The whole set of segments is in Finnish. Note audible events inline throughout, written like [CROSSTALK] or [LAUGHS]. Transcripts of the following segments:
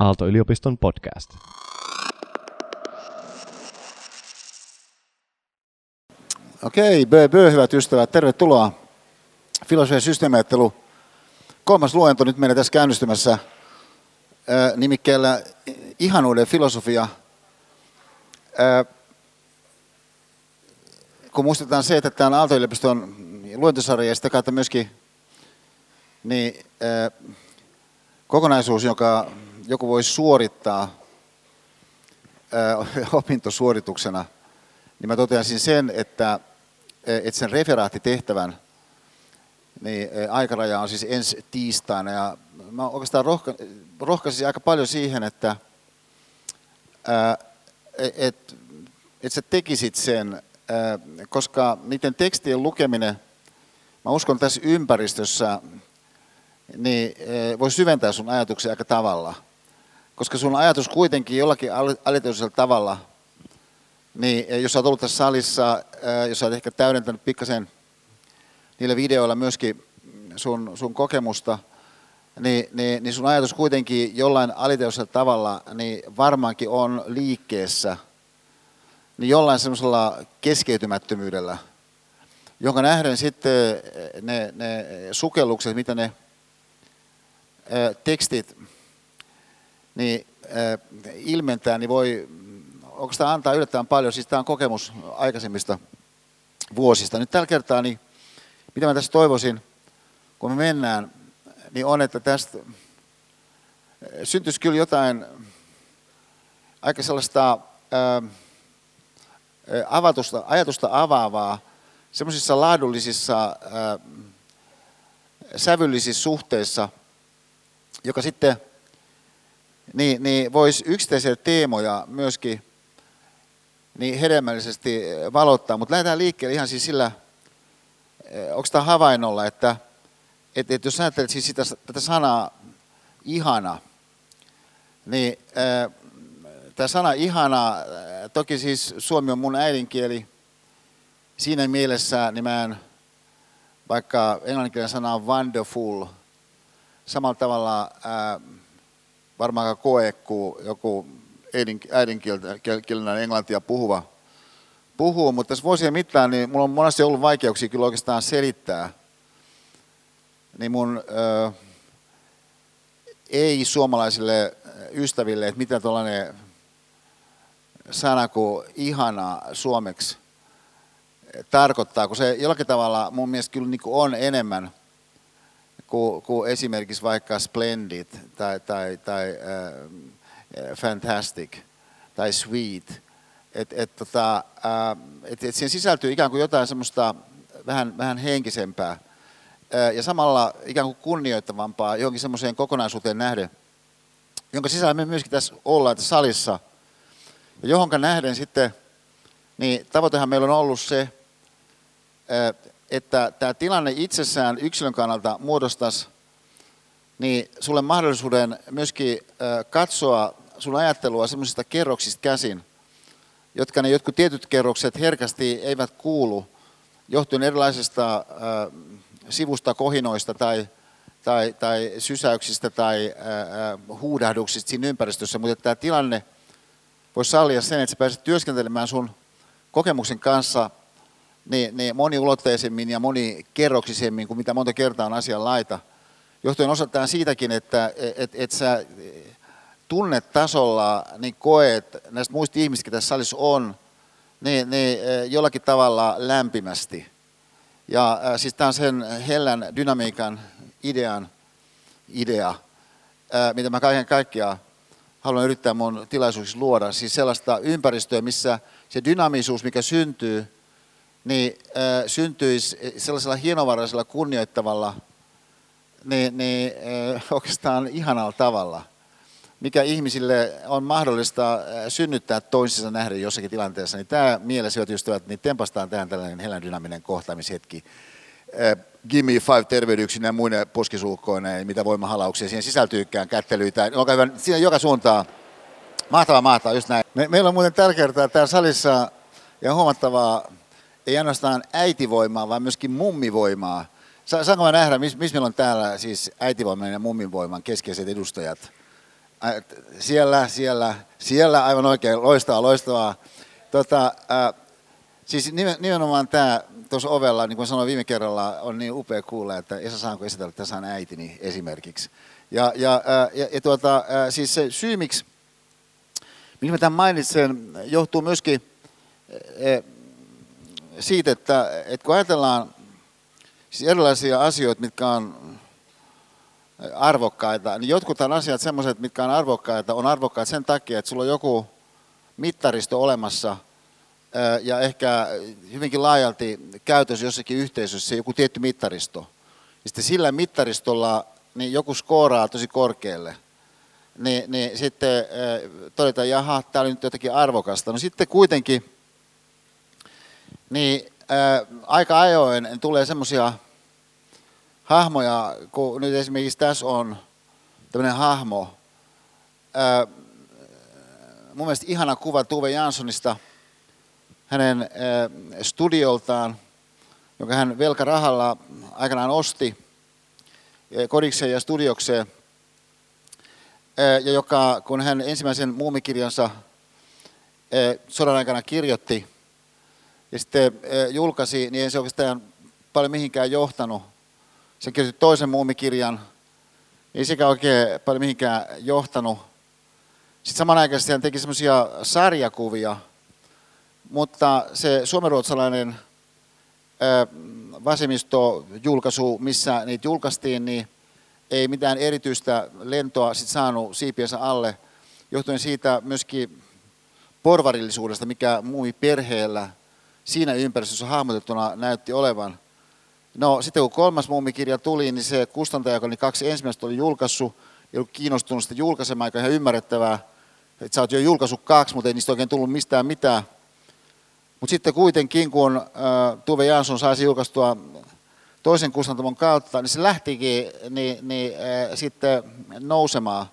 Aalto-yliopiston podcast. Okei, bö, bö, hyvät ystävät, tervetuloa. Filosofian systeemiajattelu. Kolmas luento nyt meillä tässä käynnistymässä nimikkeellä Ihanuuden filosofia. kun muistetaan se, että tämä on Aalto-yliopiston luentosarja ja sitä kautta myöskin niin, kokonaisuus, joka joku voi suorittaa [LAUGHS] opintosuorituksena, niin mä toteaisin sen, että, että sen referaattitehtävän niin aikaraja on siis ensi tiistaina. Ja mä oikeastaan rohka, rohkaisin aika paljon siihen, että et, et sä tekisit sen, koska niiden tekstien lukeminen, mä uskon tässä ympäristössä, niin voi syventää sun ajatuksia aika tavalla – koska sun ajatus kuitenkin jollakin alitajuisella tavalla, niin jos olet ollut tässä salissa, jos olet ehkä täydentänyt pikkasen niillä videoilla myöskin sun, sun kokemusta, niin, niin, niin sun ajatus kuitenkin jollain alitajuisella tavalla niin varmaankin on liikkeessä, niin jollain semmoisella keskeytymättömyydellä, jonka nähden sitten ne, ne sukellukset, mitä ne tekstit niin äh, ilmentää, niin voi oikeastaan antaa yllättävän paljon. Siis tämä on kokemus aikaisemmista vuosista. Nyt tällä kertaa, niin mitä mä tässä toivoisin, kun me mennään, niin on, että tästä äh, syntyisi kyllä jotain aika sellaista ää, äh, avatusta, ajatusta avaavaa semmoisissa laadullisissa ää, sävyllisissä suhteissa, joka sitten niin, niin voisi yksittäisiä teemoja myöskin niin hedelmällisesti valottaa. Mutta lähdetään liikkeelle ihan siis sillä, eh, onko tämä havainnolla, että, että, että jos ajattelet siis sitä, tätä sanaa ihana, niin äh, tämä sana ihana, toki siis suomi on mun äidinkieli, siinä mielessä niin mä en, vaikka englanninkielinen sana on wonderful, samalla tavalla äh, varmaan koe, kun joku äidinkielinen englantia puhuva puhuu, mutta tässä vuosien mittaan niin mulla on monesti ollut vaikeuksia kyllä oikeastaan selittää. Niin mun ö, ei-suomalaisille ystäville, että mitä tuollainen sana kuin ihana suomeksi tarkoittaa, kun se jollakin tavalla mun mielestä kyllä niin on enemmän – kuin, kuin esimerkiksi vaikka Splendid tai, tai, tai äh, Fantastic tai Sweet. Et, et, tota, äh, et, et siihen sisältyy ikään kuin jotain semmoista vähän, vähän henkisempää äh, ja samalla ikään kuin kunnioittavampaa johonkin semmoiseen kokonaisuuteen nähden, jonka sisällä me myöskin tässä ollaan tässä salissa. Ja johonka nähden sitten, niin tavoitehan meillä on ollut se, että tämä tilanne itsessään yksilön kannalta muodostaisi niin sulle mahdollisuuden myöskin katsoa sun ajattelua semmoisista kerroksista käsin, jotka ne jotkut tietyt kerrokset herkästi eivät kuulu johtuen erilaisista sivusta kohinoista tai, tai, tai sysäyksistä tai huudahduksista siinä ympäristössä, mutta tämä tilanne voisi sallia sen, että sä pääset työskentelemään sun kokemuksen kanssa niin, niin moniulotteisemmin ja monikerroksisemmin kuin mitä monta kertaa on asian laita. Johtuen osaltaan siitäkin, että et, et sä tunnetasolla niin koet näistä muista ihmisistä, jotka tässä salissa on, niin, niin jollakin tavalla lämpimästi. Ja äh, siis tämä on sen hellän dynamiikan idean idea, äh, mitä mä kaiken kaikkiaan haluan yrittää mun tilaisuuksissa luoda. Siis sellaista ympäristöä, missä se dynamisuus, mikä syntyy, niin äh, syntyisi sellaisella hienovaraisella, kunnioittavalla, niin, niin äh, oikeastaan ihanalla tavalla, mikä ihmisille on mahdollista synnyttää toisensa nähden jossakin tilanteessa, niin tämä mielessä, hyvät ystävät, niin tempastaan tähän tällainen helän dynaaminen kohtaamishetki. Äh, Gimme Five tervehdyksinä ja muina poskisulkkoina, mitä voimahalauksia siihen sisältyykään, kättelyitä, olkaa hyvä, siinä joka suuntaan. Mahtavaa, mahtavaa, just näin. Me, meillä on muuten tällä kertaa täällä salissa ja huomattavaa ei ainoastaan äitivoimaa, vaan myöskin mummivoimaa. Saanko mä nähdä, missä mis meillä on täällä siis äitivoiman ja mummivoiman keskeiset edustajat? Siellä, siellä, siellä, aivan oikein, loistavaa, loistavaa. Tota, äh, siis nimenomaan tämä tuossa ovella, niin kuin sanoin viime kerralla, on niin upea kuulla, että Esa saanko esitellä, tässä äitini esimerkiksi. Ja, ja, ja, ja tuota, siis se syy, miksi, miksi mä tämän mainitsen, johtuu myöskin siitä, että, että kun ajatellaan siis erilaisia asioita, mitkä on arvokkaita, niin jotkut on asiat semmoiset, mitkä on arvokkaita, on arvokkaita sen takia, että sulla on joku mittaristo olemassa ja ehkä hyvinkin laajalti käytössä jossakin yhteisössä joku tietty mittaristo. Ja sitten sillä mittaristolla niin joku skooraa tosi korkealle. Niin, niin sitten todetaan, jaha, tämä oli nyt jotakin arvokasta. No sitten kuitenkin, niin ää, aika ajoin tulee semmoisia hahmoja, kun nyt esimerkiksi tässä on tämmöinen hahmo. Ää, mun mielestä ihana kuva Tuve Janssonista hänen ää, studioltaan, jonka hän velkarahalla aikanaan osti kodikseen ja studiokseen, ja joka, kun hän ensimmäisen muumikirjansa sodan aikana kirjoitti ja sitten julkaisi, niin ei se oikeastaan paljon mihinkään johtanut se kirjoitti toisen muumikirjan, ei sekä oikein paljon mihinkään johtanut. Sitten samanaikaisesti hän teki semmoisia sarjakuvia, mutta se suomenruotsalainen vasemmisto-julkaisu, missä niitä julkaistiin, niin ei mitään erityistä lentoa sit saanut siipiensä alle, johtuen siitä myöskin porvarillisuudesta, mikä muumi perheellä siinä ympäristössä hahmotettuna näytti olevan – No sitten kun kolmas muumikirja tuli, niin se kustantaja, joka oli kaksi ensimmäistä oli julkaissut, ei ollut kiinnostunut sitä julkaisemaan, aika ihan ymmärrettävää, että sä oot jo julkaissut kaksi, mutta ei niistä oikein tullut mistään mitään. Mutta sitten kuitenkin, kun äh, Tuve Jansson saisi julkaistua toisen kustantamon kautta, niin se lähtikin niin, niin, äh, sitten nousemaan.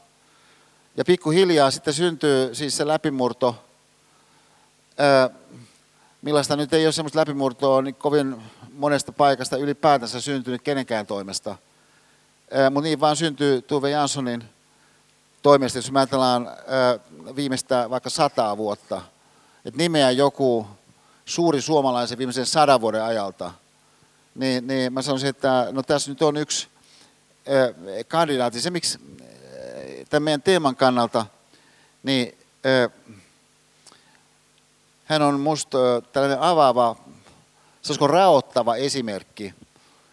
Ja pikkuhiljaa sitten syntyy siis se läpimurto, äh, millaista nyt ei ole semmoista läpimurtoa niin kovin monesta paikasta ylipäätänsä syntynyt kenenkään toimesta. Mutta niin vaan syntyy Tuve Janssonin toimesta, jos me ajatellaan viimeistä vaikka sataa vuotta, että nimeä joku suuri suomalaisen viimeisen sadan vuoden ajalta, niin, niin mä sanoisin, että no tässä nyt on yksi kandidaatti. Se, miksi tämän meidän teeman kannalta, niin hän on musta tällainen avaava se olisiko raottava esimerkki.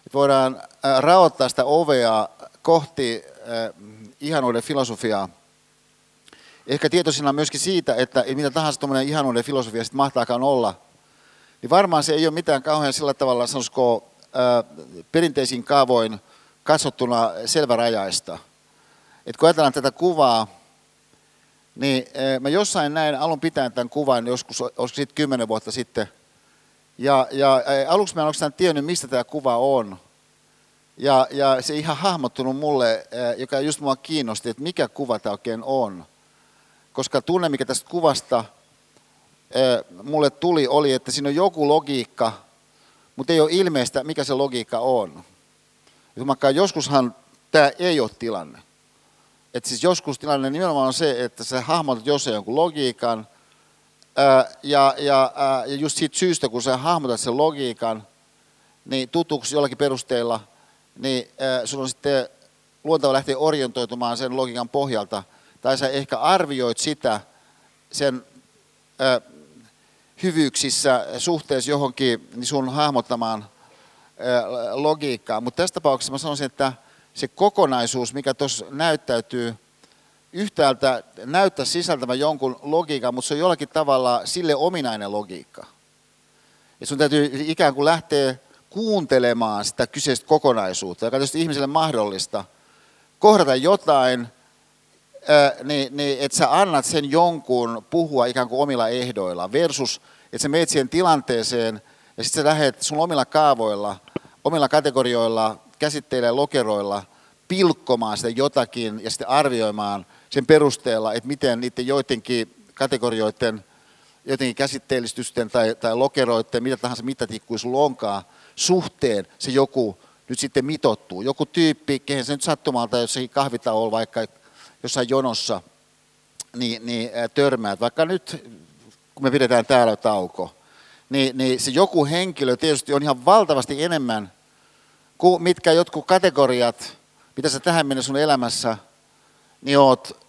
Että voidaan raottaa sitä ovea kohti ihanuuden filosofiaa. Ehkä tietoisina myöskin siitä, että mitä tahansa tuommoinen ihanuuden filosofia sitten mahtaakaan olla, niin varmaan se ei ole mitään kauhean sillä tavalla, sanoisiko, perinteisin kaavoin katsottuna selvärajaista. Et kun ajatellaan tätä kuvaa, niin mä jossain näin alun pitäen tämän kuvan joskus, olisiko sitten kymmenen vuotta sitten – ja, ja aluksi mä en oikeastaan tiennyt, mistä tämä kuva on. Ja, ja se ihan hahmottunut mulle, joka just mua kiinnosti, että mikä kuva tämä oikein on. Koska tunne, mikä tästä kuvasta mulle tuli, oli, että siinä on joku logiikka, mutta ei ole ilmeistä, mikä se logiikka on. Joskushan tämä ei ole tilanne. Että siis joskus tilanne nimenomaan on se, että sä hahmotat jossain jonkun logiikan, ja, ja, ja just siitä syystä, kun sä hahmotat sen logiikan, niin tutuksi jollakin perusteella, niin sun on sitten luontava lähteä orientoitumaan sen logiikan pohjalta. Tai sä ehkä arvioit sitä sen hyvyyksissä suhteessa johonkin niin sun hahmottamaan logiikkaan. Mutta tässä tapauksessa mä sanoisin, että se kokonaisuus, mikä tuossa näyttäytyy, yhtäältä näyttää sisältävän jonkun logiikan, mutta se on jollakin tavalla sille ominainen logiikka. Ja sun täytyy ikään kuin lähteä kuuntelemaan sitä kyseistä kokonaisuutta, joka tietysti ihmiselle mahdollista. Kohdata jotain, niin, niin että sä annat sen jonkun puhua ikään kuin omilla ehdoilla, versus että sä meet siihen tilanteeseen ja sitten sä lähdet sun omilla kaavoilla, omilla kategorioilla, käsitteillä lokeroilla pilkkomaan sitä jotakin ja sitten arvioimaan sen perusteella, että miten niiden joidenkin kategorioiden, jotenkin käsitteellistysten tai, tai lokeroiden, mitä tahansa mittatikkuja sulla onkaan, suhteen se joku nyt sitten mitottuu. Joku tyyppi, kehen se nyt sattumalta jossakin kahvitauolla vaikka jossain jonossa, niin, niin törmäät, vaikka nyt kun me pidetään täällä tauko, niin, niin se joku henkilö tietysti on ihan valtavasti enemmän mitkä jotkut kategoriat, mitä sä tähän mennessä sun elämässä niin oot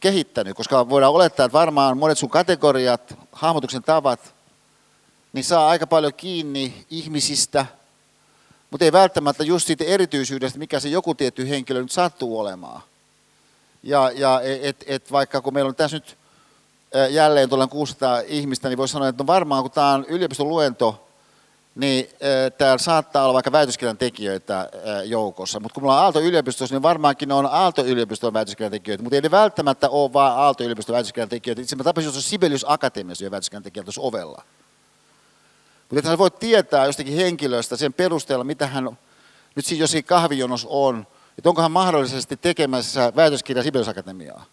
kehittänyt, koska voidaan olettaa, että varmaan monet sun kategoriat, hahmotuksen tavat, niin saa aika paljon kiinni ihmisistä, mutta ei välttämättä just siitä erityisyydestä, mikä se joku tietty henkilö nyt sattuu olemaan. Ja, ja et, et vaikka kun meillä on tässä nyt jälleen tuolla 600 ihmistä, niin voisi sanoa, että no varmaan kun tämä on yliopiston luento, niin täällä saattaa olla vaikka väitöskirjan tekijöitä joukossa. Mutta kun me ollaan Aalto-yliopistossa, niin varmaankin on Aalto-yliopiston väitöskirjan tekijöitä, mutta ei ne välttämättä ole vain Aalto-yliopiston väitöskirjan tekijöitä. Itse mä tapasin, on Sibelius Akatemiassa väitöskirjan tekijöitä tuossa ovella. Mutta hän voi tietää jostakin henkilöstä sen perusteella, mitä hän nyt siinä jossakin kahvijonossa on, että onko hän mahdollisesti tekemässä väitöskirjaa Sibelius Akatemiaa.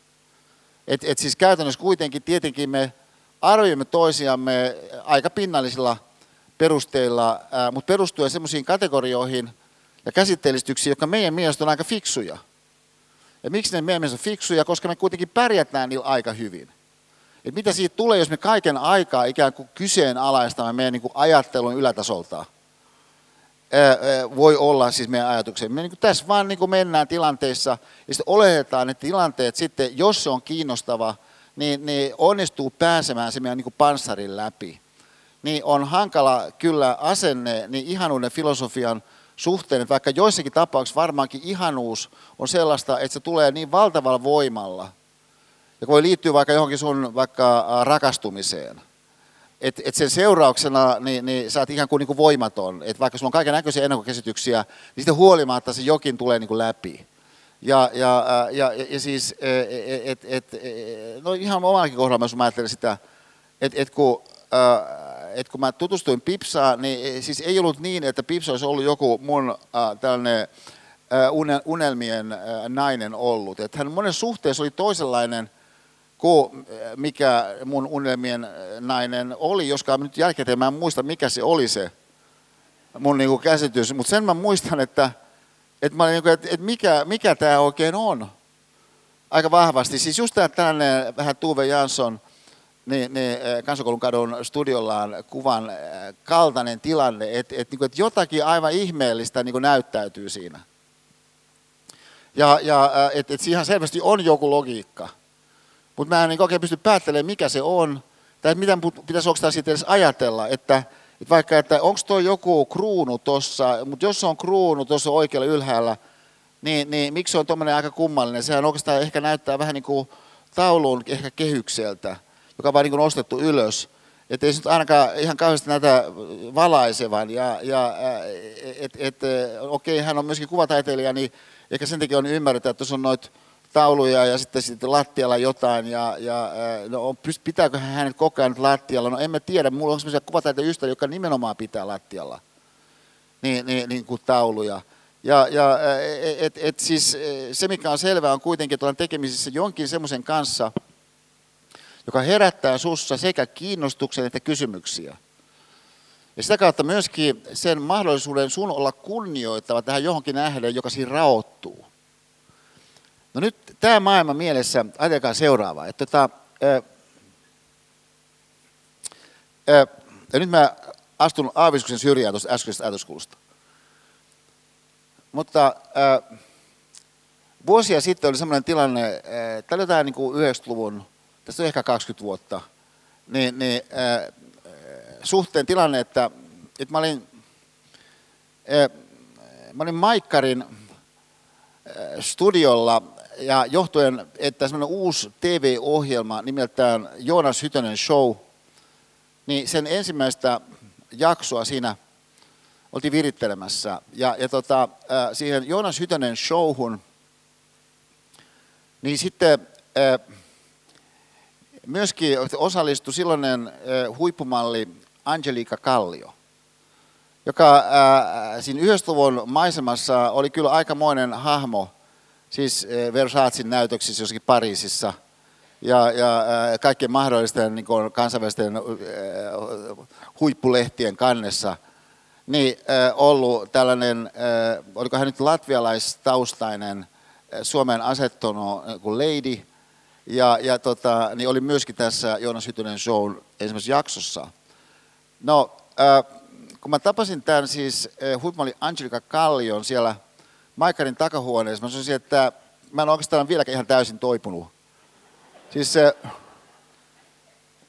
Et, et siis käytännössä kuitenkin tietenkin me arvioimme toisiamme aika pinnallisilla perusteilla, mutta perustuen sellaisiin kategorioihin ja käsitteellistyksiin, jotka meidän mielestä on aika fiksuja. Ja miksi ne meidän mielestä on fiksuja? Koska me kuitenkin pärjätään niillä aika hyvin. Et mitä siitä tulee, jos me kaiken aikaa ikään kuin kyseenalaistamme meidän niin kuin ajattelun ylätasolta? voi olla siis meidän ajatuksia. Me niin tässä vaan niin kuin mennään tilanteissa ja sitten oletetaan, että tilanteet sitten, jos se on kiinnostava, niin, niin onnistuu pääsemään se meidän niin kuin panssarin läpi. Niin on hankala kyllä asenne niin ihanuuden filosofian suhteen, että vaikka joissakin tapauksissa varmaankin ihanuus on sellaista, että se tulee niin valtavalla voimalla, ja voi liittyä vaikka johonkin sun vaikka rakastumiseen, että et sen seurauksena niin, niin sä oot ihan kuin, niin kuin voimaton. Että vaikka sulla on kaiken näköisiä ennakkokäsityksiä, niin sitten huolimatta se jokin tulee niin kuin läpi. Ja, ja, ja, ja, ja siis, et, et, et, no ihan omallakin kohdalla jos mä ajattelen sitä, että et kun, et kun mä tutustuin Pipsaan, niin siis ei ollut niin, että Pipsa olisi ollut joku mun tällainen unelmien nainen ollut. Että hän monen suhteessa oli toisenlainen kuin mikä mun unelmien nainen oli, joskaan nyt jälkikäteen mä en muista, mikä se oli se mun niin kuin käsitys. Mutta sen mä muistan, että, että, mä olin, niin kuin, että, että mikä, mikä tämä oikein on aika vahvasti. Siis just tämä tällainen vähän Tuve Jansson, niin, niin kansakoulun kadun studiollaan kuvan kaltainen tilanne, että, että, niin että jotakin aivan ihmeellistä niin näyttäytyy siinä. Ja, ja että, että siihen selvästi on joku logiikka. Mutta mä en niin oikein pysty päättelemään, mikä se on, tai mitä pitäisi oikeastaan siitä edes ajatella, että, että vaikka, että onko tuo joku kruunu tuossa, mutta jos on kruunu tuossa oikealla ylhäällä, niin, niin miksi se on tuommoinen aika kummallinen? Sehän oikeastaan ehkä näyttää vähän niin kuin taulun ehkä kehykseltä, joka vaan niin kuin nostettu ylös. Että ei se nyt ainakaan ihan kauheasti näitä valaisevan. Ja, ja et, et, okei, hän on myöskin kuvataiteilija, niin ehkä sen takia on ymmärretä, että tuossa on noita tauluja ja sitten, sitten lattialla jotain ja, ja no, pitääkö hän hänet koko ajan lattialla? No emme tiedä, mulla on sellaisia kuvataita ystäviä, jotka nimenomaan pitää lattialla niin, niin, niin kuin tauluja. Ja, ja et, et siis se, mikä on selvää, on kuitenkin, että olen tekemisissä jonkin semmoisen kanssa, joka herättää sussa sekä kiinnostuksen että kysymyksiä. Ja sitä kautta myöskin sen mahdollisuuden sun olla kunnioittava tähän johonkin nähden, joka siinä raottuu. No nyt tämä maailma mielessä, ajatelkaa seuraavaa. Että tota, ää, ää, ja nyt mä astun aavistuksen syrjään tuosta äskeisestä ajatuskulusta. Mutta ää, vuosia sitten oli sellainen tilanne, oli jotain niin kuin 90-luvun, tästä on ehkä 20 vuotta, niin, niin ää, suhteen tilanne, että, että mä olin, ää, mä olin Maikkarin studiolla ja johtuen, että semmoinen uusi TV-ohjelma nimeltään Joonas Hytönen Show, niin sen ensimmäistä jaksoa siinä oltiin virittelemässä. Ja, ja tota, siihen Joonas Hytönen showhun, niin sitten myöskin osallistui silloinen huippumalli Angelika Kallio, joka siinä 90-luvun maisemassa oli kyllä aikamoinen hahmo – siis eh, Versatsin näytöksissä jossakin Pariisissa ja, ja eh, kaikkien mahdollisten niin kuin kansainvälisten eh, huippulehtien kannessa, niin ollut tällainen, oliko hän nyt latvialaistaustainen Suomen asettunut kuin lady, ja, ja tota, niin oli myöskin tässä Joonas Hytönen show ensimmäisessä jaksossa. No, äh, kun mä tapasin tämän siis äh, huippumalli Angelika Kallion siellä Maikarin takahuoneessa, mä sanoisin, että mä en oikeastaan vieläkään ihan täysin toipunut. Siis se,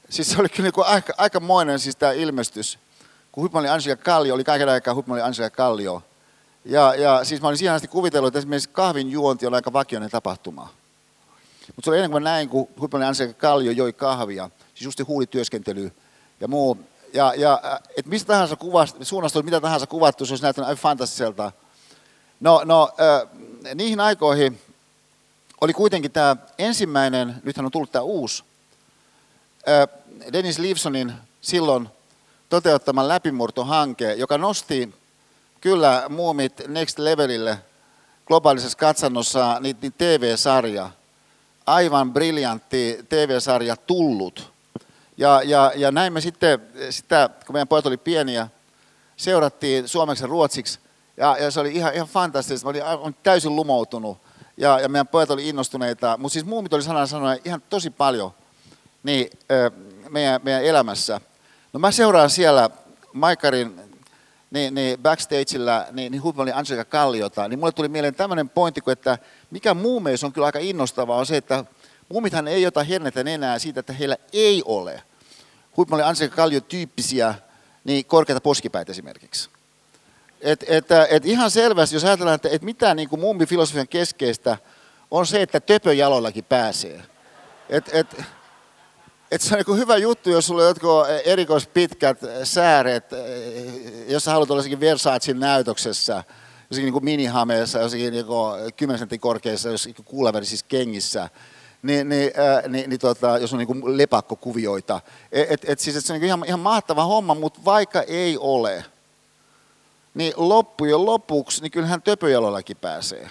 siis se oli kyllä niin aika, aikamoinen siis tämä ilmestys. Kun huippumalli Angelika Kallio oli kaiken aikaa huippumalli Angelika Kallio. Ja, ja siis mä olin siihen asti kuvitellut, että esimerkiksi kahvin juonti on aika vakioinen tapahtuma. Mutta se oli ennen kuin mä näin, kun huippumalli Angelika Kallio joi kahvia, siis just huulityöskentely ja muu. Ja, ja että mistä tahansa kuvasta, suunnasta mitä tahansa kuvattu, se olisi näyttänyt aivan fantastiselta. No, no äh, niihin aikoihin oli kuitenkin tämä ensimmäinen, nythän on tullut tämä uusi, Dennis Leavesonin silloin toteuttama läpimurtohanke, joka nosti kyllä muumit next levelille globaalisessa katsannossa niitä niin TV-sarja, aivan briljantti TV-sarja Tullut. Ja, ja, ja näin me sitten sitä, kun meidän pojat oli pieniä, seurattiin suomeksi ja ruotsiksi, ja, ja se oli ihan, ihan fantastista. Mä olin täysin lumoutunut ja, ja meidän pojat oli innostuneita, mutta siis muumit oli sanana sanoa ihan tosi paljon niin, meidän, meidän elämässä. No mä seuraan siellä Maikarin niin, niin backstageilla niin, niin huippumalli Angelika Kalliota, niin mulle tuli mieleen tämmöinen pointti, että mikä muumeissa on kyllä aika innostavaa on se, että muumithan ei ota hernettä enää siitä, että heillä ei ole huippumalli Angelika Kallio tyyppisiä niin korkeita poskipäitä esimerkiksi. Et, et, et ihan selvästi, jos ajatellaan, että et mitä niin kuin filosofian keskeistä on se, että töpöjaloillakin pääsee. Et, et, et se on niin hyvä juttu, jos sulla on jotkut erikoispitkät sääret, jos sä haluat olla Versacen näytöksessä, jossakin niin kuin minihameessa, jossakin niin 10 sentin korkeissa, jossakin kuulaverisissä kengissä, niin, niin, äh, niin, niin tota, jos on niin lepakkokuvioita. Et, et, et siis, et se on niin ihan, ihan mahtava homma, mutta vaikka ei ole, niin loppujen lopuksi, niin kyllähän töpöjalollakin pääsee.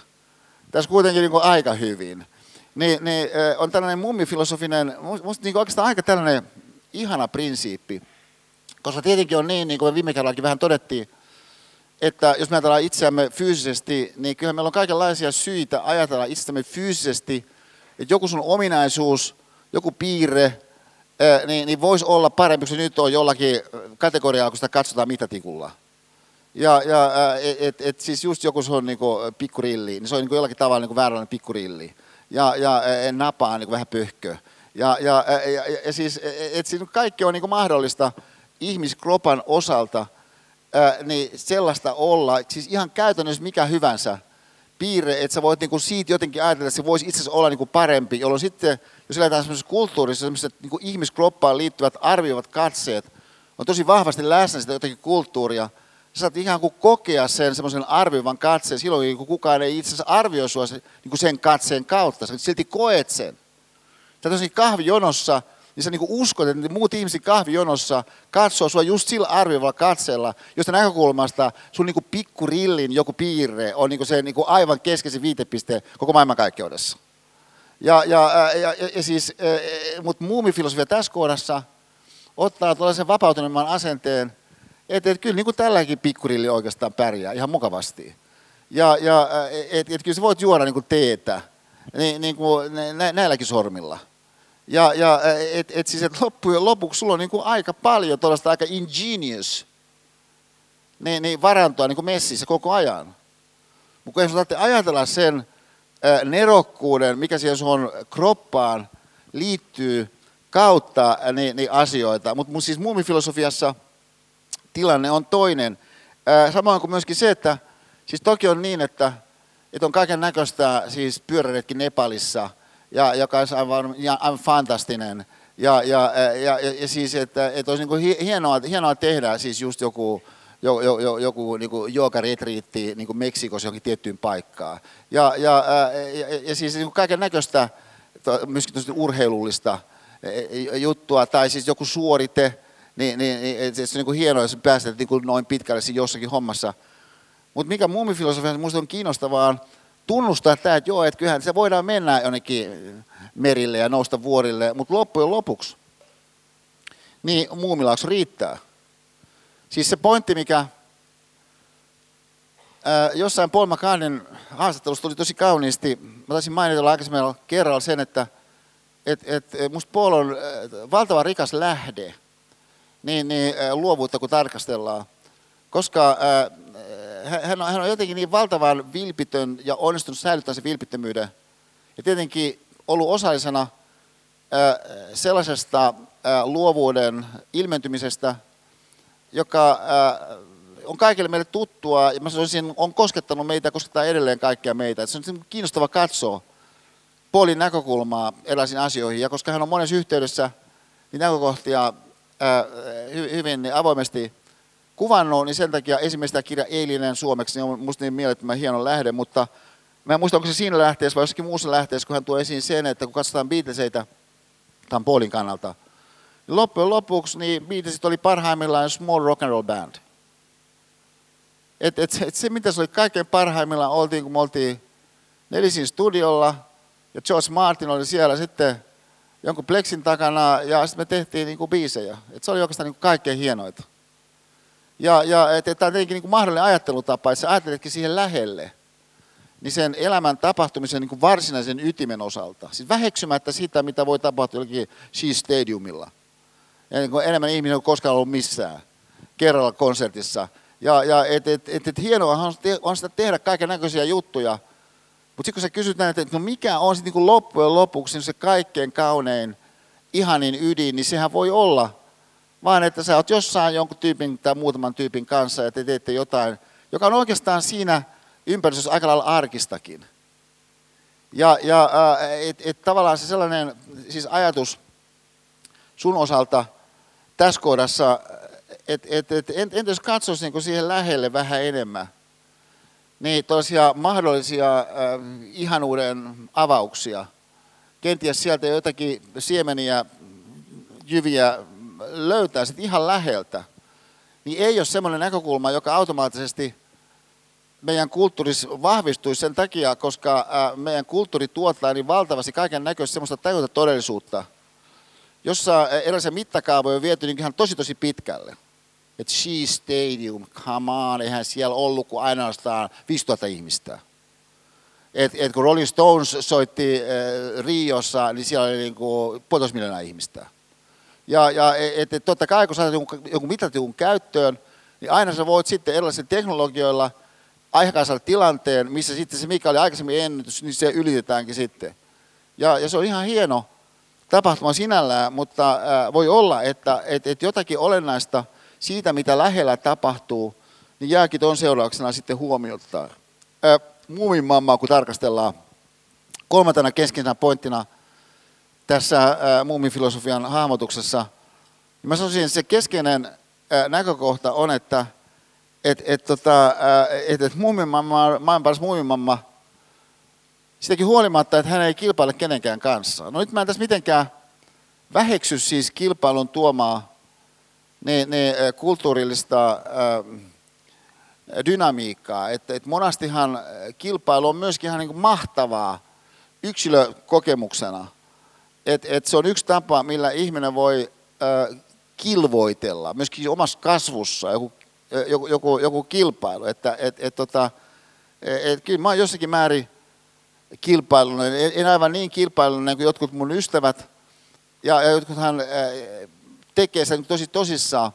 Tässä kuitenkin niin kuin aika hyvin. Niin, niin on tällainen mummifilosofinen, musta niin oikeastaan aika tällainen ihana prinsiippi. Koska tietenkin on niin, niin kuin me viime kerrallakin vähän todettiin, että jos me ajatellaan itseämme fyysisesti, niin kyllä meillä on kaikenlaisia syitä ajatella itseämme fyysisesti, että joku sun ominaisuus, joku piirre, niin, niin voisi olla parempi, kun se nyt on jollakin kategorialla, kun sitä katsotaan mitatikulla. Ja, ja et, et, siis just joku se on niinku pikkurilli, niin se on niinku jollakin tavalla niinku vääränlainen pikkurilli. Ja, ja napaa niinku vähän pöhkö. Ja, ja, ja, ja, ja siis, et siis kaikki on niinku mahdollista ihmiskropan osalta niin sellaista olla, siis ihan käytännössä mikä hyvänsä piirre, että sä voit niinku siitä jotenkin ajatella, että se voisi itse asiassa olla niinku parempi, jolloin sitten, jos eletään sellaisessa kulttuurissa, sellaiset niinku ihmiskroppaan liittyvät arvioivat katseet, on tosi vahvasti läsnä sitä jotenkin kulttuuria, sä saat ikään kuin kokea sen semmoisen arvioivan katseen silloin, kun kukaan ei itse asiassa arvioi sua sen, niin kuin sen katseen kautta. Sä silti koet sen. Sä tosiaan kahvijonossa, niin sä niin kuin uskot, että muut ihmiset kahvijonossa katsoo sua just sillä arvioivalla katseella, josta näkökulmasta sun niin kuin pikkurillin joku piirre on niin kuin se niin kuin aivan keskeisin viitepiste koko maailmankaikkeudessa. Ja, ja, ja, ja, ja siis, mutta muumifilosofia tässä kohdassa ottaa tällaisen vapautuneemman asenteen, että et, kyllä niin kuin tälläkin pikkurilli oikeastaan pärjää ihan mukavasti. Ja, ja et, et, kyllä sä voit juoda niin kuin teetä niin, niin kuin nä, näilläkin sormilla. Ja, ja et, et siis, et loppujen lopuksi sulla on niin kuin aika paljon tuollaista aika ingenious niin, niin varantoa niin kuin messissä koko ajan. Mutta jos ajatella sen nerokkuuden, mikä siihen sun kroppaan liittyy kautta niin, niin asioita. Mutta siis muumifilosofiassa – tilanne on toinen. Samoin kuin myöskin se, että siis toki on niin, että, että on kaiken näköistä siis pyöräretki Nepalissa, ja, joka on aivan, aivan fantastinen. Ja, ja, ja, ja, ja siis, että, että olisi niin kuin hienoa, hienoa tehdä siis just joku, joku, joku, joku niin joogaretriitti niin kuin Meksikossa johonkin tiettyyn paikkaan. Ja, ja, ja, ja, ja siis niin kaiken näköistä myöskin urheilullista juttua, tai siis joku suorite, niin, niin, niin se on niin kuin hienoa, jos pääset niin kuin noin pitkälle jossakin hommassa. Mutta mikä muumifilosofia minusta on kiinnostavaa, tunnustaa tämä, että joo, että kyllähän se voidaan mennä jonnekin merille ja nousta vuorille, mutta loppujen lopuksi, niin muumilaakso riittää. Siis se pointti, mikä jossain Paul McCartneyn haastattelussa tuli tosi kauniisti, mä taisin mainita aikaisemmin kerralla sen, että et, et, musta Paul on valtava rikas lähde niin, niin luovuutta kun tarkastellaan, koska hän on, hän on jotenkin niin valtavan vilpitön ja onnistunut säilyttämään sen vilpittömyyden. Ja tietenkin ollut osallisena sellaisesta luovuuden ilmentymisestä, joka on kaikille meille tuttua, ja mä sanoisin, on koskettanut meitä, koskettaa edelleen kaikkia meitä. se on kiinnostava katsoa Paulin näkökulmaa erilaisiin asioihin, ja koska hän on monessa yhteydessä niin näkökohtia hyvin avoimesti kuvannut, niin sen takia esimerkiksi tämä kirja Eilinen suomeksi niin on musta niin mielettömän hieno lähde, mutta mä en muista, onko se siinä lähteessä vai jossakin muussa lähteessä, kun hän tuo esiin sen, että kun katsotaan Beatleseitä tämän Paulin kannalta, niin loppujen lopuksi niin Beatlesit oli parhaimmillaan small rock and roll band. Et, et, et se, mitä se oli kaikkein parhaimmillaan, oltiin kun me oltiin Nelisin studiolla, ja George Martin oli siellä sitten jonkun pleksin takana, ja sitten me tehtiin niin kuin biisejä. Et se oli oikeastaan niin kuin kaikkein hienoita. Ja, ja että tämä on tietenkin niin kuin mahdollinen ajattelutapa, että sä ajatteletkin siihen lähelle, niin sen elämän tapahtumisen niin kuin varsinaisen ytimen osalta. Siis väheksymättä sitä, mitä voi tapahtua jollakin She Stadiumilla. Niin kuin enemmän ihmisiä kuin koskaan ollut missään. Kerralla konsertissa. Ja, ja et, et, et, et hienoa on, on sitä tehdä kaiken näköisiä juttuja. Mutta sitten kun sä kysyt näin, että no mikä on sitten niin loppujen lopuksi se kaikkein kaunein, ihanin ydin, niin sehän voi olla vaan että sä oot jossain jonkun tyypin tai muutaman tyypin kanssa ja te teette jotain, joka on oikeastaan siinä ympäristössä aika lailla arkistakin. Ja, ja et, et tavallaan se sellainen siis ajatus sun osalta tässä kohdassa, että et, et, entä jos katsoisi niin siihen lähelle vähän enemmän, niin toisia mahdollisia äh, ihanuuden avauksia, kenties sieltä jotakin siemeniä, jyviä löytää sitten ihan läheltä, niin ei ole semmoinen näkökulma, joka automaattisesti meidän kulttuurissa vahvistuisi sen takia, koska meidän kulttuuri tuottaa niin valtavasti kaiken näköistä semmoista tajuta todellisuutta, jossa erilaisia mittakaavoja on viety niin ihan tosi tosi pitkälle. Että She Stadium, come on, eihän siellä ollut kuin ainoastaan 5000 ihmistä. Et, et kun Rolling Stones soitti äh, Riossa, niin siellä oli niin kuin puolitoista miljoonaa ihmistä. Ja, ja et, et, totta kai kun saat jonkun, jonkun käyttöön, niin aina sä voit sitten erilaisilla teknologioilla aikaisella tilanteen, missä sitten se mikä oli aikaisemmin ennätys, niin se ylitetäänkin sitten. Ja, ja se on ihan hieno tapahtuma sinällään, mutta ää, voi olla, että et, et jotakin olennaista siitä, mitä lähellä tapahtuu, niin jääkin tuon seurauksena sitten huomiota. Muumin mammaa, kun tarkastellaan kolmantena keskeisenä pointtina – tässä äh, muumifilosofian hahmotuksessa, niin mä sanoisin, että se keskeinen äh, näkökohta on, että et, et, tota, äh, et, et muumimamma, maailman paras muumimamma, sitäkin huolimatta, että hän ei kilpaile kenenkään kanssa. No nyt mä en tässä mitenkään väheksy siis kilpailun tuomaa ne, ne kulttuurillista äh, dynamiikkaa. Että et monastihan kilpailu on myöskin ihan niin kuin mahtavaa yksilökokemuksena – et, et se on yksi tapa, millä ihminen voi äh, kilvoitella, myöskin omassa kasvussa, joku, joku, joku, joku kilpailu. Että, et, et, tota, et, kyllä mä oon jossakin määrin kilpailullinen, en, en aivan niin kilpailullinen kuin jotkut mun ystävät, ja, ja jotkuthan äh, tekee sen tosi tosissaan,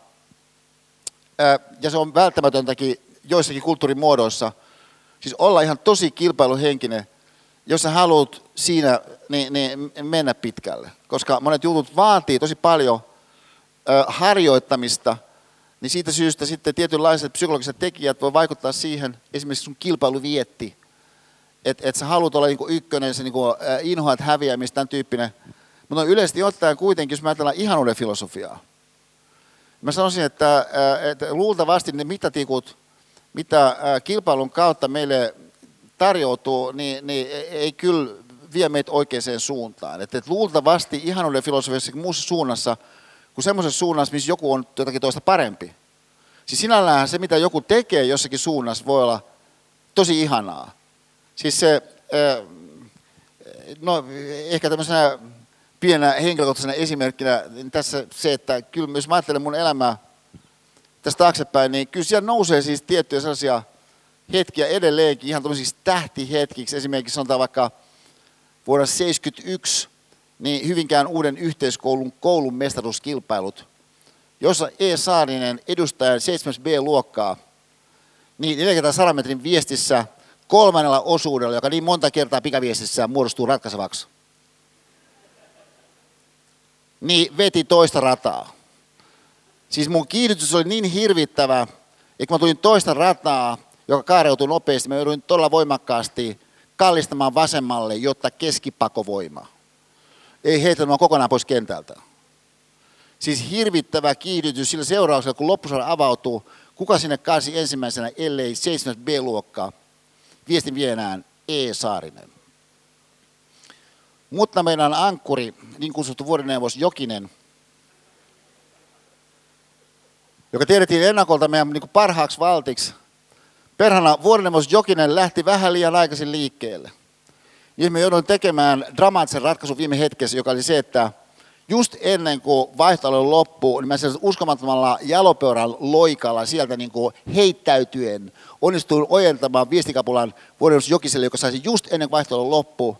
äh, ja se on välttämätöntäkin joissakin kulttuurimuodoissa, siis olla ihan tosi kilpailuhenkinen, jos sä haluat siinä niin, niin mennä pitkälle. Koska monet jutut vaatii tosi paljon ö, harjoittamista, niin siitä syystä sitten tietynlaiset psykologiset tekijät voi vaikuttaa siihen, esimerkiksi sun kilpailuvietti, että et sä haluat olla niinku ykkönen, se niinku, inhoat häviämistä, tämän tyyppinen. Mutta yleisesti ottaen kuitenkin, jos me ajatellaan ihanuuden filosofiaa, mä sanoisin, että, että luultavasti ne mittatikut, mitä kilpailun kautta meille tarjoutuu, niin, niin ei kyllä vie meitä oikeaan suuntaan. Että et luultavasti ihanuuden filosofiassa muussa suunnassa, kuin semmoisessa suunnassa, missä joku on jotakin toista parempi. Siis sinällään se, mitä joku tekee jossakin suunnassa, voi olla tosi ihanaa. Siis se, no ehkä tämmöisenä pienä henkilökohtaisena esimerkkinä niin tässä se, että kyllä jos mä ajattelen mun elämää tästä taaksepäin, niin kyllä siellä nousee siis tiettyjä sellaisia hetkiä edelleenkin, ihan tämmöisiksi tähtihetkiksi. Esimerkiksi sanotaan vaikka vuonna 1971 niin Hyvinkään uuden yhteiskoulun koulun mestaruuskilpailut, jossa E. Saarinen edustajan 7B-luokkaa, niin 400 metrin viestissä kolmannella osuudella, joka niin monta kertaa pikaviestissä muodostuu ratkaisevaksi, niin veti toista rataa. Siis mun kiihdytys oli niin hirvittävä, että kun mä tulin toista rataa, joka kaareutui nopeasti, mä jouduin todella voimakkaasti kallistamaan vasemmalle, jotta keskipakovoima ei heitä kokonaan pois kentältä. Siis hirvittävä kiihdytys sillä seurauksella, kun loppusarja avautuu, kuka sinne kaasi ensimmäisenä, ellei 7 B-luokkaa, viestin vienään E. Saarinen. Mutta meidän ankkuri, niin kutsuttu vuorineuvos Jokinen, joka tiedettiin ennakolta meidän niin parhaaksi valtiksi, perhana vuorineuvos Jokinen lähti vähän liian aikaisin liikkeelle. Ja me jouduin tekemään dramaattisen ratkaisun viime hetkessä, joka oli se, että just ennen kuin vaihtoehto loppuu, niin mä uskomattomalla jalopeuran loikalla sieltä niin kuin heittäytyen onnistuin ojentamaan viestikapulan vuodenus Jokiselle, joka saisi just ennen kuin vaihtoehto loppuu.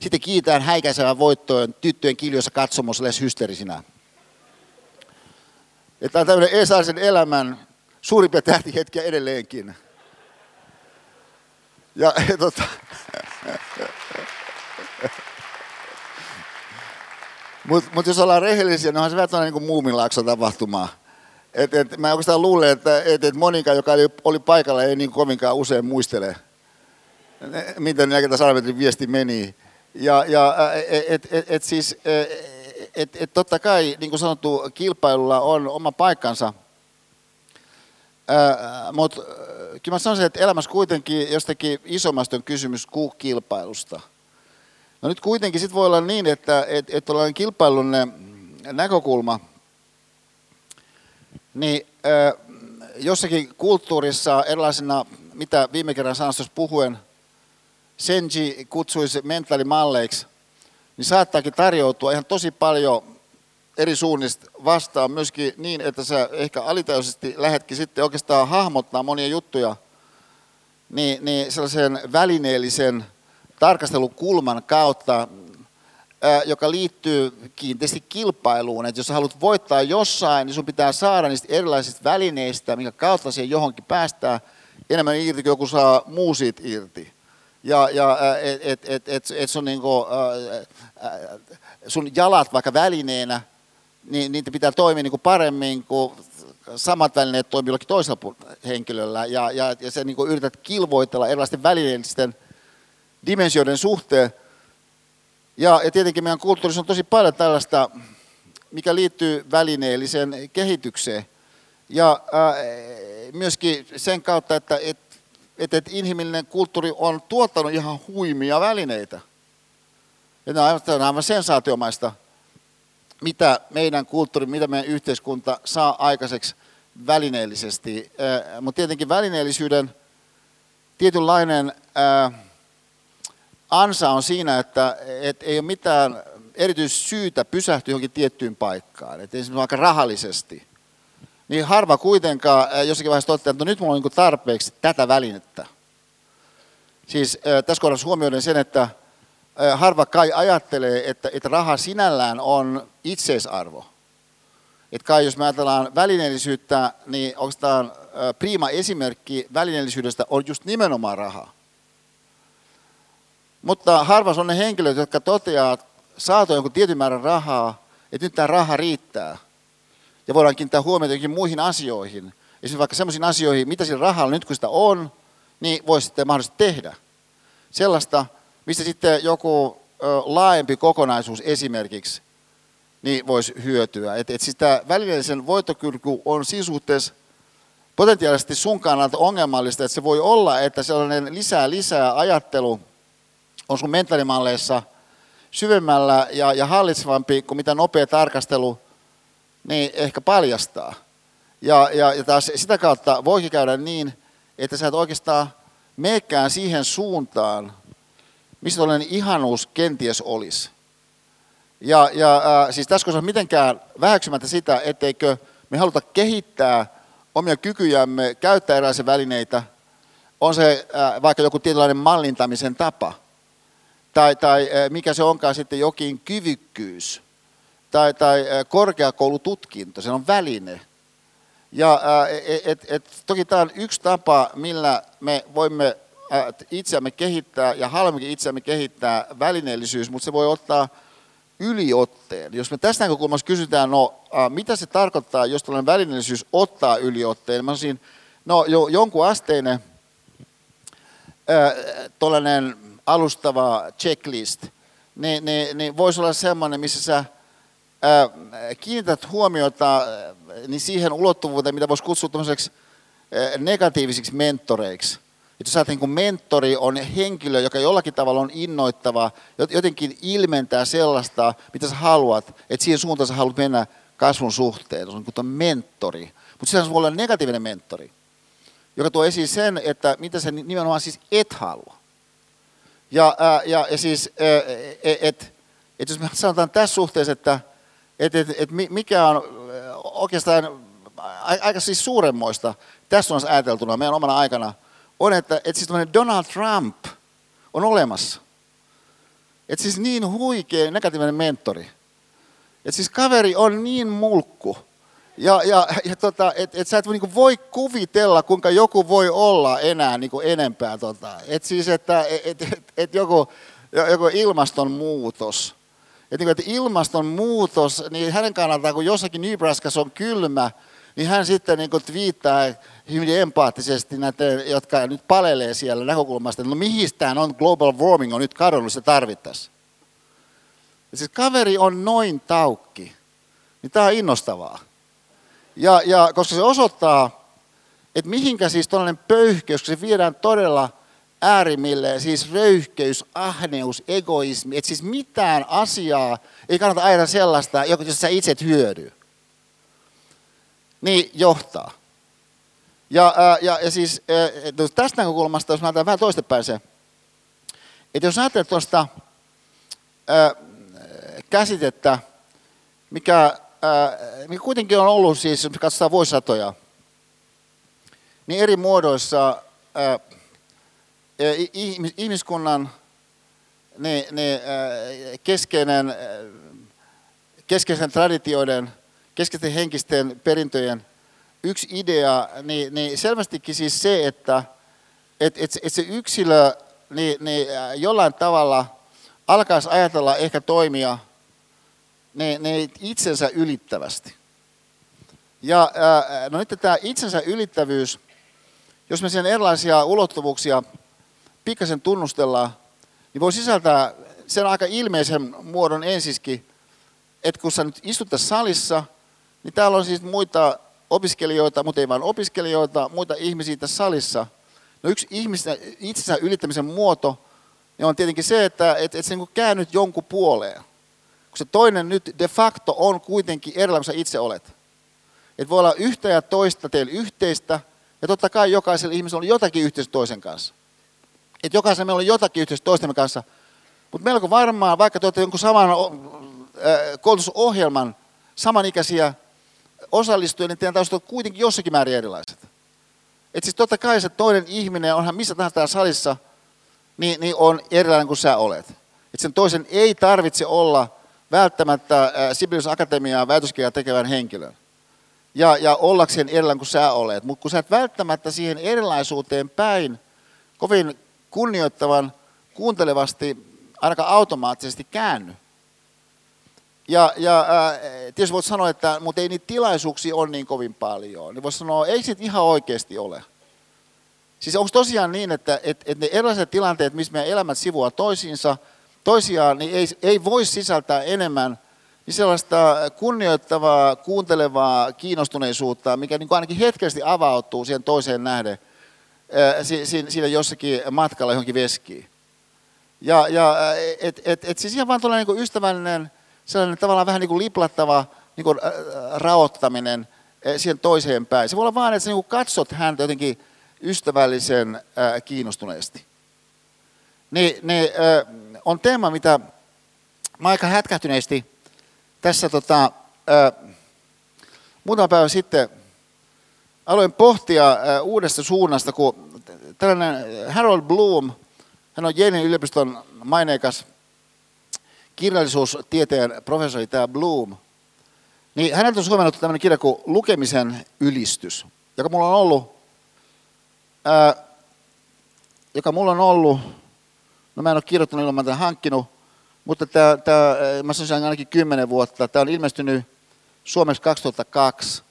Sitten kiitään häikäisevän voittoon tyttöjen kiljoissa katsomus lähes hysterisinä. Tämä on tämmöinen Esaarisen elämän suurimpia tähtihetkiä edelleenkin. [LAUGHS] Ja, tota, Mutta mut jos ollaan rehellisiä, niin onhan se vähän niin muumilaakso tapahtuma. Et, et, mä oikeastaan luulen, että et, et Monika, joka oli, oli paikalla, ei niin kovinkaan usein muistele, miten 400 metrin viesti meni. Ja, ja et, et, et siis, et, et totta kai, niin kuin sanottu, kilpailulla on oma paikkansa. Mutta kyllä mä sanoisin, että elämässä kuitenkin jostakin isommasta on kysymys kuin kilpailusta – No nyt kuitenkin sit voi olla niin, että et, et tällainen kilpailun näkökulma, niin ö, jossakin kulttuurissa erilaisina, mitä viime kerran sanastossa puhuen, Senji kutsuisi mentaalimalleiksi, niin saattaakin tarjoutua ihan tosi paljon eri suunnista vastaan myöskin niin, että sä ehkä alitajuisesti lähdetkin sitten oikeastaan hahmottaa monia juttuja niin, niin sellaisen välineellisen tarkastelukulman kautta, joka liittyy kiinteästi kilpailuun. Että jos haluat voittaa jossain, niin sun pitää saada niistä erilaisista välineistä, minkä kautta siihen johonkin päästään enemmän irti, kuin joku saa muu siitä irti. Ja, ja että et, et, et, et sun, niinku, sun jalat vaikka välineenä, niin niitä pitää toimia niinku paremmin kuin samat välineet toimii jollakin toisella henkilöllä. Ja, ja, ja sä niinku yrität kilvoitella erilaisten välineellisten dimensioiden suhteen. Ja, ja tietenkin meidän kulttuurissa on tosi paljon tällaista, mikä liittyy välineelliseen kehitykseen. Ja ää, myöskin sen kautta, että et, et, et inhimillinen kulttuuri on tuottanut ihan huimia välineitä. Ja ne on aivan sensaatiomaista, mitä meidän kulttuuri, mitä meidän yhteiskunta saa aikaiseksi välineellisesti. Mutta tietenkin välineellisyyden tietynlainen ansa on siinä, että et ei ole mitään erityissyytä pysähtyä johonkin tiettyyn paikkaan, että esimerkiksi vaikka rahallisesti. Niin harva kuitenkaan jossakin vaiheessa toteaa, että no nyt mulla on niin tarpeeksi tätä välinettä. Siis tässä kohdassa huomioiden sen, että harva kai ajattelee, että, että raha sinällään on itseisarvo. Että kai jos me ajatellaan välineellisyyttä, niin oikeastaan prima esimerkki välineellisyydestä on just nimenomaan raha. Mutta harva on ne henkilöt, jotka toteaa, saatu jonkun tietyn määrän rahaa, että nyt tämä raha riittää. Ja voidaan kiinnittää huomiota jokin muihin asioihin. Esimerkiksi vaikka sellaisiin asioihin, mitä sillä rahalla nyt kun sitä on, niin voi sitten mahdollisesti tehdä. Sellaista, mistä sitten joku laajempi kokonaisuus esimerkiksi niin voisi hyötyä. Et, et siis tämä välineellisen voittokylky on siinä suhteessa potentiaalisesti sun kannalta ongelmallista, että se voi olla, että sellainen lisää lisää ajattelu – on sun mentaalimalleissa syvemmällä ja, ja hallitsevampi kuin mitä nopea tarkastelu niin ehkä paljastaa. Ja, ja, ja taas sitä kautta voikin käydä niin, että sä et oikeastaan meekään siihen suuntaan, missä tällainen ihanuus kenties olisi. Ja, ja äh, siis tässä on mitenkään väheksymättä sitä, etteikö me haluta kehittää omia kykyjämme, käyttää erilaisia välineitä, on se äh, vaikka joku tietynlainen mallintamisen tapa, tai, tai äh, mikä se onkaan sitten jokin kyvykkyys, tai, tai äh, korkeakoulututkinto, se on väline. Ja et, et, et, toki tämä on yksi tapa, millä me voimme itseämme kehittää ja haluammekin itseämme kehittää välineellisyys, mutta se voi ottaa yliotteen. Jos me tästä näkökulmasta kysytään, no mitä se tarkoittaa, jos tällainen välineellisyys ottaa yliotteen, mä sanoisin, no jo, jonkun asteinen tuollainen alustava checklist, niin, niin, niin voisi olla semmoinen, missä sä ää, kiinnität huomiota niin siihen ulottuvuuteen, mitä voisi kutsua negatiivisiksi mentoreiksi. Että jos ajatellaan, niin mentori on henkilö, joka jollakin tavalla on innoittava, jotenkin ilmentää sellaista, mitä sä haluat, että siihen suuntaan sä haluat mennä kasvun suhteen. Se on niin mentori. Mutta se voi olla negatiivinen mentori, joka tuo esiin sen, että mitä sä nimenomaan siis et halua. Ja, ää, ja, ja siis, että et, et jos me sanotaan tässä suhteessa, että et, et, et mikä on oikeastaan aika siis suuremmoista tässä on ajateltuna meidän omana aikana – on, että, että siis Donald Trump on olemassa. Että siis niin huikea negatiivinen mentori. Että siis kaveri on niin mulkku. Ja, ja, ja tota, että et sä et niin voi kuvitella, kuinka joku voi olla enää niin enempää. Tota. Että siis, että et, et, et joku, joku ilmastonmuutos. Että niin et ilmastonmuutos, niin hänen kannaltaan, kun jossakin Nebraskassa on kylmä, niin hän sitten niin twiittaa hyvin empaattisesti näiden, jotka nyt palelee siellä näkökulmasta, että no tämä on global warming on nyt kadonnut, se tarvittaisiin. Siis kaveri on noin taukki, niin tämä on innostavaa. Ja, ja koska se osoittaa, että mihinkä siis tuollainen pöyhkeys, kun se viedään todella äärimmilleen, siis röyhkeys, ahneus, egoismi, että siis mitään asiaa ei kannata ajatella sellaista, jos sä itse et hyödy niin johtaa. Ja, ää, ja, ja siis ää, tästä näkökulmasta, jos ajatellaan vähän toistepäin se, että jos ajattelet tuosta käsitettä, mikä, ää, mikä kuitenkin on ollut siis, jos katsotaan vuosisatoja, niin eri muodoissa ää, ihmiskunnan ne, ne, keskeinen, keskeisen traditioiden – keskeisten henkisten perintöjen yksi idea, niin, niin selvästikin siis se, että et, et, et se yksilö niin, niin jollain tavalla alkaisi ajatella ehkä toimia niin, niin itsensä ylittävästi. Ja no nyt tämä itsensä ylittävyys, jos me sen erilaisia ulottuvuuksia pikkasen tunnustellaan, niin voi sisältää sen aika ilmeisen muodon ensiskin, että kun sä nyt istut tässä salissa – niin täällä on siis muita opiskelijoita, mutta ei vain opiskelijoita, muita ihmisiä tässä salissa. No yksi ihmisten itsensä ylittämisen muoto niin on tietenkin se, että et, et se niin käännyt jonkun puoleen. Kun se toinen nyt de facto on kuitenkin erilainen kuin sä itse olet. Että voi olla yhtä ja toista teillä yhteistä, ja totta kai jokaisella ihmisellä on jotakin yhteistä toisen kanssa. Että jokaisella meillä on jotakin yhteistä toistemme kanssa, mutta melko varmaan, vaikka te olette jonkun saman koulutusohjelman samanikäisiä, osallistujien, niin teidän taustat kuitenkin jossakin määrin erilaiset. Et siis totta kai se toinen ihminen, onhan missä tahansa täällä salissa, niin, niin on erilainen kuin sä olet. Et sen toisen ei tarvitse olla välttämättä Sibelius Akatemiaa väitöskirjaa tekevän henkilön. Ja, ja ollakseen erilainen kuin sä olet. Mutta kun sä et välttämättä siihen erilaisuuteen päin kovin kunnioittavan, kuuntelevasti, ainakaan automaattisesti käänny, ja, ja äh, tietysti voit sanoa, että mutta ei niitä tilaisuuksia ole niin kovin paljon. Niin voisi sanoa, ei se ihan oikeasti ole. Siis onko tosiaan niin, että et, et ne erilaiset tilanteet, missä meidän elämät sivua toisiinsa, toisiaan, niin ei, ei voi sisältää enemmän niin sellaista kunnioittavaa, kuuntelevaa kiinnostuneisuutta, mikä niin kuin ainakin hetkellisesti avautuu siihen toiseen nähden äh, siinä jossakin matkalla johonkin veskiin. Ja, ja et, et, et siis ihan vaan tuollainen niin ystävällinen sellainen tavallaan vähän niin kuin liplattava niin kuin, äh, raottaminen äh, siihen toiseen päin. Se voi olla vaan, että sä niin katsot häntä jotenkin ystävällisen äh, kiinnostuneesti. Ne, ne äh, on teema, mitä mä aika hätkähtyneesti tässä tota, äh, muutama päivä sitten aloin pohtia äh, uudesta suunnasta, kun tällainen Harold Bloom, hän on Yalein yliopiston maineikas kirjallisuustieteen professori, tämä Bloom, niin häneltä on suomennettu tämmöinen kirja kuin Lukemisen ylistys, joka mulla on ollut, ää, joka mulla on ollut, no mä en ole kirjoittanut ilman tämän hankkinut, mutta tämä, tämä, mä sanoisin ainakin kymmenen vuotta, tämä on ilmestynyt Suomeksi 2002,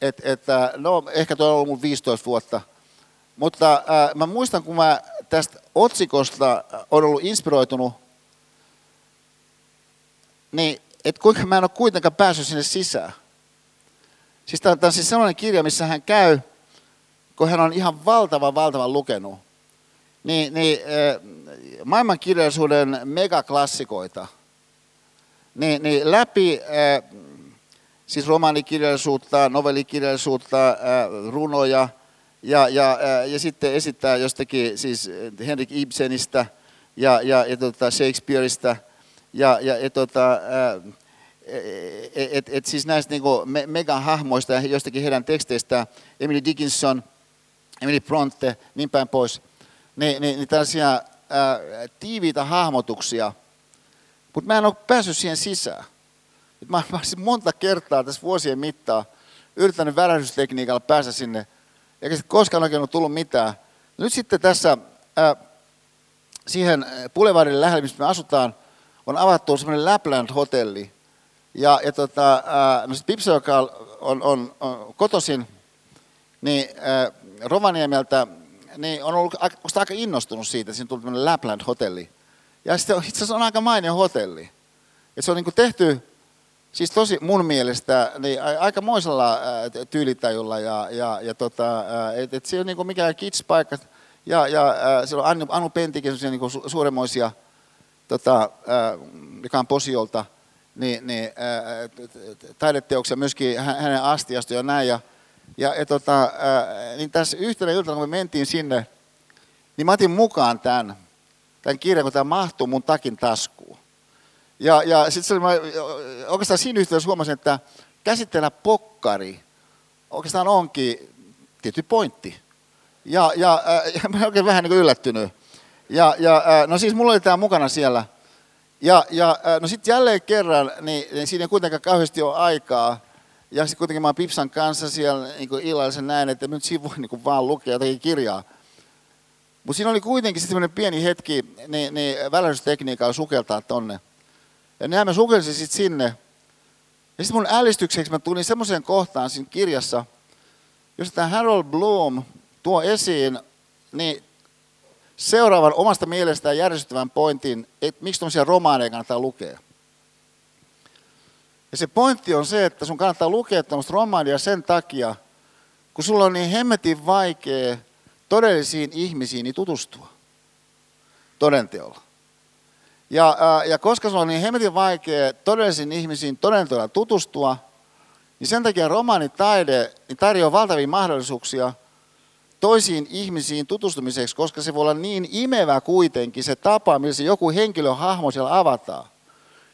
että et, no ehkä tuo on ollut mun 15 vuotta, mutta ää, mä muistan, kun mä tästä otsikosta on ollut inspiroitunut, niin että kuinka mä en ole kuitenkaan päässyt sinne sisään. Siis tämä on siis sellainen kirja, missä hän käy, kun hän on ihan valtavan, valtavan lukenut, niin, niin maailmankirjallisuuden megaklassikoita, niin, niin läpi siis romaanikirjallisuutta, novellikirjallisuutta, runoja – ja, ja, ja sitten esittää jostakin siis Henrik Ibsenistä ja, ja, ja tota Shakespeareista ja, ja, ja tota, et, et siis näistä niin me, megahahmoista ja jostakin heidän teksteistä, Emily Dickinson, Emily Bronte, niin päin pois, niin, niin, niin tällaisia ää, tiiviitä hahmotuksia, mutta mä en ole päässyt siihen sisään. Mä olen monta kertaa tässä vuosien mittaan yrittänyt värähdystekniikalla päästä sinne eikä sitten koskaan oikein ole tullut mitään. Nyt sitten tässä ää, siihen Boulevardille lähelle, missä me asutaan, on avattu semmoinen Lapland-hotelli. Ja, ja tota, ää, no Pipsa, joka on, on, on kotosin, niin ää, Rovaniemeltä, niin on ollut aika innostunut siitä, siinä tuli tämmöinen Lapland-hotelli. Ja sitten itse asiassa on aika mainio hotelli. Et se on niin tehty Siis tosi mun mielestä niin moisella tyylitajulla ja, ja, ja tota, et, et se on niinku mikään kids-paikka. Ja, ja siellä on Anu, Anu Pentikin niinku su, suuremmoisia, tota, joka on Posiolta, niin, niin, taideteoksia myöskin hänen astiasta ja näin. Ja, ja, ja tota, niin tässä yhtenä iltana, kun me mentiin sinne, niin mä otin mukaan tämän, tämän kirjan, kun tämä mahtuu mun takin taskuun. Ja, ja sitten oikeastaan siinä yhteydessä huomasin, että käsitellä pokkari oikeastaan onkin tietty pointti. Ja, ja, äh, ja [LAUGHS] mä olen oikein vähän niin yllättynyt. Ja, ja no siis mulla oli tämä mukana siellä. Ja, ja no sitten jälleen kerran, niin, niin siinä ei kuitenkaan kauheasti ole aikaa. Ja sitten kuitenkin mä oon Pipsan kanssa siellä niin illallisen näin, että nyt siinä voi niin vaan lukea jotakin kirjaa. Mutta siinä oli kuitenkin sitten pieni hetki, niin, niin välähdystekniikalla sukeltaa tonne. Ja nämä mä sukelsin sitten sinne. Ja sitten mun älistykseksi mä tulin semmoiseen kohtaan siinä kirjassa, jossa tämä Harold Bloom tuo esiin niin seuraavan omasta mielestään järjestettävän pointin, että miksi tuollaisia romaaneja kannattaa lukea. Ja se pointti on se, että sun kannattaa lukea tämmöistä romaania sen takia, kun sulla on niin hemmetin vaikea todellisiin ihmisiin tutustua todenteolla. Ja, ja koska se on niin hemmetin vaikea todellisiin ihmisiin todentoilla tutustua, niin sen takia romaanitaide niin tarjoaa valtavia mahdollisuuksia toisiin ihmisiin tutustumiseksi, koska se voi olla niin imevä kuitenkin se tapa, millä se joku henkilöhahmo siellä avataan.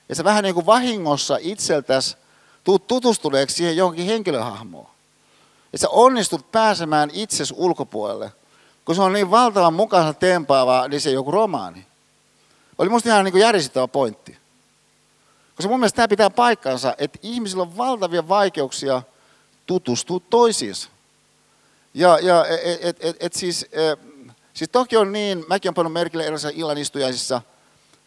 Ja se vähän niin kuin vahingossa itseltäsi tuut tutustuneeksi siihen johonkin henkilöhahmoon. Ja sä onnistut pääsemään itsesi ulkopuolelle. Kun se on niin valtavan mukaansa tempaava, niin se joku romaani oli musta ihan niin järjestettävä pointti. Koska mun mielestä tämä pitää paikkansa, että ihmisillä on valtavia vaikeuksia tutustua toisiinsa. Ja, ja et, et, et, et siis, et, siis toki on niin, mäkin olen pannut merkille erilaisissa illanistujaisissa,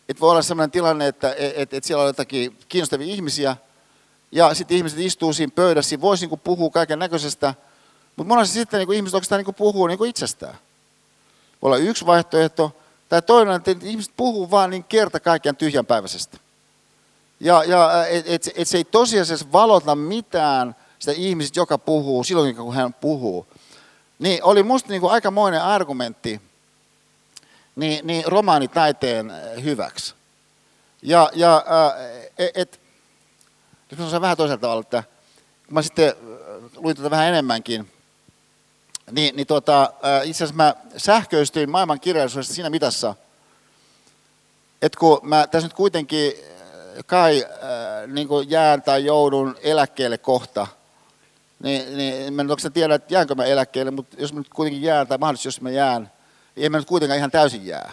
että voi olla sellainen tilanne, että et, et siellä on jotakin kiinnostavia ihmisiä, ja sitten ihmiset istuu siinä pöydässä, voisi niin puhua kaiken näköisestä, mutta monesti sitten niin ihmiset oikeastaan niin puhuu niin itsestään. Voi olla yksi vaihtoehto, tai toinen, että ihmiset puhuu vaan niin kerta kaikkiaan tyhjänpäiväisestä. Ja, ja et, et, et se ei tosiasiassa valota mitään sitä ihmistä, joka puhuu silloin, kun hän puhuu. Niin oli musta niin kuin aikamoinen argumentti niin, niin romaanitaiteen hyväksi. Ja, ja et, et, nyt mä vähän toisella tavalla, että kun mä sitten luin tätä vähän enemmänkin, niin, niin tuota, itse asiassa mä sähköistyin maailman kirjallisuudesta siinä mitassa, että kun mä tässä nyt kuitenkin kai äh, niin jään tai joudun eläkkeelle kohta, niin, niin mä en oikeastaan tiedä, että jäänkö mä eläkkeelle, mutta jos mä nyt kuitenkin jään, tai mahdollisesti jos mä jään, ei mä nyt kuitenkaan ihan täysin jää.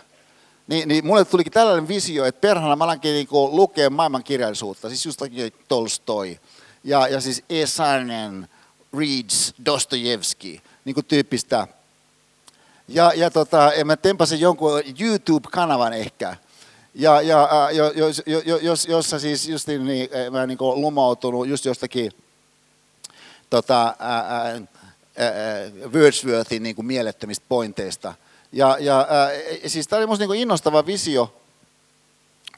Niin, niin mulle tulikin tällainen visio, että perhana mä alankin niinku lukea maailmankirjallisuutta, siis just Tolstoi ja, ja siis Esanen, reads Dostojevski, niin kuin tyyppistä. Ja, ja tota, mä tempasin jonkun YouTube-kanavan ehkä, ja, ja jo, jo, jo, jos, jossa siis just niin, mä niin lumoutunut just jostakin tota, Wordsworthin niin mielettömistä pointeista. Ja, ja ää, siis tämä oli minusta niin innostava visio,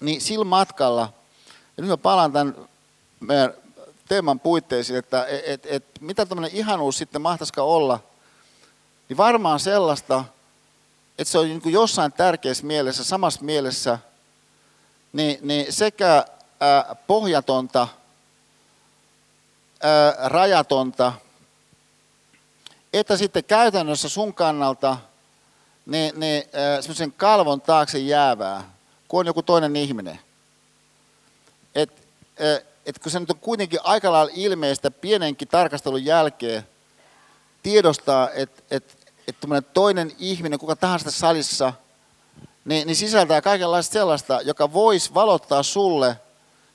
niin sillä matkalla, ja nyt mä palaan tämän meidän teeman puitteisiin, että et, et, et, mitä tämmöinen ihanuus sitten mahtaisikaan olla, niin varmaan sellaista, että se on niin jossain tärkeässä mielessä, samassa mielessä, niin, niin sekä ää, pohjatonta, rajatonta, että sitten käytännössä sun kannalta niin, niin, semmoisen kalvon taakse jäävää, kun on joku toinen ihminen. Et, et kun se nyt on kuitenkin aika lailla ilmeistä pienenkin tarkastelun jälkeen tiedostaa, että et, et toinen ihminen, kuka tahansa salissa, niin, niin sisältää kaikenlaista sellaista, joka voisi valottaa sulle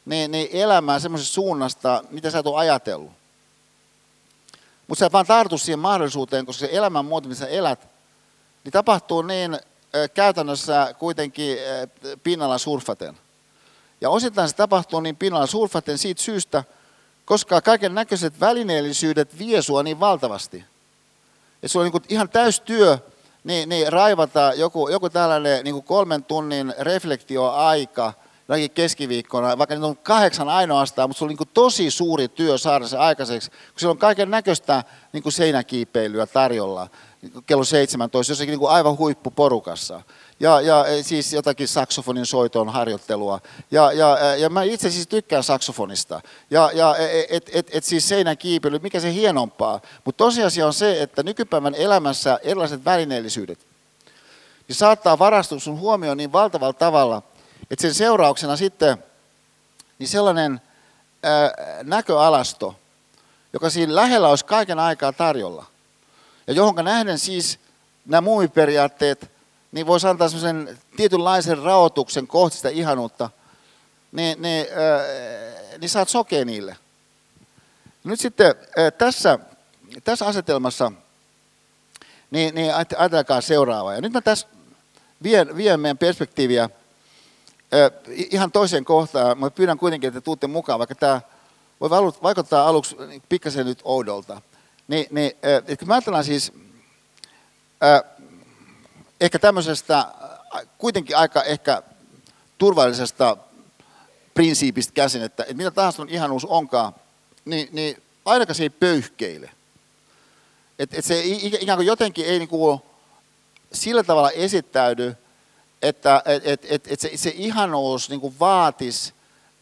niin, niin elämää semmoisesta suunnasta, mitä sä et ole ajatellut. Mutta sä et vaan tartu siihen mahdollisuuteen, koska se elämän muoto, missä elät, niin tapahtuu niin käytännössä kuitenkin pinnalla surfaten. Ja osittain se tapahtuu niin pinnalla surfaten siitä syystä, koska kaiken näköiset välineellisyydet vie sua niin valtavasti. Ja se on niin ihan täys työ niin, niin raivata joku, joku tällainen niin kolmen tunnin reflektioaika – jonakin keskiviikkona, vaikka niitä on kahdeksan ainoastaan, mutta se oli niin tosi suuri työ saada se aikaiseksi, kun siellä on kaiken näköistä niin seinäkiipeilyä tarjolla kello 17, jossakin niin kuin aivan huippuporukassa. Ja, ja e, siis jotakin saksofonin soiton harjoittelua. Ja, ja, e, ja mä itse siis tykkään saksofonista. Ja, ja et, et, et, et siis seinäkiipeily, mikä se hienompaa. Mutta tosiasia on se, että nykypäivän elämässä erilaiset välineellisyydet niin saattaa varastua sun huomioon niin valtavalla tavalla – että sen seurauksena sitten niin sellainen ää, näköalasto, joka siinä lähellä olisi kaiken aikaa tarjolla, ja johonka nähden siis nämä muumiperiaatteet, niin voisi antaa sellaisen tietynlaisen raotuksen kohti sitä ihanuutta, niin, niin, ää, niin saat sokea niille. Nyt sitten ää, tässä, tässä asetelmassa, niin, niin ajatelkaa seuraavaa. Ja nyt mä tässä vien, vien meidän perspektiiviä ihan toiseen kohtaan, mutta pyydän kuitenkin, että tuutte mukaan, vaikka tämä voi vaikuttaa aluksi pikkasen nyt oudolta. Niin, niin että mä ajattelen siis äh, ehkä tämmöisestä kuitenkin aika ehkä turvallisesta prinsiipistä käsin, että, että mitä tahansa on ihanuus onkaan, niin, niin ainakaan se ei pöyhkeile. Että et se ikään kuin jotenkin ei niinku sillä tavalla esittäydy, että et, et, et, se, se ihanuus niin vaatisi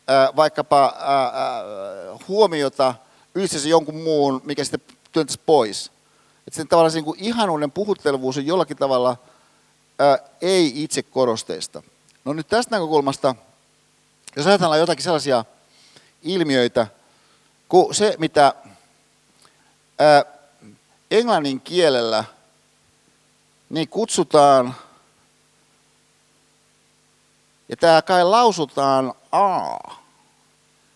äh, vaikkapa äh, huomiota yhdessä jonkun muun, mikä sitten työntäisi pois. Että sen tavallaan se niin ihanuuden puhuttelevuus on jollakin tavalla äh, ei itse korosteista. No nyt tästä näkökulmasta, jos ajatellaan jotakin sellaisia ilmiöitä, kuin se, mitä äh, englannin kielellä niin kutsutaan ja tämä kai lausutaan A.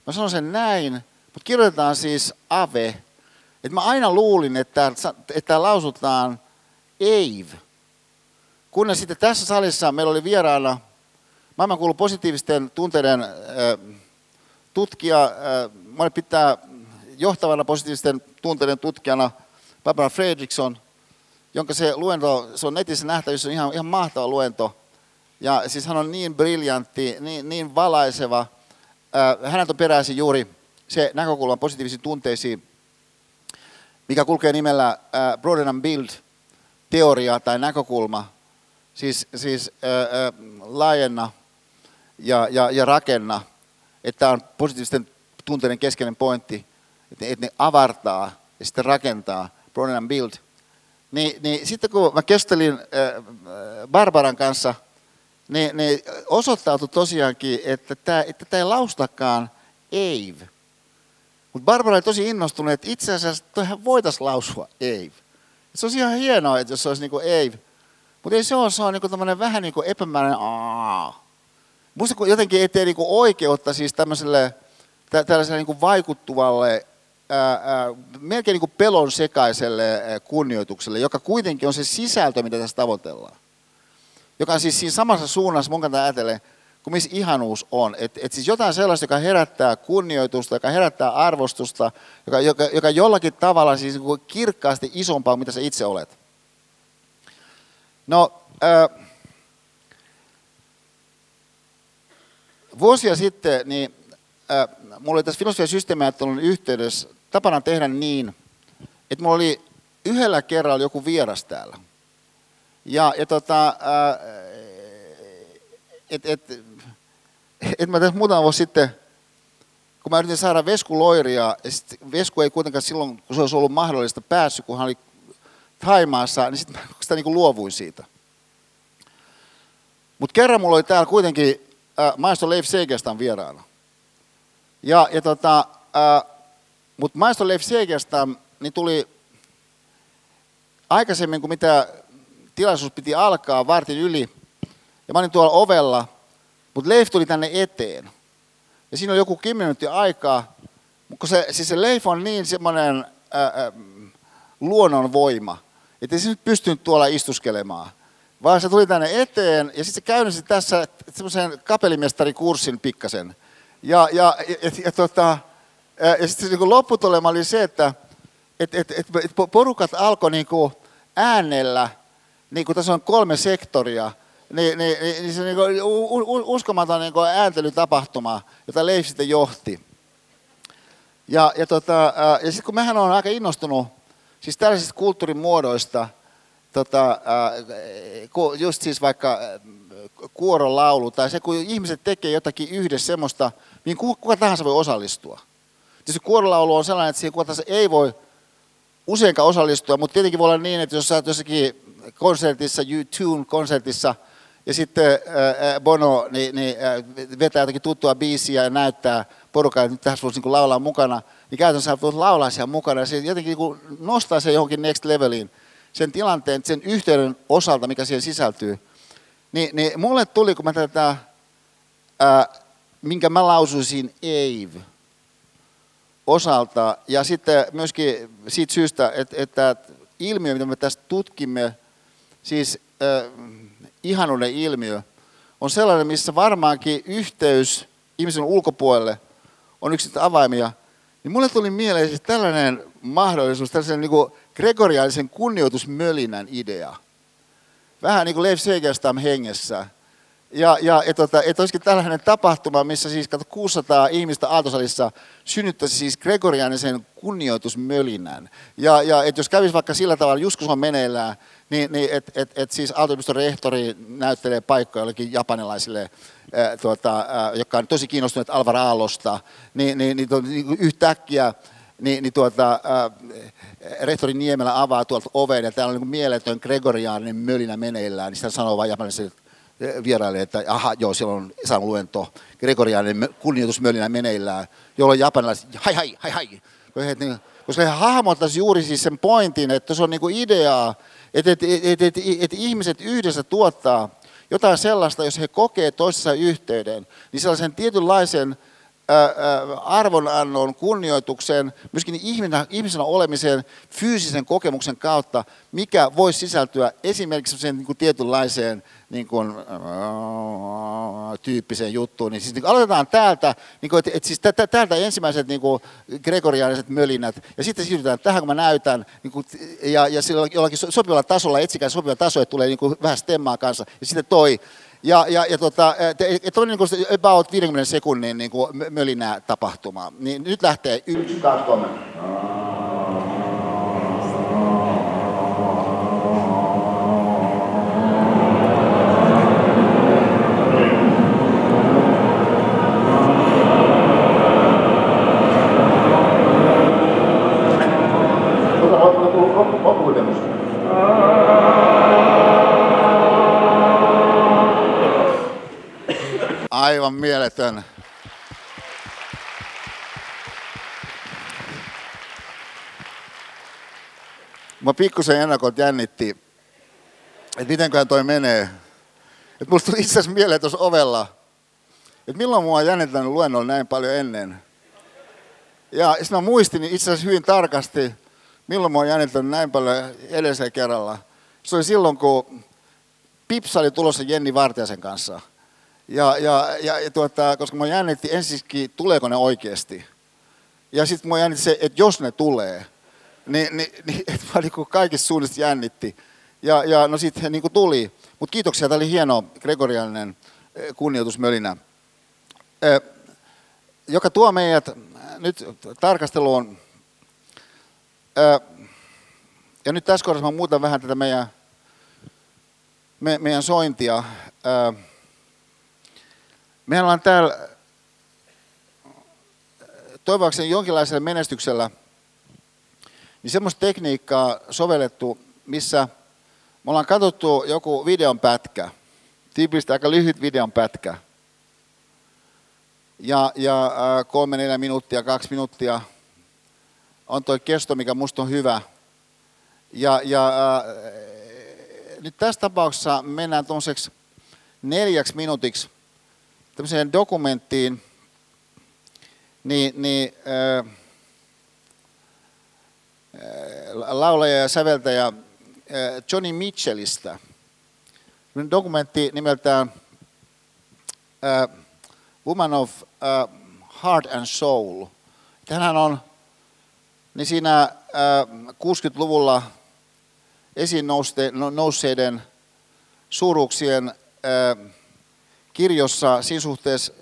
Mä sanon sen näin, mutta kirjoitetaan siis ave. Et mä aina luulin, että, tämä lausutaan eiv. Kunnes sitten tässä salissa meillä oli vieraana maailmankuulu positiivisten tunteiden tutkija, mä pitää johtavana positiivisten tunteiden tutkijana Barbara Fredriksson, jonka se luento, se on netissä nähtävissä, on ihan, ihan mahtava luento – ja siis hän on niin briljantti, niin, niin valaiseva. Häneltä on peräisin juuri se näkökulma positiivisiin tunteisiin, mikä kulkee nimellä Broaden and Build-teoria tai näkökulma. Siis, siis ää, laajenna ja, ja, ja rakenna, että tämä on positiivisten tunteiden keskeinen pointti, että ne, että ne avartaa ja sitten rakentaa, Broaden and Build. Niin, niin sitten kun mä keskustelin Barbaran kanssa – niin, niin osoittautui tosiaankin, että tämä, että tämä ei laustakaan Eve. Mutta Barbara oli tosi innostunut, että itse asiassa voitaisiin lausua Eve. Se olisi ihan hienoa, että jos se olisi niin kuin Eve. Mutta ei se ole, se on niin kuin vähän niin kuin epämääräinen aa. Musta jotenkin ei tee niin kuin oikeutta siis tämmöiselle tä, tällaiselle niin kuin vaikuttuvalle, ää, ää, melkein niin kuin pelon sekaiselle kunnioitukselle, joka kuitenkin on se sisältö, mitä tässä tavoitellaan. Joka on siis siinä samassa suunnassa mun kannalta ajatellen, kuin missä ihanuus on. Että et siis jotain sellaista, joka herättää kunnioitusta, joka herättää arvostusta, joka, joka, joka jollakin tavalla siis niin kirkkaasti isompaa kuin mitä sä itse olet. No, äh, vuosia sitten, niin äh, mulla oli tässä filosofian systeemiajattelun yhteydessä tapana tehdä niin, että mulla oli yhdellä kerralla joku vieras täällä. Ja, ja tota, äh, et, et, et mä tässä muutama vuosi sitten, kun mä yritin saada Vesku Loiria, ja sit Vesku ei kuitenkaan silloin, kun se olisi ollut mahdollista päässyt, kun hän oli Thaimaassa, niin sitten mä sitä niin kuin luovuin siitä. Mutta kerran mulla oli täällä kuitenkin äh, maestro Leif Segestan vieraana. Ja, ja tota, äh, mutta maestro Leif Segestan niin tuli aikaisemmin kuin mitä tilaisuus piti alkaa vartin yli. Ja mä olin tuolla ovella, mutta Leif tuli tänne eteen. Ja siinä oli joku 10 minuuttia aikaa, mutta se, siis se Leif on niin semmoinen luonnonvoima, että ei se nyt pystynyt tuolla istuskelemaan. Vaan se tuli tänne eteen ja sitten se käynnisti tässä semmoisen kapellimestarikurssin pikkasen. Ja, ja, ja, ja, ja, tota, ja sitten niin lopputulema oli se, että et, et, et, et porukat alkoi niin äänellä, niin kuin tässä on kolme sektoria, niin, niin, niin, niin se niin kuin uskomaton niin kuin ääntelytapahtuma, jota Leif sitten johti. Ja, ja, tota, ja sitten kun mehän on aika innostunut siis tällaisista kulttuurimuodoista, tota, just siis vaikka kuorolaulu tai se, kun ihmiset tekee jotakin yhdessä semmoista, niin kuka tahansa voi osallistua. Tietysti kuorolaulu on sellainen, että siihen kuka tahansa ei voi useinkaan osallistua, mutta tietenkin voi olla niin, että jos sä oot jossakin konsertissa, U-Tune-konsertissa, ja sitten Bono niin, niin, vetää jotakin tuttua biisiä ja näyttää porukalle, että nyt tässä voisi niin laulaa mukana, niin käytännössä voit laulaa siellä mukana, ja se jotenkin niin nostaa se johonkin next leveliin sen tilanteen, sen yhteyden osalta, mikä siihen sisältyy. Niin, niin mulle tuli, kun mä tätä, ää, minkä mä lausuisin Ave osalta, ja sitten myöskin siitä syystä, että, että ilmiö, mitä me tästä tutkimme, siis äh, ihanuuden ilmiö, on sellainen, missä varmaankin yhteys ihmisen ulkopuolelle on yksi avaimia, niin mulle tuli mieleen siis tällainen mahdollisuus, tällaisen niin gregoriaalisen kunnioitusmölinän idea. Vähän niin kuin Leif Segerstam hengessä. Ja, ja et, tota, et olisikin tällainen tapahtuma, missä siis 600 ihmistä Aaltosalissa synnyttäisi siis gregoriaanisen kunnioitusmölinän. Ja, ja et jos kävisi vaikka sillä tavalla, joskus on meneillään, niin, niin että et, et siis Aalto rehtori näyttelee paikkoja jollekin japanilaisille, ää, tuota, ää, jotka on tosi kiinnostuneet Alvar Aallosta, niin, niin, niin, niin yhtäkkiä niin, niin tuota, ää, rehtori Niemelä avaa tuolta oven ja täällä on niin mieletön gregoriaaninen mölinä meneillään, niin sitä sanoo vain japanilaisille vieraille, että aha, joo, siellä on saanut luento, gregoriaaninen kunnioitusmölinä meneillään, jolloin japanilaiset, hai hai, hai hai, koska he hahmottaisivat juuri siis sen pointin, että se on niin kuin ideaa, että, että, että, että, että ihmiset yhdessä tuottaa jotain sellaista, jos he kokee toisessa yhteyden, niin sellaisen tietynlaisen arvonannon, kunnioituksen, myöskin ihmisenä, ihmisenä olemisen fyysisen kokemuksen kautta, mikä voisi sisältyä esimerkiksi sen niin kuin tietynlaiseen niin kuin, tyyppiseen juttuun. Niin siis niin aloitetaan täältä, niin kuin, että, että siis täältä ensimmäiset niin kuin, gregoriaaniset mölinät, ja sitten siirrytään tähän, kun mä näytän, niin kuin, ja, ja sillä jollakin sopivalla tasolla, etsikää sopiva taso, että tulee niin kuin, vähän stemmaa kanssa, ja sitten toi, ja, ja, ja tota, että on niin kuin about 50 sekunnin niin mölinää tapahtuma. Niin nyt lähtee yksi, kaksi, kolme. Aivan mieletön. Mä pikkusen ennakot jännitti, että mitenköhän toi menee. Että musta tuli itse asiassa mieleen tuossa ovella, että milloin mua on jännittänyt luennolla näin paljon ennen. Ja sitten mä muistin itse asiassa hyvin tarkasti, milloin mua on jännittänyt näin paljon edellisellä kerralla. Se oli silloin, kun Pipsa oli tulossa Jenni Vartiasen kanssa. Ja, ja, ja, ja tuota, koska mä jännitti ensiksikin, tuleeko ne oikeasti. Ja sitten mä jännitti se, että jos ne tulee, niin, niin, niin että mä niin kaikista suunnista jännitti. Ja, ja no sitten he niin tuli. Mutta kiitoksia, tämä oli hieno gregoriaalinen eh, kunnioitusmölinä, eh, joka tuo meidät nyt tarkasteluun. Eh, ja nyt tässä kohdassa mä muutan vähän tätä meidän, me, meidän sointia. Mehän ollaan täällä toivoakseni jonkinlaisella menestyksellä niin semmoista tekniikkaa sovellettu, missä me ollaan katsottu joku videon pätkä, tyypillisesti aika lyhyt videon pätkä. Ja, ja äh, kolme, neljä minuuttia, kaksi minuuttia on tuo kesto, mikä musta on hyvä. Ja, ja äh, nyt tässä tapauksessa mennään tuollaiseksi neljäksi minuutiksi tämmöiseen dokumenttiin, niin, niin äh, laulaja ja säveltäjä Eh, Johnny Mitchellistä. Dokumentti nimeltään uh, Woman of uh, Heart and Soul. Tänään on niin siinä uh, 60-luvulla esiin no, nousseiden suuruuksien uh, kirjossa siinä suhteessa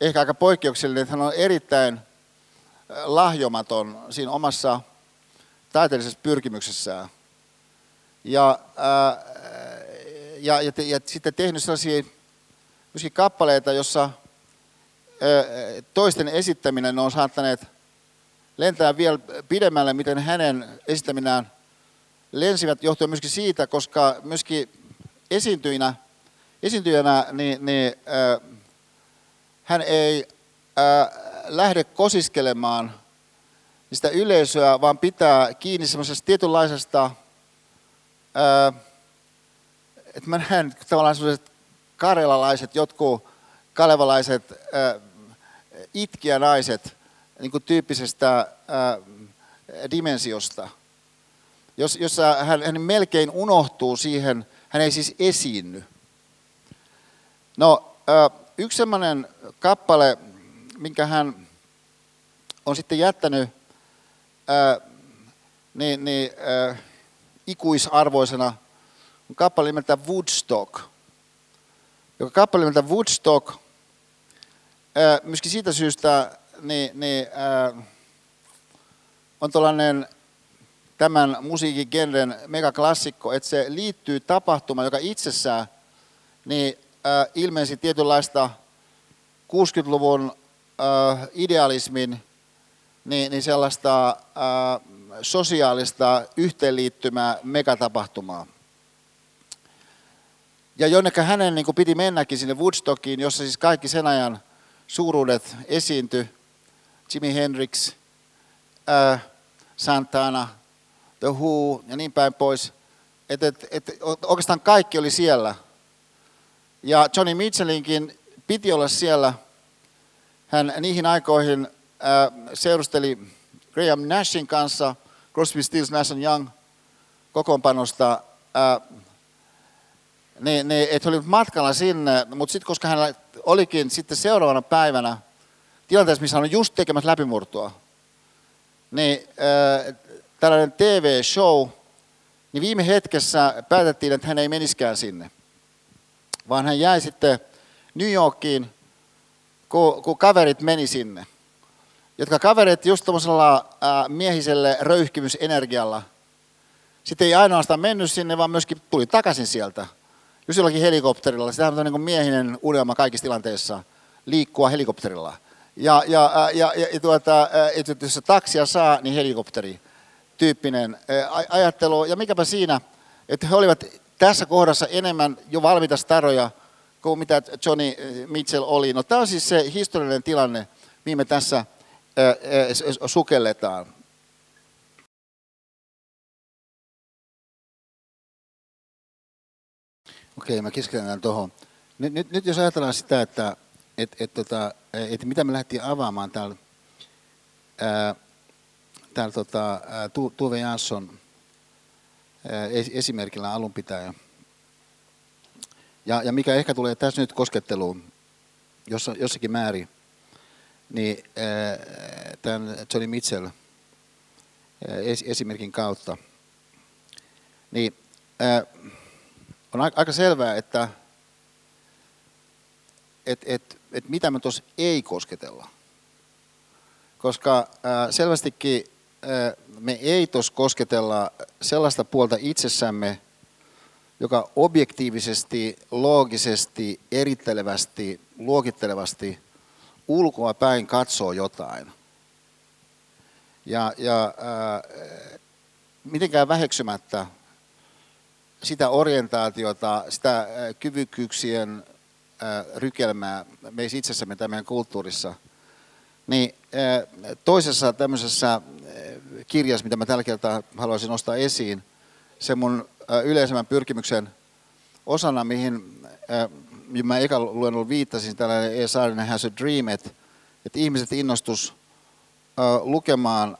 ehkä aika poikkeuksellinen, että hän on erittäin lahjomaton siinä omassa taiteellisessa pyrkimyksessään. Ja, ää, ja, ja, ja sitten tehnyt sellaisia myöskin kappaleita, jossa ää, toisten esittäminen on saattaneet lentää vielä pidemmälle, miten hänen esittäminään lensivät johtuen myöskin siitä, koska myöskin esiintyjänä, esiintyjänä niin, niin, ää, hän ei ää, lähde kosiskelemaan sitä yleisöä, vaan pitää kiinni semmoisesta tietynlaisesta että mä näen tavallaan sellaiset karelalaiset, jotkut kalevalaiset äh, itkijänaiset niin kuin tyyppisestä äh, dimensiosta, jos, jossa hän, hän melkein unohtuu siihen, hän ei siis esiinny. No, yksi sellainen kappale, minkä hän on sitten jättänyt, niin, niin ikuisarvoisena on kappale nimeltä Woodstock. Joka kappale nimeltä Woodstock, myöskin siitä syystä niin, niin, on tällainen tämän musiikin genren megaklassikko, että se liittyy tapahtumaan, joka itsessään niin, ää, ilmensi tietynlaista 60-luvun ää, idealismin niin, niin sellaista ää, sosiaalista yhteenliittymää megatapahtumaa. Ja jonnekä hänen niin kuin piti mennäkin sinne Woodstockiin, jossa siis kaikki sen ajan suuruudet esiintyi. Jimi Hendrix, äh, Santana, The Who ja niin päin pois. Et, et, et, oikeastaan kaikki oli siellä. Ja Johnny Mitchellinkin piti olla siellä. Hän niihin aikoihin äh, seurusteli Graham Nashin kanssa – Crosby, Stills, Nash Young kokoonpanosta, ää, niin, niin, että oli matkalla sinne, mutta sitten koska hän olikin sitten seuraavana päivänä tilanteessa, missä hän on just tekemässä läpimurtoa, niin ää, tällainen TV-show, niin viime hetkessä päätettiin, että hän ei meniskään sinne, vaan hän jäi sitten New Yorkiin, kun, kun kaverit meni sinne jotka kaverit just tuollaisella miehiselle röyhkimysenergialla, sitten ei ainoastaan mennyt sinne, vaan myöskin tuli takaisin sieltä. Just jollakin helikopterilla. Sitähän on niin miehinen unelma kaikissa tilanteissa, liikkua helikopterilla. Ja, ja, ja, ja, ja tuota, että jos taksia saa, niin helikopteri tyyppinen ajattelu. Ja mikäpä siinä, että he olivat tässä kohdassa enemmän jo valmiita staroja kuin mitä Johnny Mitchell oli. No tämä on siis se historiallinen tilanne, mihin me tässä sukelletaan. Okei, mä keskitän tuohon. Nyt, nyt, nyt jos ajatellaan sitä, että et, et, tota, et mitä me lähdettiin avaamaan täällä, ää, täällä tota, Tuve Jansson esimerkillä alunpitäjä. Ja, ja mikä ehkä tulee tässä nyt kosketteluun jossa, jossakin määrin, niin tämän Johnny Mitchell esimerkin kautta, niin on aika selvää, että et, et, et mitä me tuossa ei kosketella. Koska selvästikin me ei tuossa kosketella sellaista puolta itsessämme, joka objektiivisesti, loogisesti, erittelevästi, luokittelevasti ulkoa päin katsoo jotain. Ja, ja ää, mitenkään väheksymättä sitä orientaatiota, sitä kyvykkyyksien rykelmää meissä itsessämme tämän meidän kulttuurissa, niin toisessa tämmöisessä kirjassa, mitä mä tällä kertaa haluaisin nostaa esiin, se mun yleisemmän pyrkimyksen osana, mihin mä eka luennolla viittasin, tällainen E. Saarinen has a dream, että, että ihmiset innostus lukemaan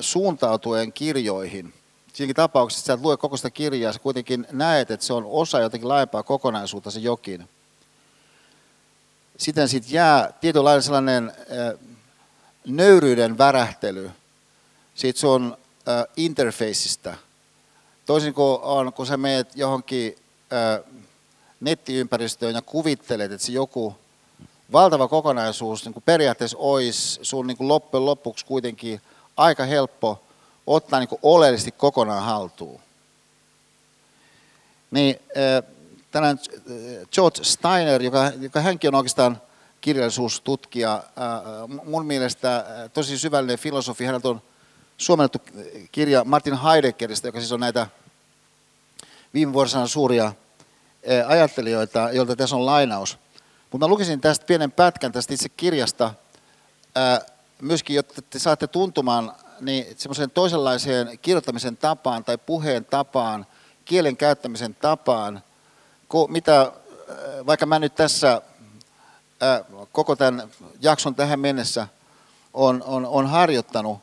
suuntautuen kirjoihin – siinäkin tapauksessa, että sä lue koko sitä kirjaa, sä kuitenkin näet, että se on osa jotenkin laajempaa kokonaisuutta se jokin. Sitten siitä jää tietynlainen sellainen nöyryyden värähtely siitä sun interfaceista. Toisin kuin on, kun sä meet johonkin nettiympäristöön ja kuvittelet, että se joku valtava kokonaisuus niin kuin periaatteessa olisi sun niin kuin loppujen lopuksi kuitenkin aika helppo – ottaa niin oleellisesti kokonaan haltuun. Niin tällainen George Steiner, joka, joka hänkin on oikeastaan kirjallisuustutkija, mun mielestä tosi syvällinen filosofi, häneltä on suomennettu kirja Martin Heideggeristä, joka siis on näitä viime vuosina suuria ajattelijoita, joilta tässä on lainaus. Mutta mä lukisin tästä pienen pätkän tästä itse kirjasta, myöskin, jotta te saatte tuntumaan niin semmoiseen toisenlaiseen kirjoittamisen tapaan tai puheen tapaan, kielen käyttämisen tapaan, mitä äh, vaikka mä nyt tässä koko tämän jakson tähän mennessä on, on, on harjoittanut,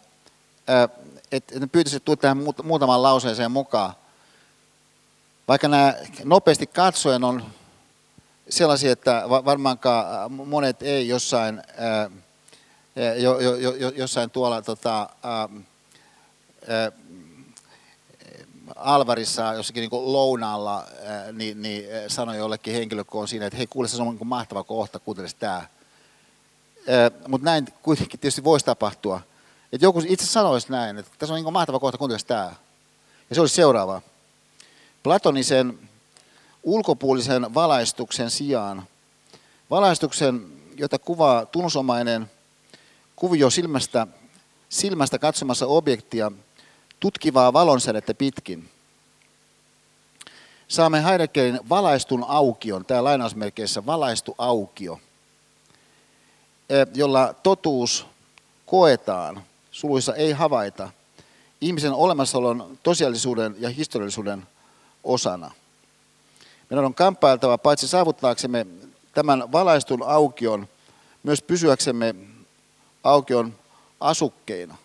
että pyytäisit tulla tähän muutamaan lauseeseen mukaan. Vaikka nämä nopeasti katsoen on sellaisia, että varmaankaan monet ei jossain jo, jo, jo, jossain tuolla tota, Alvarissa jossakin niin lounaalla niin, niin sanoi jollekin henkilö, kun on siinä, että hei kuule, se on niin mahtava kohta, kuuntelisi tämä. Mutta näin kuitenkin tietysti voisi tapahtua. Että joku itse sanoisi näin, että tässä on niin mahtava kohta, kuuntelisi tämä. Ja se olisi seuraava. Platonisen ulkopuolisen valaistuksen sijaan, valaistuksen, jota kuvaa tunnusomainen kuvio silmästä, silmästä katsomassa objektia tutkivaa valonsädettä pitkin. Saamme Heideggerin valaistun aukion, tämä lainausmerkeissä valaistu aukio, e, jolla totuus koetaan, suluissa ei havaita, ihmisen olemassaolon tosiaallisuuden ja historiallisuuden osana. Meidän on kamppailtava paitsi saavuttaaksemme tämän valaistun aukion, myös pysyäksemme aukion asukkeina.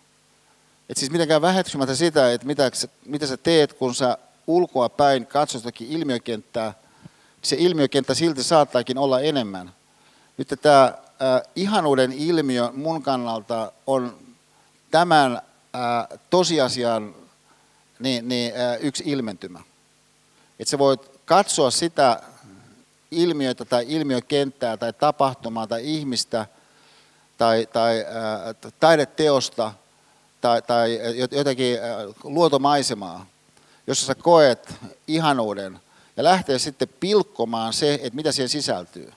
Et siis mitenkään väheksymättä sitä, että mitä, mitä sä teet, kun sä ulkoa päin katsot jotakin ilmiökenttää, se ilmiökenttä silti saattaakin olla enemmän. Nyt tämä ihanuuden ilmiö mun kannalta on tämän äh, tosiasian niin, niin, äh, yksi ilmentymä. Että sä voit katsoa sitä ilmiötä tai ilmiökenttää tai tapahtumaa tai ihmistä – tai, tai äh, taideteosta tai, tai jotenkin luotomaisemaa, jossa sä koet ihanuuden ja lähtee sitten pilkkomaan se, että mitä siihen sisältyy.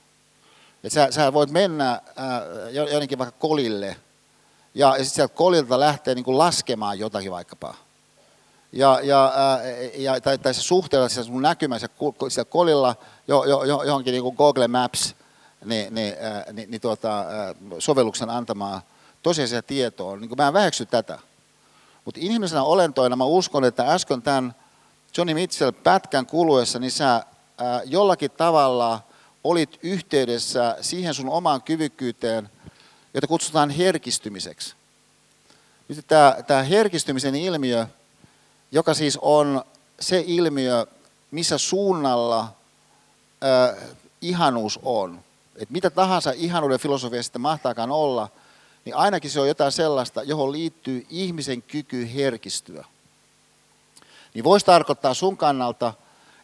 Et sä, sä voit mennä äh, jonnekin vaikka kolille ja, ja sitten sieltä kolilta lähtee niin kuin laskemaan jotakin vaikkapa. Ja, ja, ja, tai, tai se suhteella siellä sun näkymässä siellä kolilla jo, jo, jo, johonkin niin kuin Google Maps – niin, niin, äh, niin, niin tuota, äh, sovelluksen antamaa tosiasia tietoa. Niin mä en väheksy tätä. Mutta inhimillisenä olentoina mä uskon, että äsken tämän Johnny Mitchell pätkän kuluessa, niin sä jollakin tavalla olit yhteydessä siihen sun omaan kyvykkyyteen, jota kutsutaan herkistymiseksi. Nyt tämä, tämä herkistymisen ilmiö, joka siis on se ilmiö, missä suunnalla äh, ihanuus on. Et mitä tahansa ihanuuden filosofia sitten mahtaakaan olla, niin ainakin se on jotain sellaista, johon liittyy ihmisen kyky herkistyä. Niin voisi tarkoittaa sun kannalta,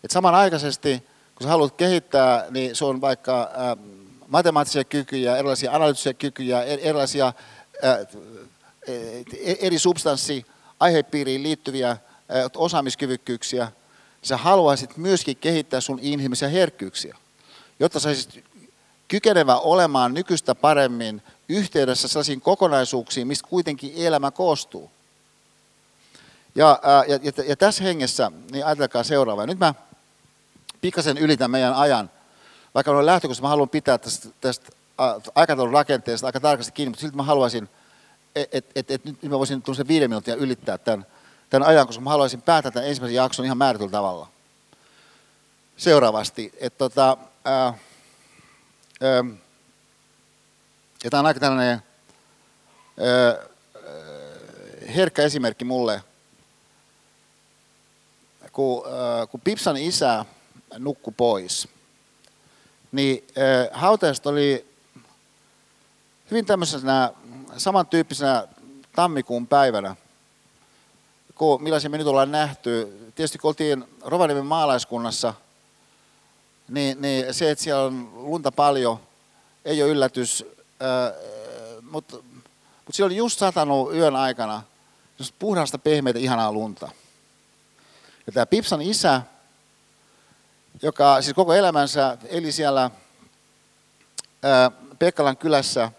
että samanaikaisesti, kun sä haluat kehittää, niin se on vaikka äh, matemaattisia kykyjä, erilaisia analyyttisiä kykyjä, erilaisia äh, eri substanssi aihepiiriin liittyviä äh, osaamiskyvykkyyksiä, sä haluaisit myöskin kehittää sun inhimillisiä herkkyyksiä, jotta sä olisit kykenevä olemaan nykyistä paremmin yhteydessä sellaisiin kokonaisuuksiin, mistä kuitenkin elämä koostuu. Ja, ää, ja, ja, ja tässä hengessä, niin ajatelkaa seuraavaa. Nyt mä pikkasen ylitän meidän ajan, vaikka olen lähtökohtaisesti, mä haluan pitää tästä, tästä aikataulun rakenteesta aika tarkasti kiinni, mutta silti mä haluaisin, että et, et, et nyt mä voisin tuollaisen viiden minuutin ylittää tämän, tämän ajan, koska mä haluaisin päättää tämän ensimmäisen jakson ihan määrätyllä tavalla. Seuraavasti, että tota, ää, ää, ja tämä on aika tällainen ää, herkkä esimerkki mulle, kun, ää, kun Pipsan isä nukku pois, niin ää, hautajasta oli hyvin tämmöisenä samantyyppisenä tammikuun päivänä, kun millaisia me nyt ollaan nähty. Tietysti kun oltiin Rovaniemen maalaiskunnassa, niin, niin se, että siellä on lunta paljon, ei ole yllätys, mutta, mutta siellä oli just satanut yön aikana puhdasta, pehmeitä, ihanaa lunta. Ja tämä Pipsan isä, joka siis koko elämänsä eli siellä Pekkalan kylässä,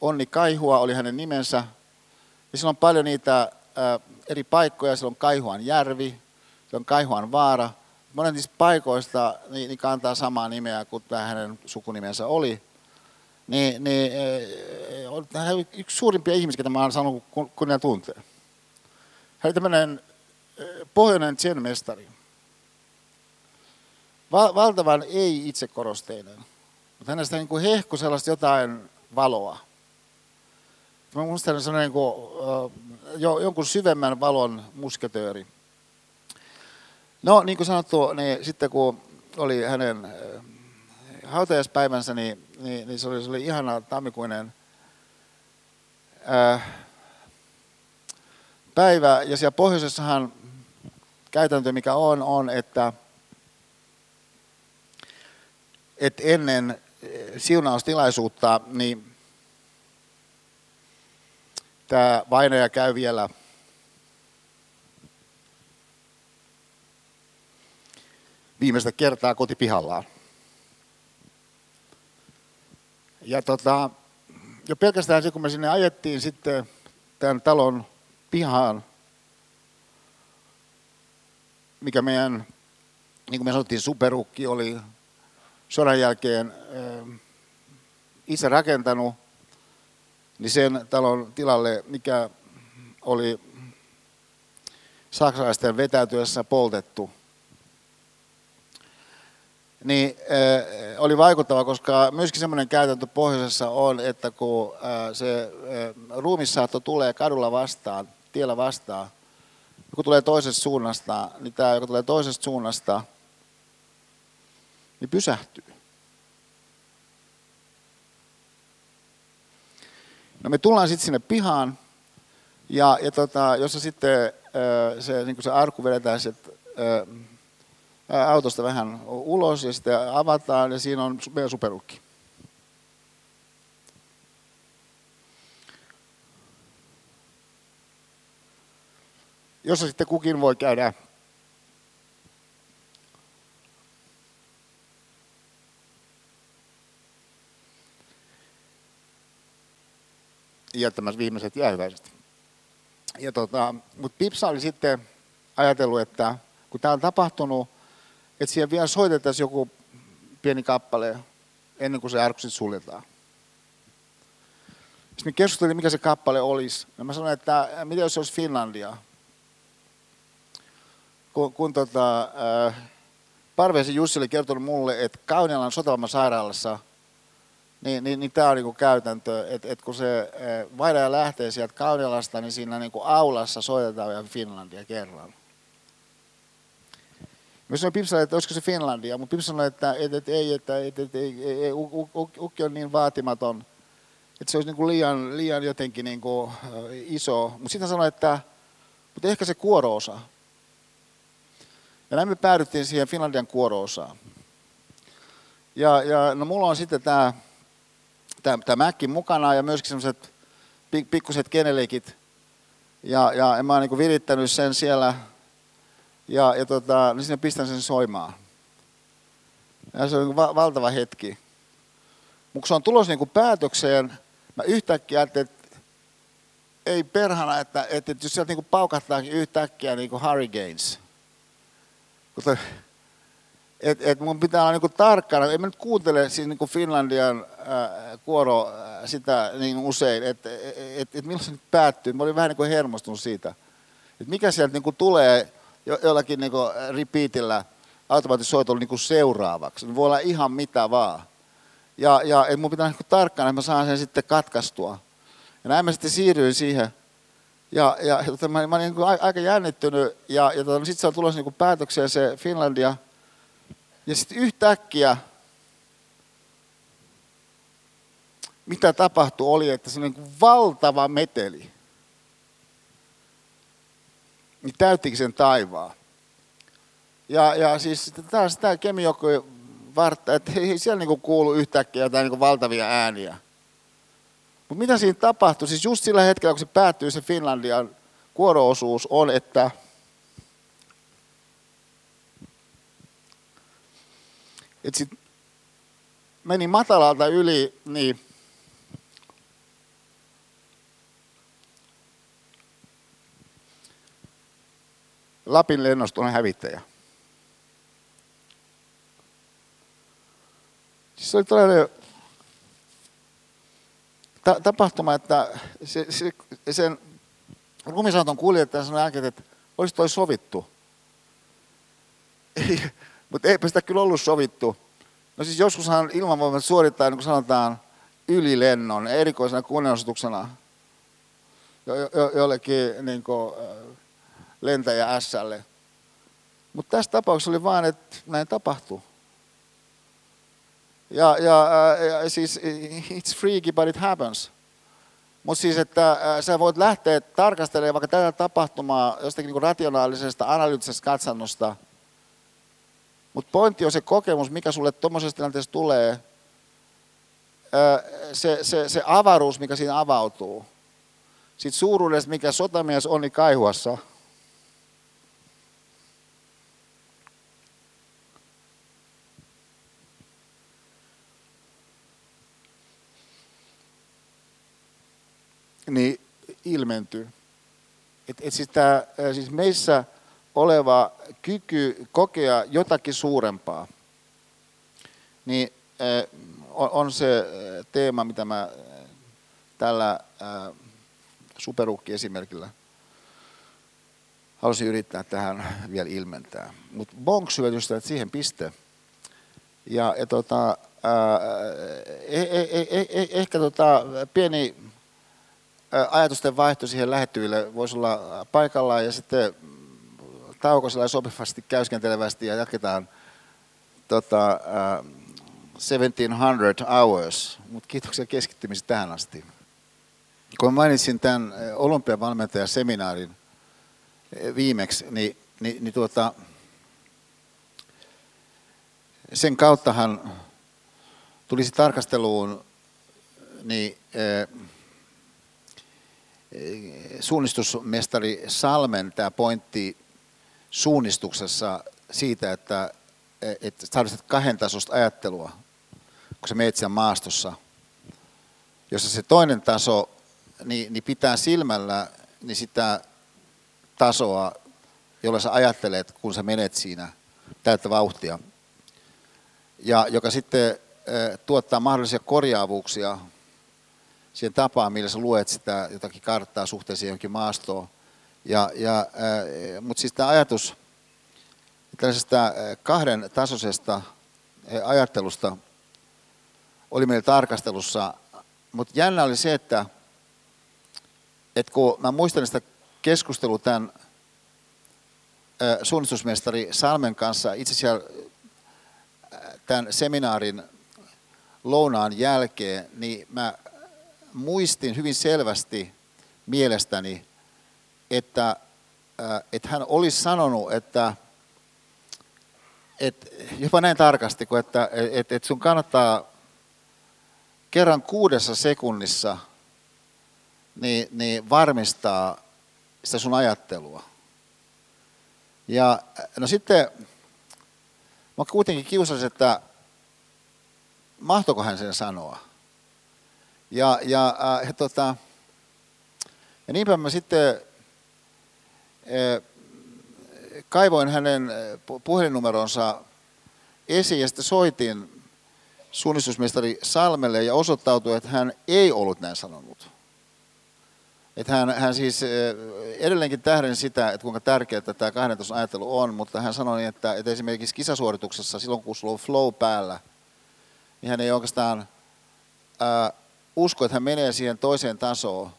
Onni Kaihua oli hänen nimensä, ja siellä on paljon niitä eri paikkoja, siellä on Kaihuan järvi, siellä on Kaihuan vaara. Monet niistä paikoista niin, niin kantaa samaa nimeä kuin tämä hänen sukunimensä oli. Niin, niin hän on yksi suurimpia ihmisiä, ketä mä oon sanonut, kun, kun ne tuntee. Hän oli tämmöinen pohjoinen zen-mestari. Val, valtavan ei-itsekorosteinen. Mutta hänestä niin kuin hehku sellaista jotain valoa. Mä muistan sellainen niin kuin, jo, jonkun syvemmän valon musketööri. No niin kuin sanottu, niin sitten kun oli hänen hautajaispäivänsä, niin, niin, niin se, oli, se oli ihana tammikuinen ää, päivä. Ja siellä pohjoisessahan käytäntö, mikä on, on, että, että ennen siunaustilaisuutta, niin tämä vainaja käy vielä viimeistä kertaa kotipihallaan. Ja tota, jo pelkästään se, kun me sinne ajettiin sitten tämän talon pihaan, mikä meidän, niin kuin me sanottiin, superukki oli sodan jälkeen itse rakentanut, niin sen talon tilalle, mikä oli saksalaisten vetäytyessä poltettu, niin äh, oli vaikuttava, koska myöskin semmoinen käytäntö pohjoisessa on, että kun äh, se ruumissaatto tulee kadulla vastaan, tiellä vastaan, kun tulee toisesta suunnasta, niin tämä, joka tulee toisesta suunnasta, niin pysähtyy. No me tullaan sitten sinne pihaan, ja, ja tota, jossa sitten se, niin se arku vedetään sieltä autosta vähän ulos ja sitten avataan ja siinä on meidän superukki. Jossa sitten kukin voi käydä jättämässä viimeiset jäähyväiset. Ja tota, mutta Pipsa oli sitten ajatellut, että kun tämä on tapahtunut, että siellä vielä soitettaisiin joku pieni kappale ennen kuin se arkku sitten suljetaan. Sitten me keskustelin, mikä se kappale olisi. Ja mä sanoin, että mitä jos se olisi Finlandia? kun, kun tota, äh, Parvesi Jussi oli kertonut mulle, että Kaunialan sotavalman sairaalassa, niin, niin, niin tämä on niinku käytäntö, että et kun se äh, vaihdaja lähtee sieltä Kaunialasta, niin siinä niinku aulassa soitetaan vielä Finlandia kerran. Mä sanoin Pipsalle, että olisiko se Finlandia, mutta Pips sanoi, että, että, että ei, että, että, että ei, ei, ei, ukki on niin vaatimaton, että se olisi niin kuin liian, liian jotenkin niin kuin iso. Mutta sitten sanoi, että mutta ehkä se kuoroosa. Ja näin me päädyttiin siihen Finlandian kuoroosaan. Ja, ja no mulla on sitten tämä tämä Mäkki mukana ja myöskin semmoiset pikkuset kenelikit. Ja, ja mä oon niin virittänyt sen siellä ja, ja tota, niin sinne pistän sen soimaan. Ja se on niin va- valtava hetki. Mutta se on tulossa niin päätökseen, mä yhtäkkiä ajattelin, että ei perhana, että, että, jos sieltä niin paukahtaakin yhtäkkiä niin kuin. Että et mun pitää olla niin tarkkana, en mä nyt kuuntele siis niin Finlandian ää, kuoro ää, sitä niin usein, että et, et, et milloin se nyt päättyy. Mä olin vähän niin kuin hermostunut siitä, että mikä sieltä niin tulee jo, jollakin niin kuin repeatillä automaattisoitolla niin kuin seuraavaksi. Voi olla ihan mitä vaan. Ja, ja et mun pitää niin tarkkana, että mä saan sen sitten katkaistua. Ja näin mä sitten siirryin siihen. Ja, ja tota, mä, mä olin niin aika jännittynyt ja, ja tota, sitten se on tulossa niin päätökseen se Finlandia. Ja sitten yhtäkkiä, mitä tapahtui, oli, että se niin valtava meteli niin täyttikin sen taivaan. Ja, ja siis tämä on sitä vartta, että ei siellä niin kuulu yhtäkkiä jotain niin valtavia ääniä. Mutta mitä siinä tapahtui? Siis just sillä hetkellä, kun se päättyy se Finlandian kuoroosuus, on, että että sit meni matalalta yli, niin Lapin lennoston hävittäjä. Siis oli tällainen ta- tapahtuma, että se, se, sen lumisauton kuljettaja sanoi äänkin, että olisi toi sovittu. Mutta eipä sitä kyllä ollut sovittu. No siis joskushan ilmavoimat suorittaa, niin kuin sanotaan, ylilennon erikoisena kunnianosoituksena jo, jo, jollekin niin kuin, lentäjä Slle. Mutta tässä tapauksessa oli vain, että näin tapahtuu. Ja, ja, ja siis it's freaky, but it happens. Mutta siis, että sä voit lähteä tarkastelemaan vaikka tätä tapahtumaa jostakin niin rationaalisesta, analyyttisestä katsannosta. Mutta pointti on se kokemus, mikä sulle tuommoisessa tilanteessa tulee, se, se, se avaruus, mikä siinä avautuu. Sitten suuruudesta, mikä sotamies on niin Kaihuassa – niin ilmentyy. Et, et siis, tää, siis meissä oleva kyky kokea jotakin suurempaa, niin on, on se teema, mitä mä tällä superukki-esimerkillä halusin yrittää tähän vielä ilmentää. Mutta bonks että siihen piste. Ja, ja tota, ää, eh, eh, eh, eh, ehkä tota, pieni ajatusten vaihto siihen lähettyville voisi olla paikallaan ja sitten tauko sopivasti käyskentelevästi ja jatketaan tota, uh, 1700 hours, mutta kiitoksia keskittymistä tähän asti. Kun mainitsin tämän olympiavalmentajaseminaarin viimeksi, niin, niin, niin tuota, sen kauttahan tulisi tarkasteluun niin, suunnistusmestari Salmen tämä pointti suunnistuksessa siitä, että, että tarvitset kahden tasosta ajattelua, kun sä meet siellä maastossa, jossa se toinen taso niin, niin pitää silmällä niin sitä tasoa, jolla sä ajattelet, kun sä menet siinä täyttä vauhtia, ja joka sitten tuottaa mahdollisia korjaavuuksia siihen tapaan, millä sä luet sitä jotakin karttaa suhteessa johonkin maastoon. Ja, ja, äh, Mutta siis tämä ajatus, tällaisesta kahden tasoisesta ajattelusta oli meillä tarkastelussa, mutta jännä oli se, että, että kun mä muistan sitä keskustelua tämän suunnistusmestari Salmen kanssa itse asiassa tämän seminaarin lounaan jälkeen, niin mä muistin hyvin selvästi mielestäni, että, että hän olisi sanonut, että, että jopa näin tarkasti, kuin että, että, että sun kannattaa kerran kuudessa sekunnissa niin, niin varmistaa sitä sun ajattelua. Ja no sitten mä kuitenkin kiusasin, että mahtoiko hän sen sanoa. Ja, ja, äh, tota, ja niinpä mä sitten äh, kaivoin hänen puhelinnumeronsa esiin ja sitten soitin suunnistusmestari Salmelle ja osoittautui, että hän ei ollut näin sanonut. Että hän, hän siis edelleenkin tähden sitä, että kuinka tärkeää tämä 12 ajattelu on, mutta hän sanoi, että, että esimerkiksi kisasuorituksessa silloin, kun sulla on flow päällä, niin hän ei oikeastaan ää, usko, että hän menee siihen toiseen tasoon.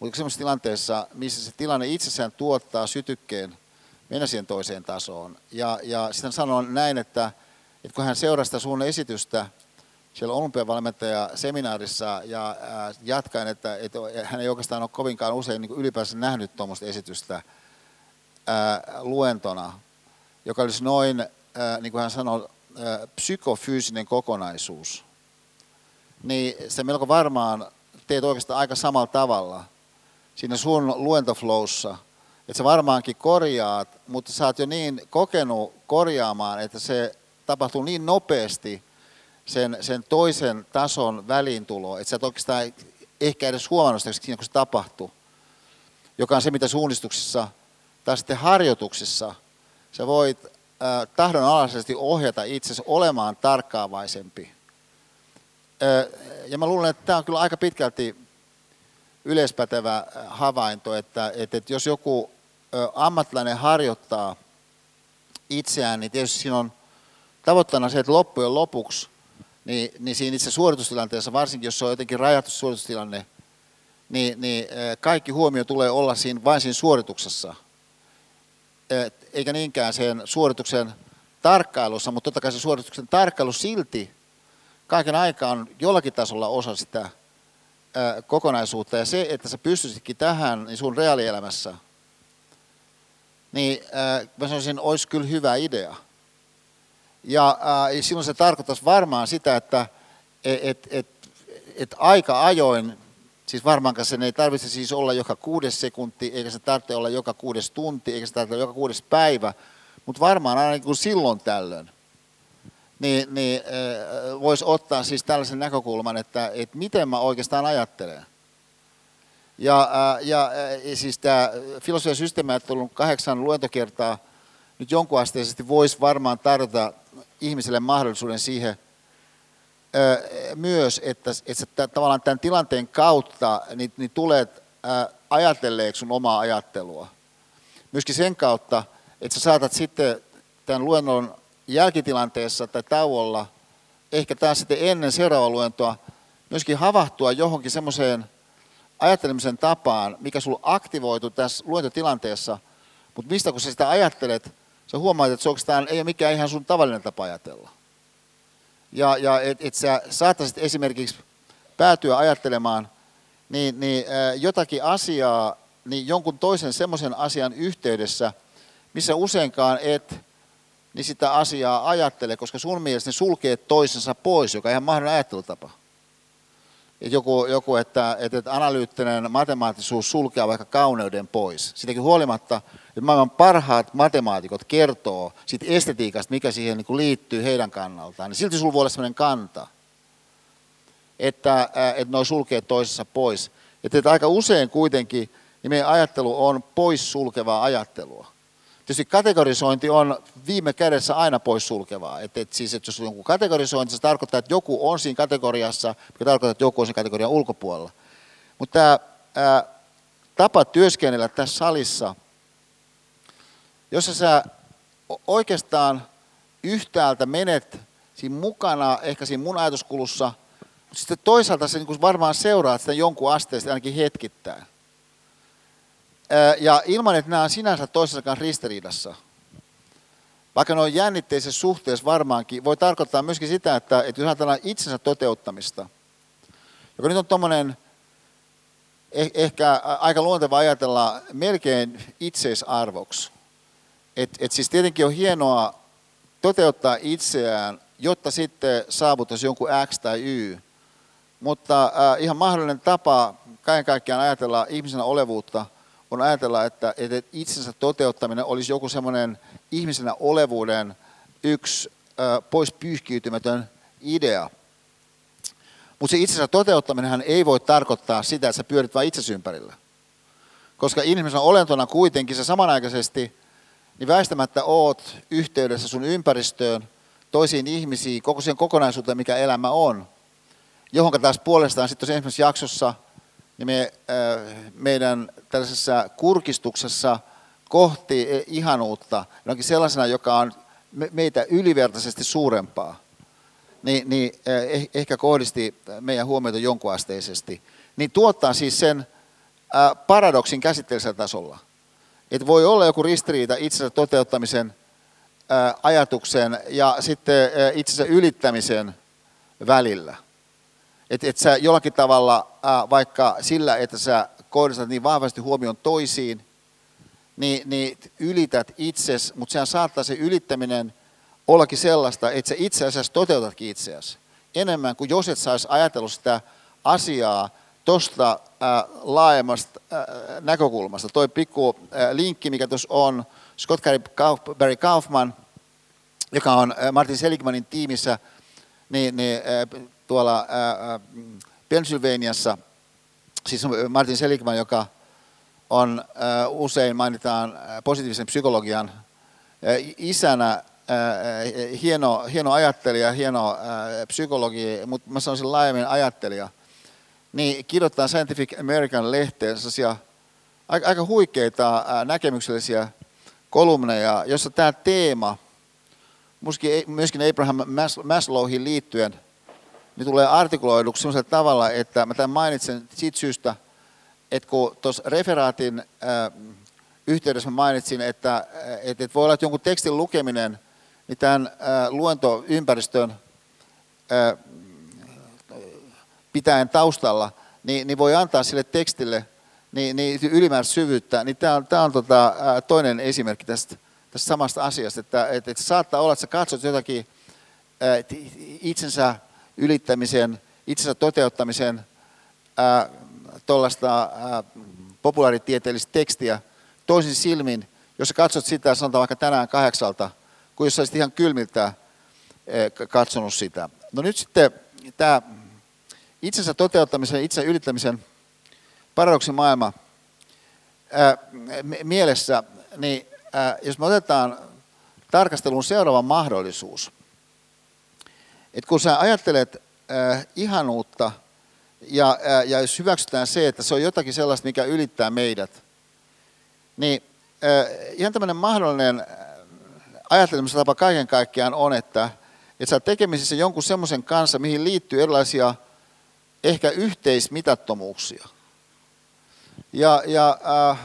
Mutta sellaisessa tilanteessa, missä se tilanne itsessään tuottaa sytykkeen mennä siihen toiseen tasoon. Ja, ja sitten sanon näin, että, että kun hän seurasi sitä sun esitystä, siellä olympiavalmentaja seminaarissa ja äh, jatkaen, että, että hän ei oikeastaan ole kovinkaan usein niin ylipäänsä nähnyt tuommoista esitystä ää, äh, luentona, joka olisi noin, ää, äh, niin kuin hän sanoi, ää, psykofyysinen kokonaisuus. Niin se melko varmaan teet oikeastaan aika samalla tavalla siinä sun luentoflowssa, että sä varmaankin korjaat, mutta sä oot jo niin kokenut korjaamaan, että se tapahtuu niin nopeasti – sen, sen toisen tason väliintulo, että sä et oikeastaan ehkä edes huomannut sitä, kun se tapahtuu, joka on se, mitä suunnistuksessa tai sitten harjoituksissa sä voit äh, tahdonalaisesti ohjata itsesi olemaan tarkkaavaisempi. Äh, ja mä luulen, että tämä on kyllä aika pitkälti yleispätevä havainto, että, että, jos joku äh, ammattilainen harjoittaa itseään, niin tietysti siinä on tavoitteena se, että loppujen lopuksi niin, niin siinä itse suoritustilanteessa, varsinkin jos se on jotenkin rajattu suoritustilanne, niin, niin kaikki huomio tulee olla siinä, vain siinä suorituksessa, eikä niinkään sen suorituksen tarkkailussa, mutta totta kai se suorituksen tarkkailu silti kaiken aikaa on jollakin tasolla osa sitä kokonaisuutta. Ja se, että sä pystyisitkin tähän niin sun reaalielämässä, niin mä sanoisin, olisi kyllä hyvä idea. Ja silloin se tarkoittaisi varmaan sitä, että et, et, et aika ajoin, siis varmaankaan sen ei tarvitse siis olla joka kuudes sekunti, eikä se tarvitse olla joka kuudes tunti, eikä se tarvitse olla joka kuudes päivä, mutta varmaan aina niin kuin silloin tällöin, niin, niin äh, voisi ottaa siis tällaisen näkökulman, että, että miten mä oikeastaan ajattelen. Ja, äh, ja äh, siis tämä filosofian systeemiajattelun kahdeksan luentokertaa nyt jonkunasteisesti voisi varmaan tarjota ihmiselle mahdollisuuden siihen myös, että, että tavallaan tämän tilanteen kautta niin, niin tulet ajatelleeksi sun omaa ajattelua. Myöskin sen kautta, että sä saatat sitten tämän luennon jälkitilanteessa tai tauolla, ehkä taas sitten ennen seuraavaa luentoa, myöskin havahtua johonkin semmoiseen ajattelemisen tapaan, mikä sulla aktivoitu tässä luentotilanteessa, mutta mistä kun sä sitä ajattelet, sä huomaat, että se oikeastaan ei ole mikään ihan sun tavallinen tapa ajatella. Ja, ja että et sä saattaisit esimerkiksi päätyä ajattelemaan niin, niin, äh, jotakin asiaa niin jonkun toisen semmoisen asian yhteydessä, missä useinkaan et niin sitä asiaa ajattele, koska sun mielestä ne sulkee toisensa pois, joka on ihan mahdollinen ajattelutapa. Et joku, joku että, että analyyttinen matemaattisuus sulkee vaikka kauneuden pois. Sitäkin huolimatta että maailman parhaat matemaatikot kertoo siitä estetiikasta, mikä siihen niin liittyy heidän kannaltaan, niin silti sulla voi olla sellainen kanta, että, että noi sulkee toisessa pois. Että, että aika usein kuitenkin niin meidän ajattelu on poissulkevaa ajattelua. Tietysti kategorisointi on viime kädessä aina poissulkevaa. Että, että siis, että jos on joku kategorisointi, se tarkoittaa, että joku on siinä kategoriassa, mikä tarkoittaa, että joku on siinä kategorian ulkopuolella. Mutta tämä tapa työskennellä tässä salissa – jos sä oikeastaan yhtäältä menet siinä mukana, ehkä siinä mun ajatuskulussa, mutta sitten toisaalta se niin varmaan seuraa sitä jonkun asteesta ainakin hetkittäin. Ja ilman, että nämä on sinänsä toisensa ristiriidassa. Vaikka ne on jännitteisessä suhteessa varmaankin, voi tarkoittaa myöskin sitä, että, että jos ajatellaan itsensä toteuttamista, joka nyt on tuommoinen eh, ehkä aika luonteva ajatella melkein itseisarvoksi. Et, et siis tietenkin on hienoa toteuttaa itseään, jotta sitten saavuttaisi jonkun X tai Y. Mutta äh, ihan mahdollinen tapa kaiken kaikkiaan ajatella ihmisenä olevuutta on ajatella, että, että itsensä toteuttaminen olisi joku semmoinen ihmisenä olevuuden yksi äh, pois pyyhkiytymätön idea. Mutta se itsensä toteuttaminen ei voi tarkoittaa sitä, että sä pyörit vain itsesi ympärillä. Koska ihmisen olentona kuitenkin se samanaikaisesti, niin väistämättä oot yhteydessä sun ympäristöön, toisiin ihmisiin, koko sen kokonaisuuteen, mikä elämä on. Johon taas puolestaan sitten ensimmäisessä jaksossa, niin me, äh, meidän tällaisessa kurkistuksessa kohti ihanuutta, jonkin sellaisena, joka on meitä ylivertaisesti suurempaa niin, niin eh, ehkä kohdisti meidän huomiota jonkunasteisesti, niin tuottaa siis sen paradoksin käsitteellisellä tasolla. Että voi olla joku ristiriita itsensä toteuttamisen ajatuksen ja sitten itsensä ylittämisen välillä. Että et sä jollakin tavalla, vaikka sillä, että sä kohdistat niin vahvasti huomion toisiin, niin, niin ylität itses, mutta sehän saattaa se ylittäminen ollakin sellaista, että sä itse asiassa toteutatkin itseäsi. Enemmän kuin jos et saisi ajatellut sitä asiaa tuosta laajemmasta äh, näkökulmasta. Toi pikku äh, linkki, mikä tuossa on, Scott Barry Kaufman, joka on Martin Seligmanin tiimissä niin, niin, tuolla äh Pennsylvaniassa, siis Martin Seligman, joka on äh, usein mainitaan positiivisen psykologian äh, isänä hieno, hieno ajattelija, hieno psykologi, mutta mä sanoisin laajemmin ajattelija, niin kirjoittaa Scientific American-lehteen aika, aika huikeita näkemyksellisiä kolumneja, jossa tämä teema, myöskin Abraham Maslowhin liittyen, niin tulee artikuloiduksi sellaisella tavalla, että mä tämän mainitsen siitä syystä, että kun tuossa referaatin yhteydessä mä mainitsin, että, että voi olla, että jonkun tekstin lukeminen – niin tämän luentoympäristön pitäen taustalla, niin, niin voi antaa sille tekstille niin, niin ylimääräistä syvyyttä. Niin tämä on, tämä on tota, toinen esimerkki tästä, tästä samasta asiasta, että, että, että saattaa olla, että sä katsot jotakin itsensä ylittämisen, itsensä toteuttamisen tuollaista populaaritieteellistä tekstiä toisin silmin, jos sä katsot sitä, sanotaan vaikka tänään kahdeksalta, kuin jos olisit ihan kylmiltä katsonut sitä. No nyt sitten tämä itsensä toteuttamisen, itse ylittämisen paradoksin maailma mielessä, niin jos me otetaan tarkasteluun seuraava mahdollisuus, että kun sä ajattelet ää, ihanuutta ja, ää, ja jos hyväksytään se, että se on jotakin sellaista, mikä ylittää meidät, niin ää, ihan tämmöinen mahdollinen ajattelemistapa kaiken kaikkiaan on, että, että sä oot tekemisissä jonkun semmoisen kanssa, mihin liittyy erilaisia ehkä yhteismitattomuuksia. Ja, ja äh,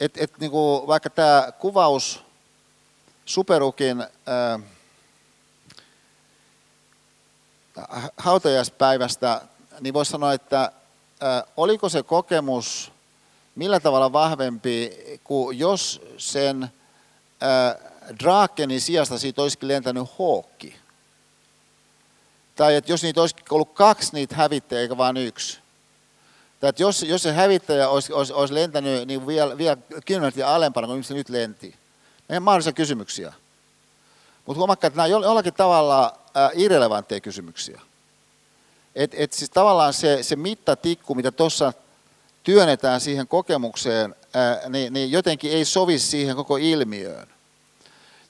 et, et, niin kuin vaikka tämä kuvaus Superukin äh, hautajaispäivästä, niin voisi sanoa, että äh, oliko se kokemus millä tavalla vahvempi kuin jos sen äh, Drakenin sijasta siitä olisikin lentänyt hookki. Tai että jos niitä olisi ollut kaksi niitä hävittäjä eikä vain yksi. Tai että jos, jos se hävittäjä olisi, olisi, olisi lentänyt niin vielä, vielä kymmenen alempana kuin se nyt lenti. Ne on mahdollisia kysymyksiä. Mutta huomakkaa, että nämä jollakin tavalla äh, irrelevantteja kysymyksiä. Et, et siis tavallaan se, se mittatikku, mitä tuossa työnnetään siihen kokemukseen, ää, niin, niin jotenkin ei sovi siihen koko ilmiöön.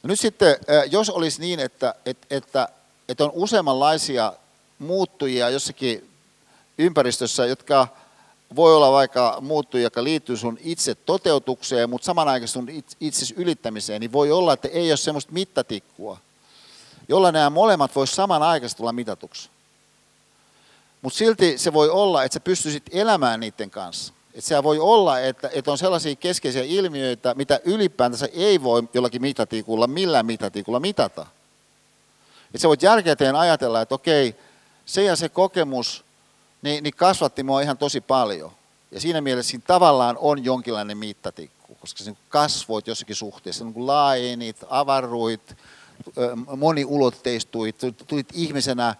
No nyt sitten, jos olisi niin, että, että, että, että on useammanlaisia muuttujia jossakin ympäristössä, jotka voi olla vaikka muuttuja, joka liittyy sun itse toteutukseen, mutta samanaikaisesti sun itse ylittämiseen, niin voi olla, että ei ole semmoista mittatikkua, jolla nämä molemmat voisi samanaikaisesti tulla mitatuksi. Mutta silti se voi olla, että sä pystyisit elämään niiden kanssa. Että se voi olla, että, että on sellaisia keskeisiä ilmiöitä, mitä ylipäätänsä ei voi jollakin mitatikulla, millään mitatikulla mitata. Että sä voit jälkikäteen ajatella, että okei, se ja se kokemus niin, niin kasvatti mua ihan tosi paljon. Ja siinä mielessä siinä tavallaan on jonkinlainen mittatikku, koska sen kasvoit jossakin suhteessa, niin laajenit, avaruit, moniulotteistuit, tulit ihmisenä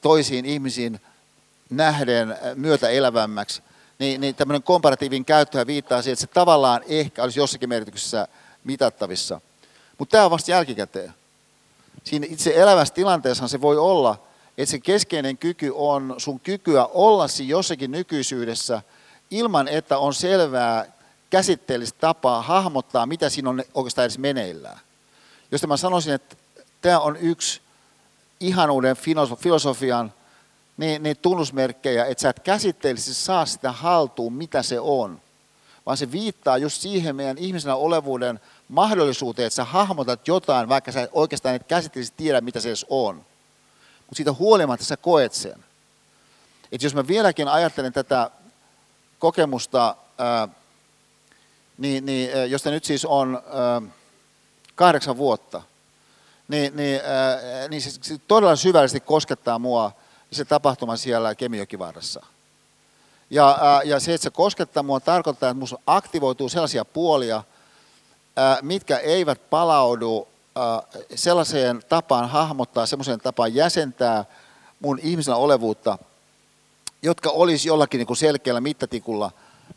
toisiin ihmisiin nähden myötä elävämmäksi, niin, niin tämmöinen komparatiivin käyttö viittaa siihen, että se tavallaan ehkä olisi jossakin merkityksessä mitattavissa. Mutta tämä on vasta jälkikäteen. Siinä itse elävässä tilanteessa se voi olla, että se keskeinen kyky on sun kykyä olla siinä jossakin nykyisyydessä ilman, että on selvää käsitteellistä tapaa hahmottaa, mitä siinä on oikeastaan edes meneillään. Jos mä sanoisin, että tämä on yksi ihanuuden filosofian niin, niin tunnusmerkkejä, että sä et käsitteellisesti saa sitä haltuun, mitä se on, vaan se viittaa just siihen meidän ihmisenä olevuuden mahdollisuuteen, että sä hahmotat jotain, vaikka sä oikeastaan et käsitteellisesti tiedä, mitä se edes on. Mutta siitä huolimatta sä koet sen. Et jos mä vieläkin ajattelen tätä kokemusta, ää, niin, niin, josta nyt siis on ää, kahdeksan vuotta, niin, niin, ää, niin se, se todella syvällisesti koskettaa mua se tapahtuma siellä Kemijokivaarassa. Ja, ää, ja se, että se koskettaa mua, tarkoittaa, että minussa aktivoituu sellaisia puolia, ää, mitkä eivät palaudu ää, sellaiseen tapaan hahmottaa, sellaiseen tapaan jäsentää mun ihmisenä olevuutta, jotka olisi jollakin niin kuin selkeällä mittatikulla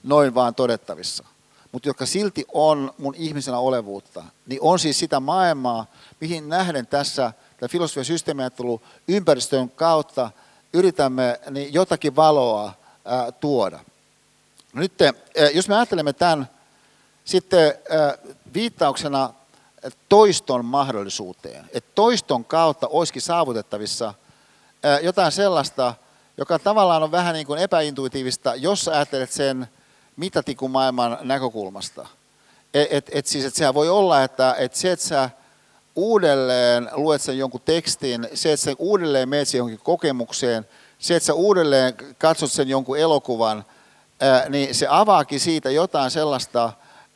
noin vaan todettavissa mutta jotka silti on mun ihmisenä olevuutta, niin on siis sitä maailmaa, mihin nähden tässä filosofia systeemiajattelu ympäristön kautta yritämme niin jotakin valoa ää, tuoda. No nyt, jos me ajattelemme tämän sitten ää, viittauksena toiston mahdollisuuteen, että toiston kautta olisikin saavutettavissa ää, jotain sellaista, joka tavallaan on vähän niin kuin epäintuitiivista, jos ajattelet sen mitatikumaailman näkökulmasta. Et, et, et siis, et sehän voi olla, että et se, että sä uudelleen luet sen jonkun tekstin, se, että sä uudelleen menet johonkin kokemukseen, se, että sä uudelleen katsot sen jonkun elokuvan, ää, niin se avaakin siitä jotain sellaista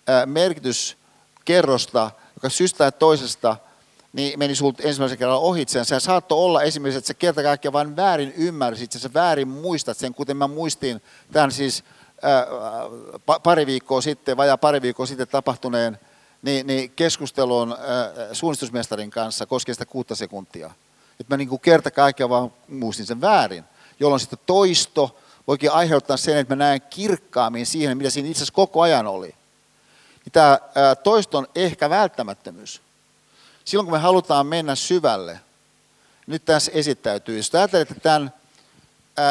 ää, merkityskerrosta, joka syystä toisesta niin meni sulta ensimmäisen kerran ohitse. Se saattoi olla esimerkiksi, että sä kerta kaikkiaan vain väärin ymmärsit, sä väärin muistat sen, kuten mä muistin tämän siis pari viikkoa sitten, vajaa pari viikkoa sitten tapahtuneen niin, niin keskustelun suunnistusmestarin kanssa koskien sitä kuutta sekuntia. Että mä niin kuin kerta kaikkiaan vaan muistin sen väärin, jolloin sitten toisto voikin aiheuttaa sen, että mä näen kirkkaammin siihen, mitä siinä itse asiassa koko ajan oli. Niin tämä toiston ehkä välttämättömyys. Silloin kun me halutaan mennä syvälle, nyt tässä esittäytyy. Jos ajattelet, että tämän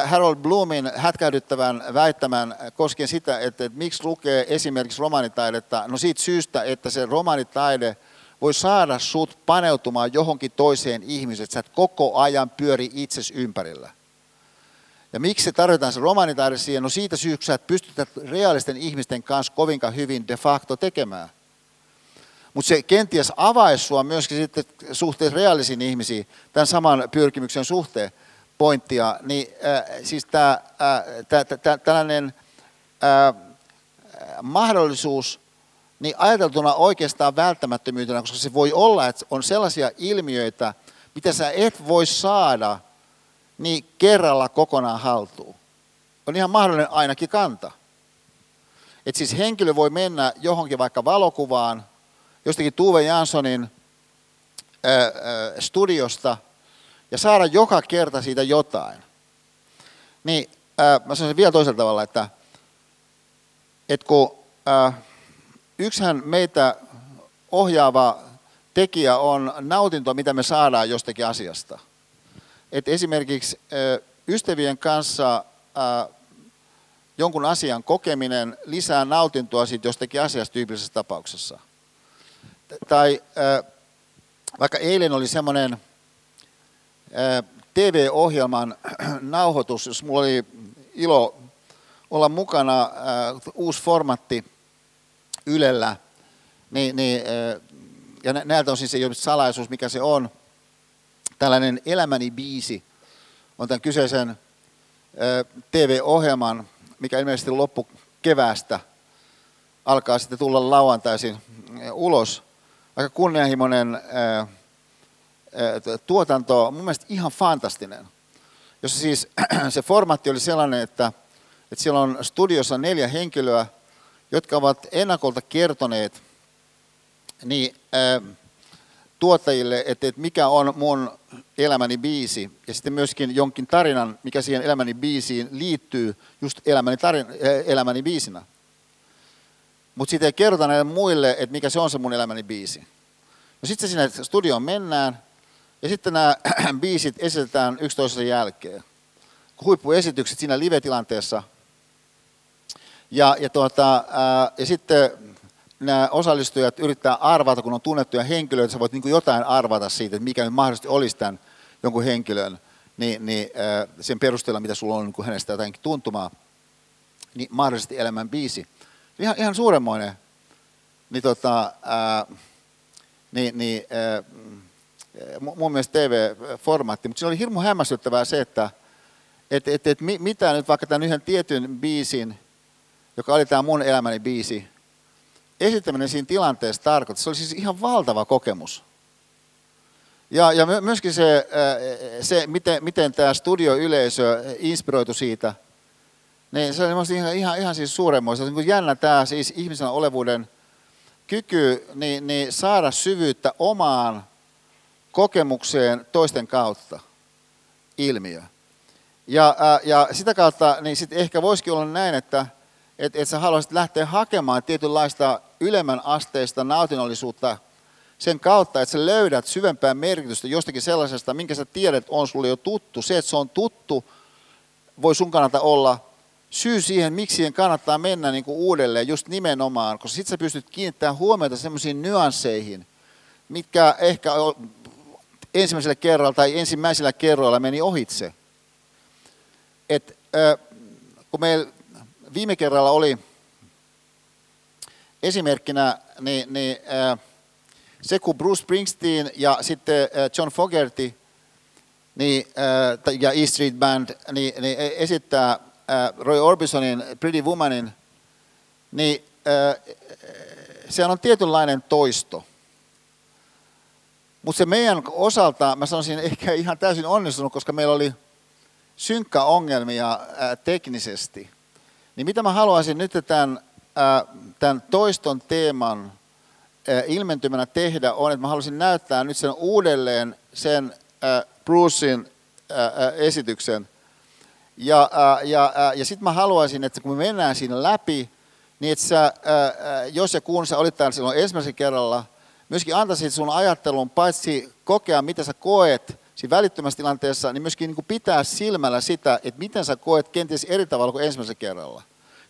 Harold Bloomin hätkähdyttävän väittämän koskien sitä, että, että miksi lukee esimerkiksi romanitaidetta. No siitä syystä, että se romanitaide voi saada sut paneutumaan johonkin toiseen ihmiseen, että sä et koko ajan pyöri itses ympärillä. Ja miksi se tarvitaan se romanitaide siihen? No siitä syystä, että pystytään realisten ihmisten kanssa kovinkaan hyvin de facto tekemään. Mutta se kenties avaisi sua myöskin sitten suhteessa reaalisiin ihmisiin tämän saman pyrkimyksen suhteen pointtia, niin äh, siis tämä, äh, tällainen äh, mahdollisuus niin ajateltuna oikeastaan välttämättömyytenä, koska se voi olla, että on sellaisia ilmiöitä, mitä sä et voi saada niin kerralla kokonaan haltuun. On ihan mahdollinen ainakin kanta. Että siis henkilö voi mennä johonkin vaikka valokuvaan, jostakin Tuve Janssonin studiosta – ja saada joka kerta siitä jotain. Niin ää, mä sanoisin vielä toisella tavalla, että, että kun ää, yksihän meitä ohjaava tekijä on nautinto, mitä me saadaan jostakin asiasta. Et esimerkiksi ää, ystävien kanssa ää, jonkun asian kokeminen lisää nautintoa siitä jostakin asiasta tyypillisessä tapauksessa. Tai ää, vaikka eilen oli semmoinen TV-ohjelman nauhoitus, jos mulla oli ilo olla mukana, äh, uusi formatti Ylellä, niin, niin, äh, ja näiltä osin se ei ole salaisuus, mikä se on. Tällainen Elämäni biisi on tämän kyseisen äh, TV-ohjelman, mikä ilmeisesti loppu keväästä alkaa sitten tulla lauantaisin ulos. Aika kunnianhimoinen tuotanto, mun mielestä ihan fantastinen. Jossa siis [CLEARS THROAT] se formaatti oli sellainen, että, että siellä on studiossa neljä henkilöä, jotka ovat ennakolta kertoneet niin, ää, tuottajille, että, että mikä on mun elämäni biisi, ja sitten myöskin jonkin tarinan, mikä siihen elämäni biisiin liittyy just elämäni, tarin, elämäni biisinä. Mutta siitä ei kerrota näille muille, että mikä se on se mun elämäni biisi. No sitten sinne studioon mennään, ja sitten nämä [CLEARS THROAT] biisit esitetään yksi toisensa jälkeen. Huippuesitykset siinä live-tilanteessa. Ja, ja, tuota, ää, ja sitten nämä osallistujat yrittää arvata, kun on tunnettuja henkilöitä, sä voit niin jotain arvata siitä, että mikä nyt mahdollisesti olisi tämän jonkun henkilön, niin, niin ää, sen perusteella, mitä sulla on niin hänestä jotainkin tuntumaa, niin mahdollisesti elämän biisi. Ihan, ihan suuremmoinen niin, tota, ää, niin, niin, ää, mun mielestä TV-formaatti, mutta siinä oli hirmu hämmästyttävää se, että et, et, et, mitä nyt vaikka tämän yhden tietyn biisin, joka oli tämä mun elämäni biisi, esittäminen siinä tilanteessa tarkoitti. Se oli siis ihan valtava kokemus. Ja, ja myöskin se, se miten, miten tämä studioyleisö inspiroitu siitä, niin se oli ihan, ihan, ihan siis suuremmoista. Niin jännä tämä siis ihmisen olevuuden kyky niin, niin saada syvyyttä omaan kokemukseen toisten kautta ilmiö. Ja, ää, ja sitä kautta niin sit ehkä voisikin olla näin, että et, et sä haluaisit lähteä hakemaan tietynlaista ylemmän asteista nautinnollisuutta sen kautta, että sä löydät syvempää merkitystä jostakin sellaisesta, minkä sä tiedät on sulle jo tuttu. Se, että se on tuttu, voi sun kannalta olla syy siihen, miksi siihen kannattaa mennä niin kuin uudelleen just nimenomaan, koska sitten sä pystyt kiinnittämään huomiota semmoisiin nyansseihin, mitkä ehkä ensimmäisellä kerralla tai ensimmäisellä kerralla meni ohitse. Et, äh, kun meillä viime kerralla oli esimerkkinä niin, niin, äh, se, kun Bruce Springsteen ja sitten äh, John Fogerty niin, äh, ja E Street Band niin, niin e-, esittää äh, Roy Orbisonin Pretty Womanin, niin äh, se on tietynlainen toisto. Mutta se meidän osalta, mä sanoisin ehkä ihan täysin onnistunut, koska meillä oli synkkä ongelmia ää, teknisesti. Niin mitä mä haluaisin nyt tämän, ää, tämän toiston teeman ää, ilmentymänä tehdä on, että mä haluaisin näyttää nyt sen uudelleen sen Brucein esityksen. Ja, ja, ja sitten mä haluaisin, että kun me mennään siinä läpi, niin että sä, jos ja kun sä olit täällä silloin ensimmäisen kerralla, myöskin antaisit sun ajattelun paitsi kokea, mitä sä koet siinä välittömässä tilanteessa, niin myöskin niin pitää silmällä sitä, että miten sä koet kenties eri tavalla kuin ensimmäisen kerralla.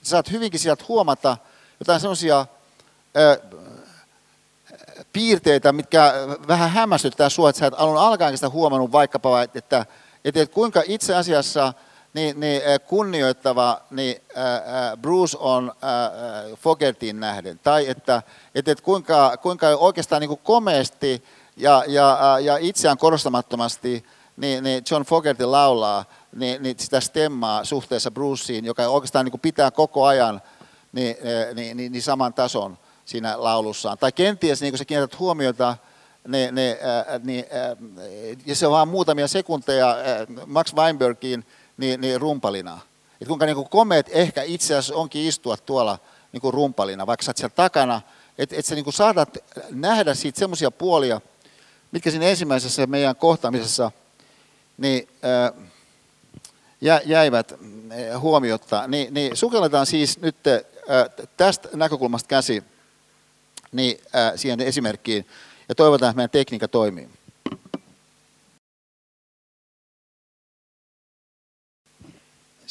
Sä saat hyvinkin sieltä huomata jotain sellaisia piirteitä, mitkä vähän hämmästyttää sua, että sä et alun alkaen sitä huomannut vaikkapa, että, että, että kuinka itse asiassa – niin, niin kunnioittava niin Bruce on Fogertin nähden. Tai että, että, kuinka, kuinka oikeastaan niin kuin komeasti ja, ja, ja itseään korostamattomasti niin, niin John Fogerty laulaa niin, niin sitä stemmaa suhteessa Bruceen, joka oikeastaan niin kuin pitää koko ajan niin, niin, niin, niin saman tason siinä laulussaan. Tai kenties, niin kuin sä kiinnität huomiota, ne, ne, äh, niin, äh, ja se on vain muutamia sekunteja äh, Max Weinbergin niin, niin rumpalina. Et kuinka niin kuin komeet ehkä itse asiassa onkin istua tuolla niin kuin rumpalina, vaikka sä oot siellä takana, että et sä niin kuin saatat nähdä siitä semmoisia puolia, mitkä siinä ensimmäisessä meidän kohtaamisessa niin, äh, jä, jäivät äh, huomiotta. Niin, niin sukelletaan siis nyt äh, tästä näkökulmasta käsi niin, äh, siihen esimerkkiin ja toivotaan, että meidän tekniikka toimii.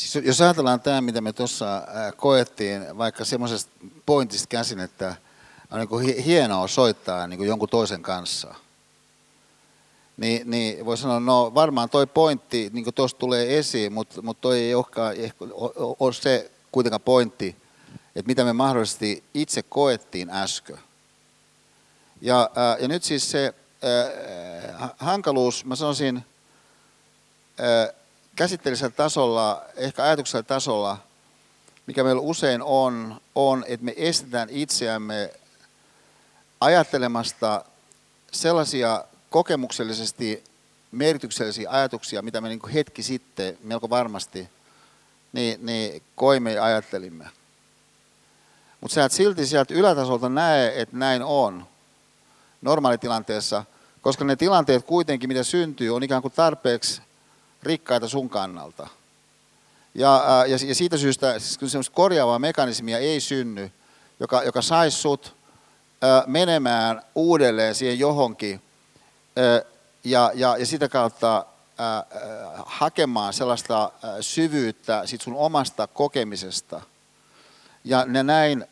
Siis jos ajatellaan tämä, mitä me tuossa koettiin, vaikka semmoisesta pointista käsin, että on niin kuin hienoa soittaa niin kuin jonkun toisen kanssa, niin, niin voi sanoa, no varmaan toi pointti niin tuossa tulee esiin, mutta, mutta toi ei olekaan ehkä ole se kuitenkaan pointti, että mitä me mahdollisesti itse koettiin äsken. Ja, ja nyt siis se ää, hankaluus, mä sanoisin, ää, käsitteellisellä tasolla, ehkä ajatuksellisella tasolla, mikä meillä usein on, on, että me estetään itseämme ajattelemasta sellaisia kokemuksellisesti merkityksellisiä ajatuksia, mitä me niin hetki sitten melko varmasti niin, niin koimme ja ajattelimme. Mutta sä et silti sieltä ylätasolta näe, että näin on normaalitilanteessa, koska ne tilanteet kuitenkin, mitä syntyy, on ikään kuin tarpeeksi rikkaita sun kannalta. Ja, ja, ja siitä syystä siis korjaavaa mekanismia ei synny, joka, joka saisi sut menemään uudelleen siihen johonkin ja, ja, ja sitä kautta hakemaan sellaista syvyyttä sit sun omasta kokemisesta. Ja näin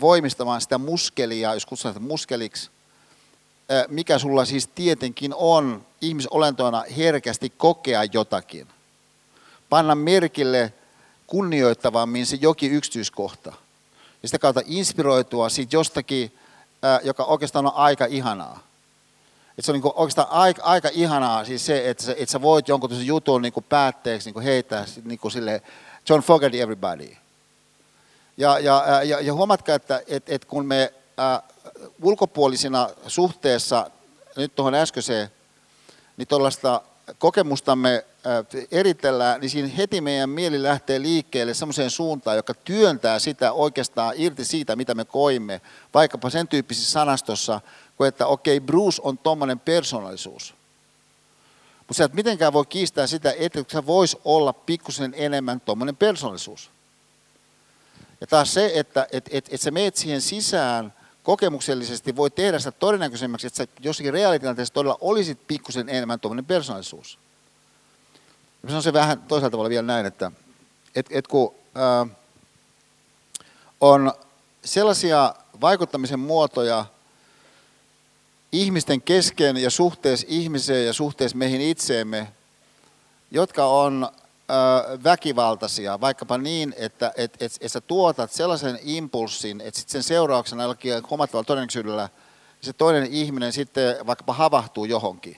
voimistamaan sitä muskelia, jos kutsutaan sitä muskeliksi, mikä sulla siis tietenkin on ihmisolentoina herkästi kokea jotakin. Panna merkille kunnioittavammin se jokin yksityiskohta. Ja sitä kautta inspiroitua siitä jostakin, joka oikeastaan on aika ihanaa. Et se on niin oikeastaan aika, aika ihanaa siis se, että sä, että sä voit jonkun jutun niin päätteeksi niin heittää niin sille John Fogerty everybody. Ja, ja, ja, ja huomatkaa, että et, et kun me ulkopuolisina suhteessa nyt tuohon äskeiseen, niin tuollaista kokemustamme eritellään, niin siinä heti meidän mieli lähtee liikkeelle semmoiseen suuntaan, joka työntää sitä oikeastaan irti siitä, mitä me koimme, vaikkapa sen tyyppisessä sanastossa, kuin että okei, okay, Bruce on tuommoinen persoonallisuus. Mutta sä et mitenkään voi kiistää sitä, että se voisi olla pikkusen enemmän tuommoinen persoonallisuus. Ja taas se, että et, et, et sä meet siihen sisään kokemuksellisesti, voi tehdä sitä todennäköisemmäksi, että sä jossakin reaalitilanteessa todella olisit pikkusen enemmän tuommoinen persoonallisuus. Ja sanon se vähän toisaalta tavalla vielä näin, että et, et kun ää, on sellaisia vaikuttamisen muotoja ihmisten kesken ja suhteessa ihmiseen ja suhteessa meihin itseemme, jotka on väkivaltaisia, vaikkapa niin, että et, et, et sä tuotat sellaisen impulssin, että sit sen seurauksena jollakin huomattavalla todennäköisyydellä se toinen ihminen sitten vaikkapa havahtuu johonkin.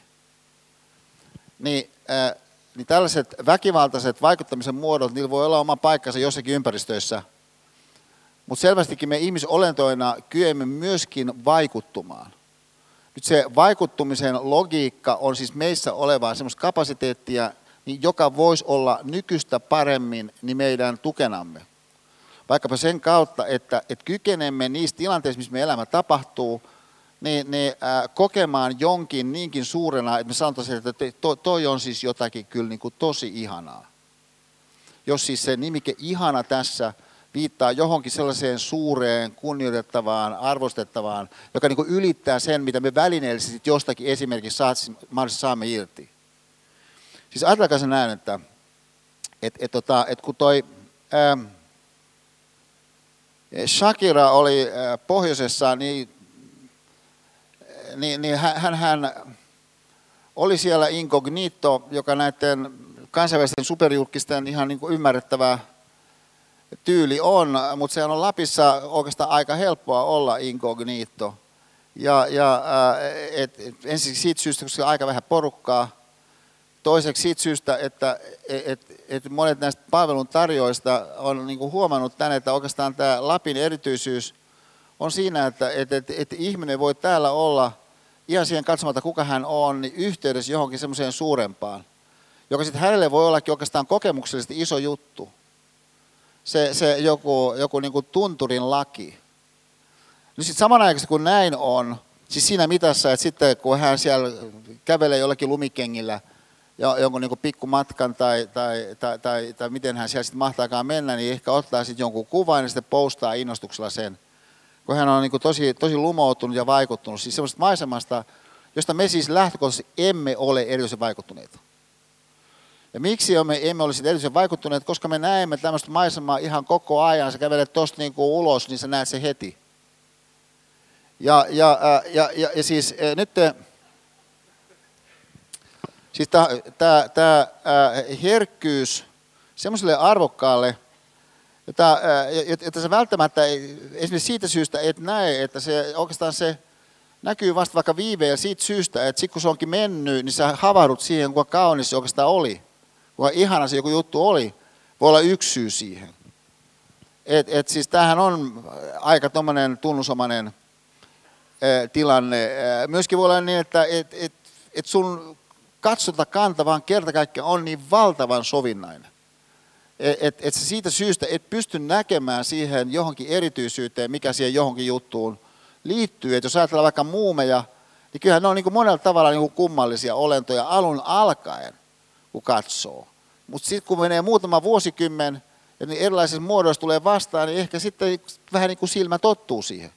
Niin, äh, niin tällaiset väkivaltaiset vaikuttamisen muodot, niillä voi olla oma paikkansa jossakin ympäristöissä, mutta selvästikin me ihmisolentoina kyemme myöskin vaikuttumaan. Nyt se vaikuttumisen logiikka on siis meissä olevaa semmoista kapasiteettia, niin joka voisi olla nykyistä paremmin niin meidän tukenamme. Vaikkapa sen kautta, että, että kykenemme niissä tilanteissa, missä me elämä tapahtuu, niin, niin äh, kokemaan jonkin niinkin suurena, että me sanotaan, että to, toi on siis jotakin kyllä niin kuin tosi ihanaa. Jos siis se nimike ihana tässä viittaa johonkin sellaiseen suureen, kunnioitettavaan, arvostettavaan, joka niin kuin ylittää sen, mitä me välineellisesti jostakin esimerkiksi mahdollisesti saamme irti. Siis ajatelkaa se näin, että et, et, tota, et kun toi ää, Shakira oli ää, pohjoisessa, niin, niin, niin hän, hän oli siellä incognito, joka näiden kansainvälisten superjulkisten ihan niin kuin ymmärrettävä tyyli on, mutta se on Lapissa oikeastaan aika helppoa olla incognito. Ja, ja et, et, ensin siitä syystä, koska aika vähän porukkaa, Toiseksi siitä syystä, että et, et monet näistä palveluntarjoista on niin kuin huomannut tänne, että oikeastaan tämä Lapin erityisyys on siinä, että et, et, et ihminen voi täällä olla ihan siihen katsomatta, kuka hän on, niin yhteydessä johonkin semmoiseen suurempaan, joka sitten hänelle voi ollakin oikeastaan kokemuksellisesti iso juttu. Se, se joku, joku niin kuin tunturin laki. Nyt sitten samanaikaisesti kun näin on, siis siinä mitassa, että sitten kun hän siellä kävelee jollakin lumikengillä – jonkun niin pikkumatkan tai, tai, tai, tai, tai miten hän siellä sitten mahtaakaan mennä, niin ehkä ottaa sitten jonkun kuvan ja sitten postaa innostuksella sen. Kun hän on niin tosi, tosi lumoutunut ja vaikuttunut, siis semmoisesta maisemasta, josta me siis lähtökohtaisesti emme ole erityisen vaikuttuneita. Ja miksi me emme olisi erityisen vaikuttuneet? Koska me näemme tämmöistä maisemaa ihan koko ajan. Sä kävelet tuosta niin kuin ulos, niin sä näet se heti. Ja, ja, ja, ja, ja siis nyt Siis tämä herkkyys semmoiselle arvokkaalle jota, jota sä välttämättä esimerkiksi siitä syystä et näe, että se oikeastaan se näkyy vasta vaikka viiveellä siitä syystä, että sitten kun se onkin mennyt, niin sä havahdut siihen, kuinka kaunis se oikeastaan oli, kuinka ihana se joku juttu oli, voi olla yksi syy siihen. Et, et siis tämähän on aika tuommoinen tunnusomainen tilanne. Myöskin voi olla niin, että et, et, et sun katsota kanta vaan kerta kaikkiaan on niin valtavan sovinnainen. Että et, siitä syystä et pysty näkemään siihen johonkin erityisyyteen, mikä siihen johonkin juttuun liittyy. Että jos ajatellaan vaikka muumeja, niin kyllähän ne on niin kuin monella tavalla niin kuin kummallisia olentoja alun alkaen, kun katsoo. Mutta sitten kun menee muutama vuosikymmen, ja niin erilaisissa muodoissa tulee vastaan, niin ehkä sitten vähän niin kuin silmä tottuu siihen.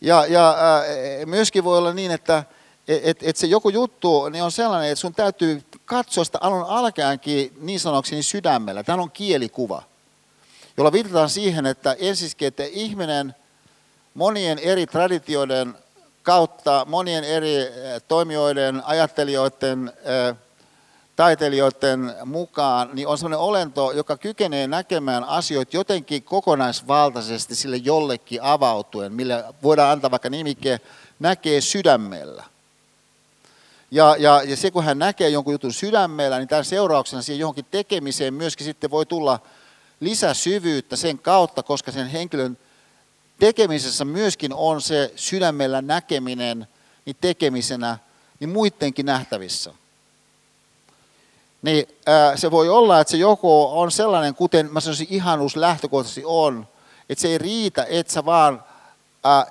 Ja, ja äh, myöskin voi olla niin, että et, et se joku juttu niin on sellainen, että sun täytyy katsoa sitä alun alkaenkin niin sanokseni sydämellä. Tämä on kielikuva, jolla viitataan siihen, että ensisikin, että ihminen monien eri traditioiden kautta, monien eri eh, toimijoiden, ajattelijoiden, eh, taiteilijoiden mukaan, niin on sellainen olento, joka kykenee näkemään asioita jotenkin kokonaisvaltaisesti sille jollekin avautuen, millä voidaan antaa vaikka nimike, näkee sydämellä. Ja, ja, ja se, kun hän näkee jonkun jutun sydämellä, niin tämän seurauksena siihen johonkin tekemiseen myöskin sitten voi tulla lisäsyvyyttä sen kautta, koska sen henkilön tekemisessä myöskin on se sydämellä näkeminen niin tekemisenä niin muidenkin nähtävissä. Niin ää, se voi olla, että se joku on sellainen, kuten mä sanoisin ihanuus lähtökohtaisesti on, että se ei riitä, että sä vaan ää,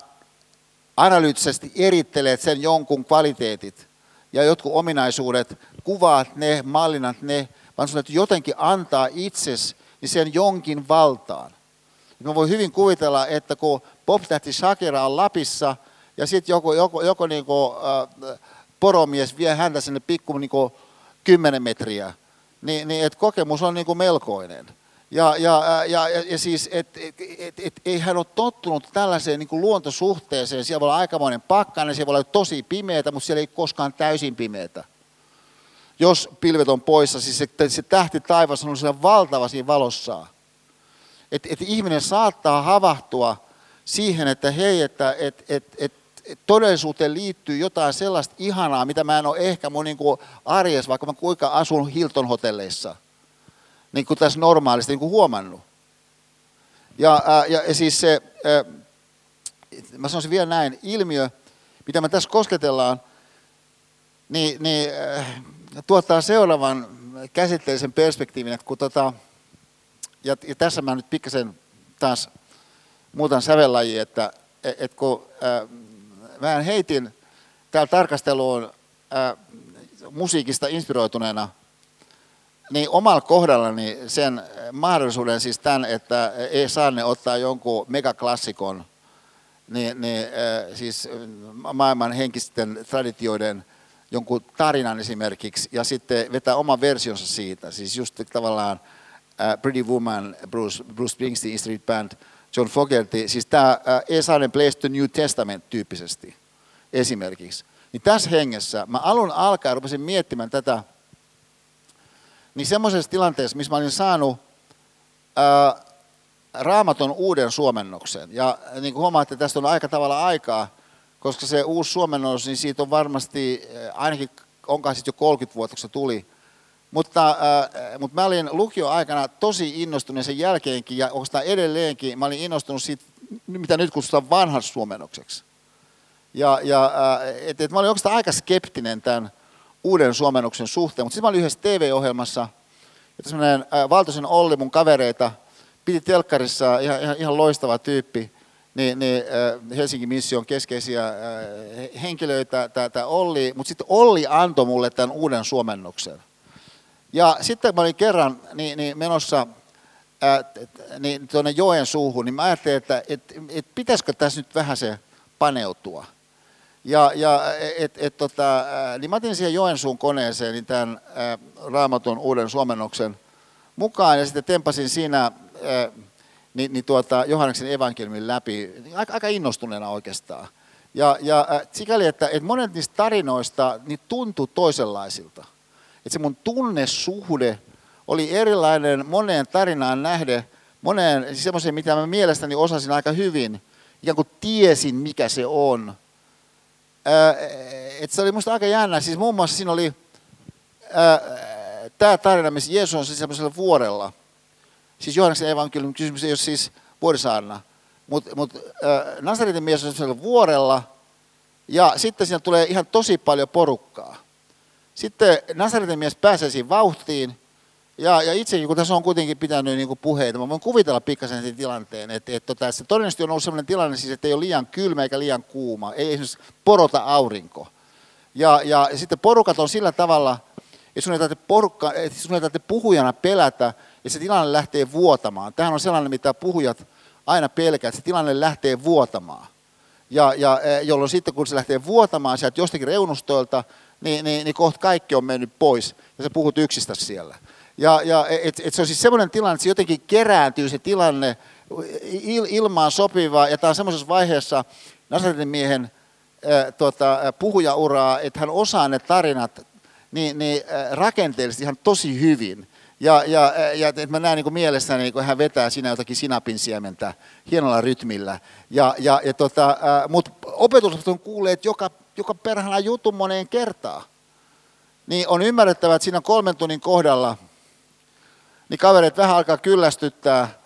analyyttisesti erittelet sen jonkun kvaliteetit ja jotkut ominaisuudet, kuvaat ne, mallinat ne, vaan sun täytyy jotenkin antaa itses niin sen jonkin valtaan. Mä voin hyvin kuvitella, että kun poptähti Shakira on Lapissa ja sitten joku, joku, joku niinku, äh, poromies vie häntä sinne pikku niinku, 10 metriä, niin, niin että kokemus on niinku melkoinen. Ja, ja, ja, ja, ja siis, että et, et, et, ei hän ole tottunut tällaiseen niin luontosuhteeseen. Siellä voi olla aikamoinen pakkanen, siellä voi olla tosi pimeätä, mutta siellä ei koskaan täysin pimeätä. Jos pilvet on poissa, siis se, se tähti taivas on siellä valtava siinä valossaan. Että et ihminen saattaa havahtua siihen, että hei, että et, et, et, et todellisuuteen liittyy jotain sellaista ihanaa, mitä mä en ole ehkä mun niin arjessa, vaikka mä kuinka asun Hilton hotelleissa – niin kuin tässä normaalisti niin kuin huomannut. Ja, ää, ja siis se, ää, mä sanoisin vielä näin, ilmiö, mitä me tässä kosketellaan, niin, niin ää, tuottaa seuraavan käsitteellisen perspektiivin, että kun tota, ja, ja tässä mä nyt pikkasen taas muutan sävellajia, että et, et kun ää, mä heitin täällä tarkasteluun ää, musiikista inspiroituneena – niin omalla kohdallani sen mahdollisuuden siis tämän, että ei saa ne ottaa jonkun megaklassikon, niin, niin äh, siis maailman henkisten traditioiden jonkun tarinan esimerkiksi, ja sitten vetää oman versionsa siitä, siis just tavallaan Pretty Woman, Bruce, Bruce Springsteen, Street Band, John Fogerty, siis tämä Esainen Place to New Testament tyyppisesti esimerkiksi. Niin tässä hengessä mä alun alkaen rupesin miettimään tätä niin semmoisessa tilanteessa, missä mä olin saanut ää, raamaton uuden suomennoksen, ja niin kuin huomaatte, tästä on aika tavalla aikaa, koska se uusi suomennos, niin siitä on varmasti, ainakin onkaan sitten jo 30 vuotta, kun se tuli, mutta, äh, mutta mä olin lukioaikana tosi innostunut sen jälkeenkin ja oikeastaan edelleenkin mä olin innostunut siitä, mitä nyt kutsutaan vanhaksi suomennokseksi. Ja, ja äh, et, et mä olin oikeastaan aika skeptinen tämän uuden suomennoksen suhteen. Mutta sitten mä olin yhdessä TV-ohjelmassa, että semmoinen Valtosen Olli, mun kavereita, piti telkkarissa, ihan, ihan, ihan loistava tyyppi, niin, niin Helsingin mission keskeisiä henkilöitä, tämä Olli, mutta sitten Olli antoi mulle tämän uuden suomennoksen. Ja sitten mä olin kerran niin, niin menossa niin tuonne joen suuhun, niin mä ajattelin, että et, et pitäisikö tässä nyt vähän se paneutua. Ja, ja et, et, tota, niin mä otin siihen Joensuun koneeseen niin tämän ä, raamatun uuden suomennoksen mukaan ja sitten tempasin siinä ä, niin, niin tuota, Johanneksen evankeliumin läpi aika, aika innostuneena oikeastaan. Ja, ja sikäli, että, että monet niistä tarinoista niin tuntui toisenlaisilta. Että se mun tunnesuhde oli erilainen moneen tarinaan nähden moneen siis semmoiseen, mitä mä mielestäni osasin aika hyvin, ikään kuin tiesin, mikä se on. Et se oli musta aika jännä. Siis muun muassa siinä oli tämä tarina, missä Jeesus on siis semmoisella vuorella. Siis Johanneksen evankeliumin kysymys ei ole siis vuorisaarna. Mutta mut, Nasaretin mies on semmoisella vuorella, ja sitten siinä tulee ihan tosi paljon porukkaa. Sitten Nasaretin mies pääsee siinä vauhtiin, ja, ja itsekin, kun tässä on kuitenkin pitänyt niin puheita, mä voin kuvitella pikkasen sen tilanteen, että, että, että se todennäköisesti on ollut sellainen tilanne, siis, että ei ole liian kylmä eikä liian kuuma, ei esimerkiksi porota aurinko. Ja, ja, ja sitten porukat on sillä tavalla, että sun ei tarvitse, porukka, että sun ei tarvitse puhujana pelätä, ja se tilanne lähtee vuotamaan. Tähän on sellainen, mitä puhujat aina pelkää, että se tilanne lähtee vuotamaan. Ja, ja e, jolloin sitten, kun se lähtee vuotamaan sieltä jostakin reunustoilta, niin, niin, niin kohta kaikki on mennyt pois, ja sä puhut yksistä siellä. Ja, ja et, et se on siis semmoinen tilanne, että se jotenkin kerääntyy se tilanne il, ilmaan sopiva, ja tämä on semmoisessa vaiheessa Nasaretin miehen äh, tota, puhujauraa, että hän osaa ne tarinat niin, niin rakenteellisesti ihan tosi hyvin. Ja, ja, ja että mä näen niin mielessäni, kun hän vetää siinä jotakin sinapin siementä hienolla rytmillä. Ja, ja, ja tota, Mutta opetus on kuulleet joka, joka perhana jutun moneen kertaan. Niin on ymmärrettävä, että siinä kolmen tunnin kohdalla – niin kaverit vähän alkaa kyllästyttää.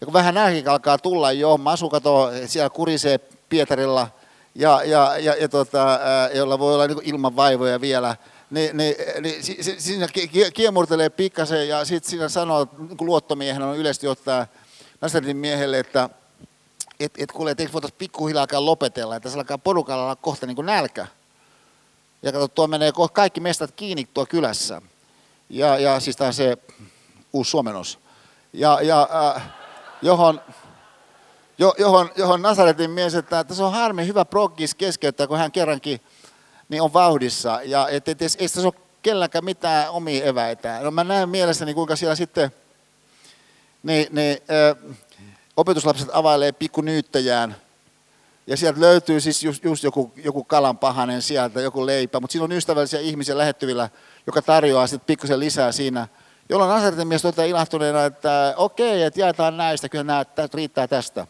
Ja kun vähän nälkäkin alkaa tulla jo, Masu kato, siellä kurisee Pietarilla, ja, ja, ja, ja tota, jolla voi olla niin ilman vaivoja vielä, niin, niin, niin siinä kiemurtelee pikkasen ja sitten siinä sanoo, niin kuin luottomiehen on yleisesti ottaa Nasreddin miehelle, että et, et kuule, että eikö voitaisiin pikkuhiljaa lopetella, että tässä alkaa porukalla olla kohta niin kuin nälkä. Ja kato, tuo menee kohta kaikki mestat kiinni tuo kylässä. Ja, ja siis tämä se uusi suomennos. Ja, ja äh, johon, jo, johon, johon Nasaretin mies, että, että se on harmi hyvä proggis keskeyttää, kun hän kerrankin niin on vauhdissa. Ja et, et, et, ei tässä ole kelläkään mitään omia eväitä. No mä näen mielessäni, kuinka siellä sitten niin, niin, äh, opetuslapset availee pikkunyyttäjään. Ja sieltä löytyy siis just, just joku, joku kalan pahanen sieltä, joku leipä, mutta siinä on ystävällisiä ihmisiä lähettyvillä, joka tarjoaa sitten pikkusen lisää siinä – jolloin Nasaretin mies toteaa ilahtuneena, että okei, että jaetaan näistä, kyllä nämä riittää tästä.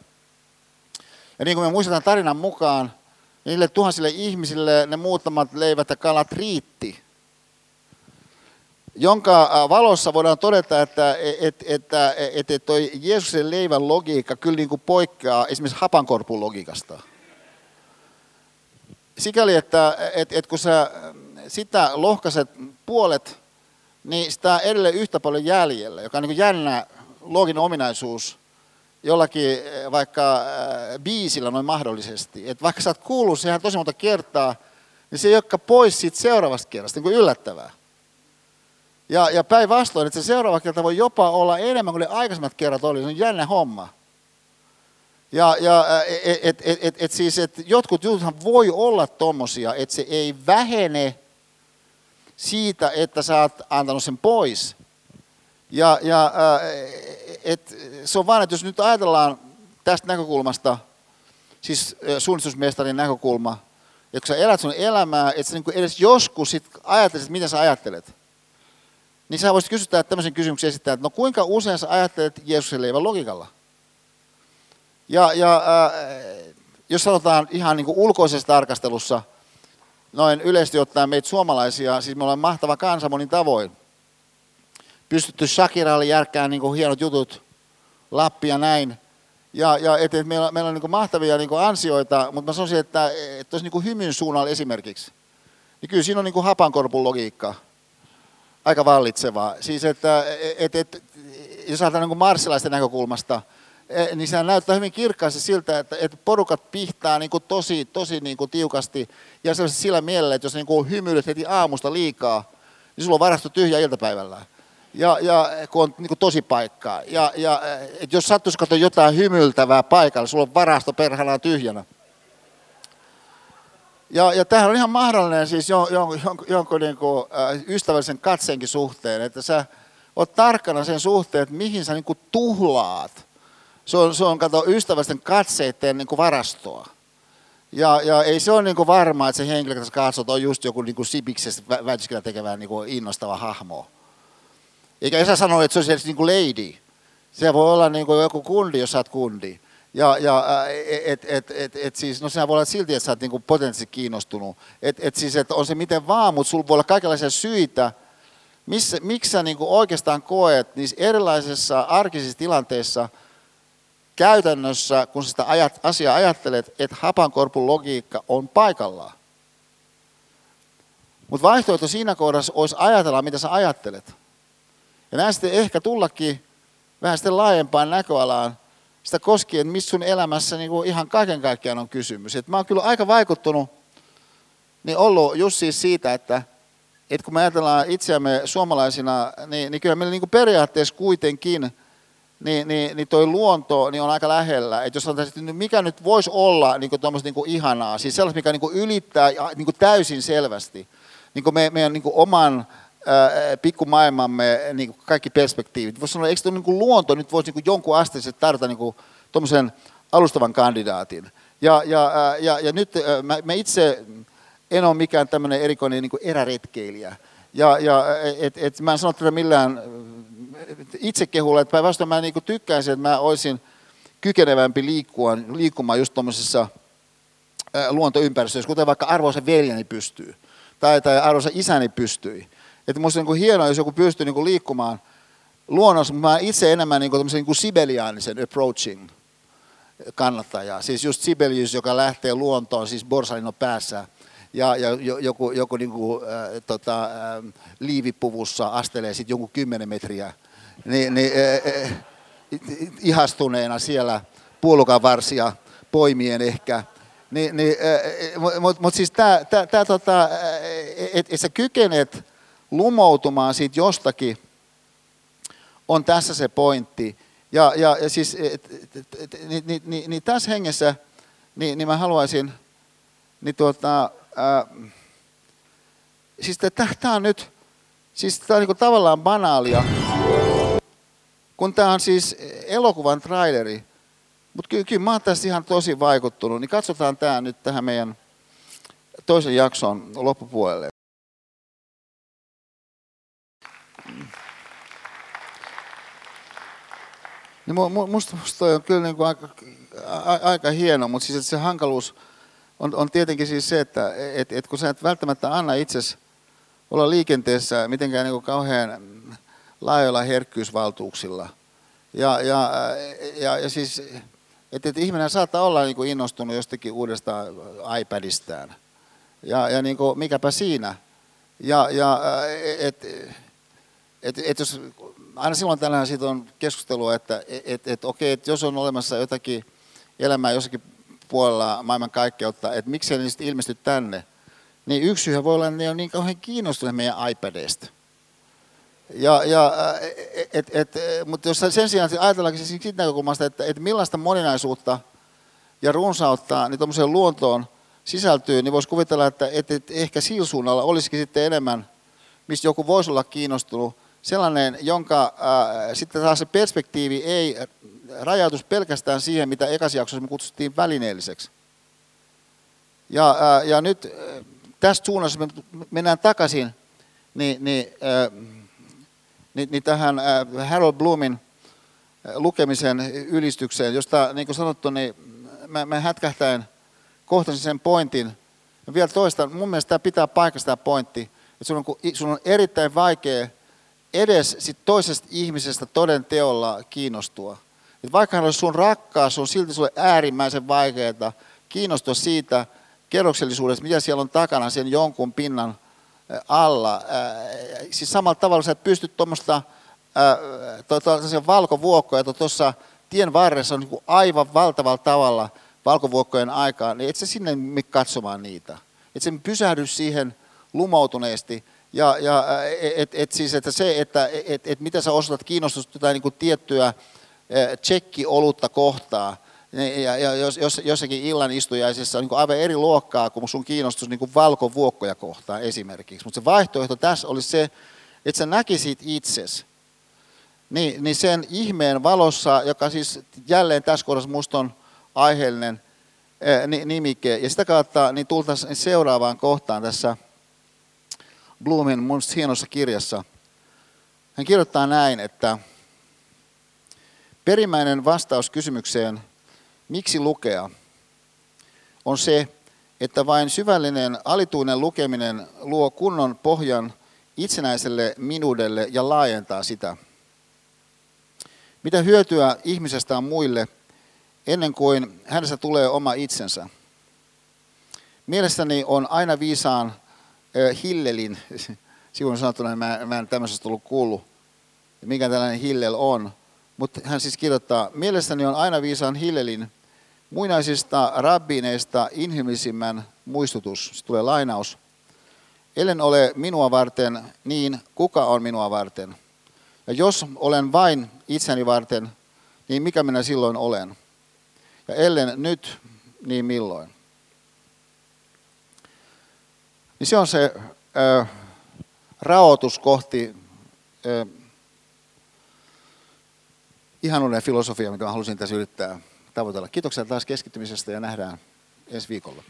Ja niin kuin me muistetaan tarinan mukaan, niille tuhansille ihmisille ne muutamat leivät ja kalat riitti. Jonka valossa voidaan todeta, että, että, että, että toi Jeesuksen leivän logiikka kyllä niin kuin poikkeaa esimerkiksi hapankorpun logiikasta. Sikäli, että, että, että kun sä sitä lohkaiset puolet niin sitä edelleen yhtä paljon jäljellä, joka on niin jännä looginen ominaisuus jollakin eh, vaikka äh, biisillä noin mahdollisesti. Et vaikka sä oot kuullut sehän tosi monta kertaa, niin se ei olekaan pois siitä seuraavasta kerrasta, niin kuin yllättävää. Ja, ja päinvastoin, että se seuraava kerta voi jopa olla enemmän kuin ne aikaisemmat kerrat oli, se on jännä homma. Ja, ja et, et, et, et, et siis, et jotkut jututhan voi olla tommosia, että se ei vähene siitä, että sä oot antanut sen pois. Ja, ja äh, et, se on vaan, että jos nyt ajatellaan tästä näkökulmasta, siis äh, suunnistusmestarin näkökulma, että kun sä elät sun elämää, että sä niin edes joskus sit ajattelisit, mitä sä ajattelet, niin sä voisit kysyä tämmöisen kysymyksen esittää, että no kuinka usein sä ajattelet Jeesuksen leivän logiikalla? Ja, ja äh, jos sanotaan ihan niin kuin ulkoisessa tarkastelussa, noin yleisesti ottaen meitä suomalaisia, siis me ollaan mahtava kansa monin tavoin. Pystytty Shakiralle järkkään niin kuin hienot jutut, Lappi ja näin. Ja, ja et, et meillä, meillä on niin mahtavia niin ansioita, mutta mä sanoisin, että, olisi niin hymyn suunnalla esimerkiksi. Niin kyllä siinä on niin hapankorpun logiikka aika vallitseva. Siis että et, et, jos ajatellaan niin marssilaisten näkökulmasta, niin se näyttää hyvin kirkkaasti siltä, että, että porukat pihtaa niin kuin tosi, tosi niin kuin tiukasti ja sillä mielellä, että jos niin kuin hymyilet heti aamusta liikaa, niin sulla on varasto tyhjä iltapäivällä. Ja, ja kun on niin kuin tosi paikkaa. Ja, ja että jos sattuisi katsoa jotain hymyltävää paikalla, sulla on varasto perhana tyhjänä. Ja, ja tämähän on ihan mahdollinen siis jon, jon, jon, jonkun niin kuin, äh, ystävällisen katseenkin suhteen, että sä oot tarkkana sen suhteen, että mihin sä niin kuin tuhlaat – se on, se on kato, ystävällisten katseiden niin kuin varastoa. Ja, ja ei se ole niin kuin varmaa, että se henkilö, jota katsot, on just joku niin kuin Sibiksestä väitöskirja tekevä niin kuin innostava hahmo. Eikä Esa sano, että se olisi edes niin kuin lady. Se voi olla niin kuin joku kundi, jos sä oot kundi. Ja, ja et, et, et, et siis, no sehän voi olla silti, että sä oot kuin potentiaalisesti kiinnostunut. Et, et siis, että on se miten vaan, mutta sulla voi olla kaikenlaisia syitä, missä, miksi sä kuin oikeastaan koet niissä erilaisissa arkisissa tilanteissa käytännössä, kun sitä ajat, asiaa ajattelet, että hapankorpun logiikka on paikallaan. Mutta vaihtoehto siinä kohdassa olisi ajatella, mitä sä ajattelet. Ja näin sitten ehkä tullakin vähän sitten laajempaan näköalaan sitä koskien, missä sun elämässä niin kuin ihan kaiken kaikkiaan on kysymys. Et mä oon kyllä aika vaikuttunut niin ollut just siis siitä, että, että kun me ajatellaan itseämme suomalaisina, niin, niin kyllä meillä niin kuin periaatteessa kuitenkin niin, niin, niin toi luonto niin on aika lähellä. Että jos sanotaan, että mikä nyt voisi olla niin kuin niin ihanaa, siis sellaista, mikä niin ylittää niin täysin selvästi niin me, meidän niin oman pikkumaailmamme niin kaikki perspektiivit. Voisi sanoa, eikö niin kuin luonto nyt voisi niin jonkun asteisesti tarjota niin tuommoisen alustavan kandidaatin. Ja, ja, ja, ja nyt mä, mä itse en ole mikään tämmöinen erikoinen niin eräretkeilijä. Ja, ja et, et, mä en sano tätä millään itsekehulla, että päinvastoin mä niin tykkäisin, että mä olisin kykenevämpi liikkua, liikkumaan just tuommoisessa luontoympäristössä, kuten vaikka arvoisa veljeni pystyy, tai, tai arvoisa isäni pystyi. Että minusta on niin hienoa, jos joku pystyy niin liikkumaan luonnossa, mutta mä itse enemmän niin kuin niin sibeliaanisen approaching kannattaja. Siis just Sibelius, joka lähtee luontoon, siis Borsalino päässä, ja, ja joku, joku niin kuin, äh, tota, äh, liivipuvussa astelee sitten jonkun kymmenen metriä, niin, niin äh, ihastuneena siellä puolukan varsia poimien ehkä. Niin, niin, äh, Mutta mut siis tämä, tota, että et sä kykenet lumoutumaan siitä jostakin, on tässä se pointti. Ja, ja, ja siis, et, et, et, niin, niin, niin, niin tässä hengessä, niin, niin mä haluaisin, niin tuota, ää, siis tämä on nyt, siis tämä on niin tavallaan banaalia, kun tämä on siis elokuvan traileri, mutta kyllä, kyllä mä oon tässä ihan tosi vaikuttunut, niin katsotaan tämä nyt tähän meidän toisen jakson loppupuolelle. Niin musta, musta toi on kyllä niin kuin aika, a, aika hieno, mutta siis se hankaluus on, on tietenkin siis se, että et, et kun sä et välttämättä anna itsesi olla liikenteessä mitenkään niin kuin kauhean laajoilla herkkyysvaltuuksilla. Ja, ja, ja, ja siis, että et ihminen saattaa olla niin kuin innostunut jostakin uudesta iPadistään. Ja, ja niin kuin, mikäpä siinä. Ja, ja et, et, et jos aina silloin tällään siitä on keskustelua, että et, et, okei, että jos on olemassa jotakin elämää jossakin puolella maailman kaikkeutta, että miksei ne sitten ilmesty tänne, niin yksi syy voi olla, että ne on niin kauhean kiinnostuneet meidän iPadista. Ja, ja, et, et, mutta jos sen sijaan ajatellaankin siis siitä näkökulmasta, että, että millaista moninaisuutta ja runsautta niin luontoon sisältyy, niin voisi kuvitella, että, että, että ehkä sillä suunnalla olisikin sitten enemmän, mistä joku voisi olla kiinnostunut, sellainen, jonka äh, sitten taas se perspektiivi ei rajautus pelkästään siihen, mitä ekasijaksossa me kutsuttiin välineelliseksi. Ja, äh, ja nyt äh, tästä suunnassa me mennään takaisin niin, niin, äh, niin, niin tähän äh, Harold Bloomin äh, lukemisen ylistykseen, josta niin kuin sanottu, niin mä, mä hätkähtäen kohtasin sen pointin. Ja vielä toista, mun mielestä tämä pitää paikasta tämä pointti, että sun on, sun on erittäin vaikea edes sit toisesta ihmisestä toden teolla kiinnostua. Et vaikka hän olisi sun rakkaas, on silti sulle äärimmäisen vaikeaa kiinnostua siitä kerroksellisuudesta, mitä siellä on takana sen jonkun pinnan alla. Siis samalla tavalla sä et pysty tuommoista valkovuokkoja, että tuossa tien varressa on niin aivan valtavalla tavalla valkovuokkojen aikaa, niin et sä sinne katsomaan niitä. Et se pysähdy siihen lumoutuneesti ja, ja et, et siis, että se, että et, et mitä sä osoitat kiinnostusta tai niin kuin tiettyä tsekki-olutta kohtaa, ja, ja jos, jos, jossakin illan istujaisessa on niin aivan eri luokkaa kuin sun kiinnostus niin valkovuokkoja kohtaan esimerkiksi. Mutta se vaihtoehto tässä olisi se, että sä näkisit itses niin, niin sen ihmeen valossa, joka siis jälleen tässä kohdassa musta on aiheellinen nimike. Ja sitä kautta niin tultaisiin seuraavaan kohtaan tässä Bloomin mun hienossa kirjassa. Hän kirjoittaa näin, että Perimmäinen vastaus kysymykseen, miksi lukea, on se, että vain syvällinen alituinen lukeminen luo kunnon pohjan itsenäiselle minuudelle ja laajentaa sitä. Mitä hyötyä ihmisestä on muille ennen kuin hänestä tulee oma itsensä? Mielestäni on aina viisaan Hillelin, [LAUGHS] sivun sanottuna mä, mä en tämmöisestä tullut kuullut, mikä tällainen Hillel on, mutta hän siis kirjoittaa, mielestäni on aina viisaan Hillelin muinaisista rabbiineista inhimillisimmän muistutus. Se tulee lainaus. Ellen ole minua varten, niin kuka on minua varten? Ja jos olen vain itseni varten, niin mikä minä silloin olen? Ja ellen nyt, niin milloin? Niin se on se äh, raotus kohti äh, ihanuuden filosofia, mitä halusin tässä yrittää tavoitella. Kiitoksia taas keskittymisestä ja nähdään ensi viikolla.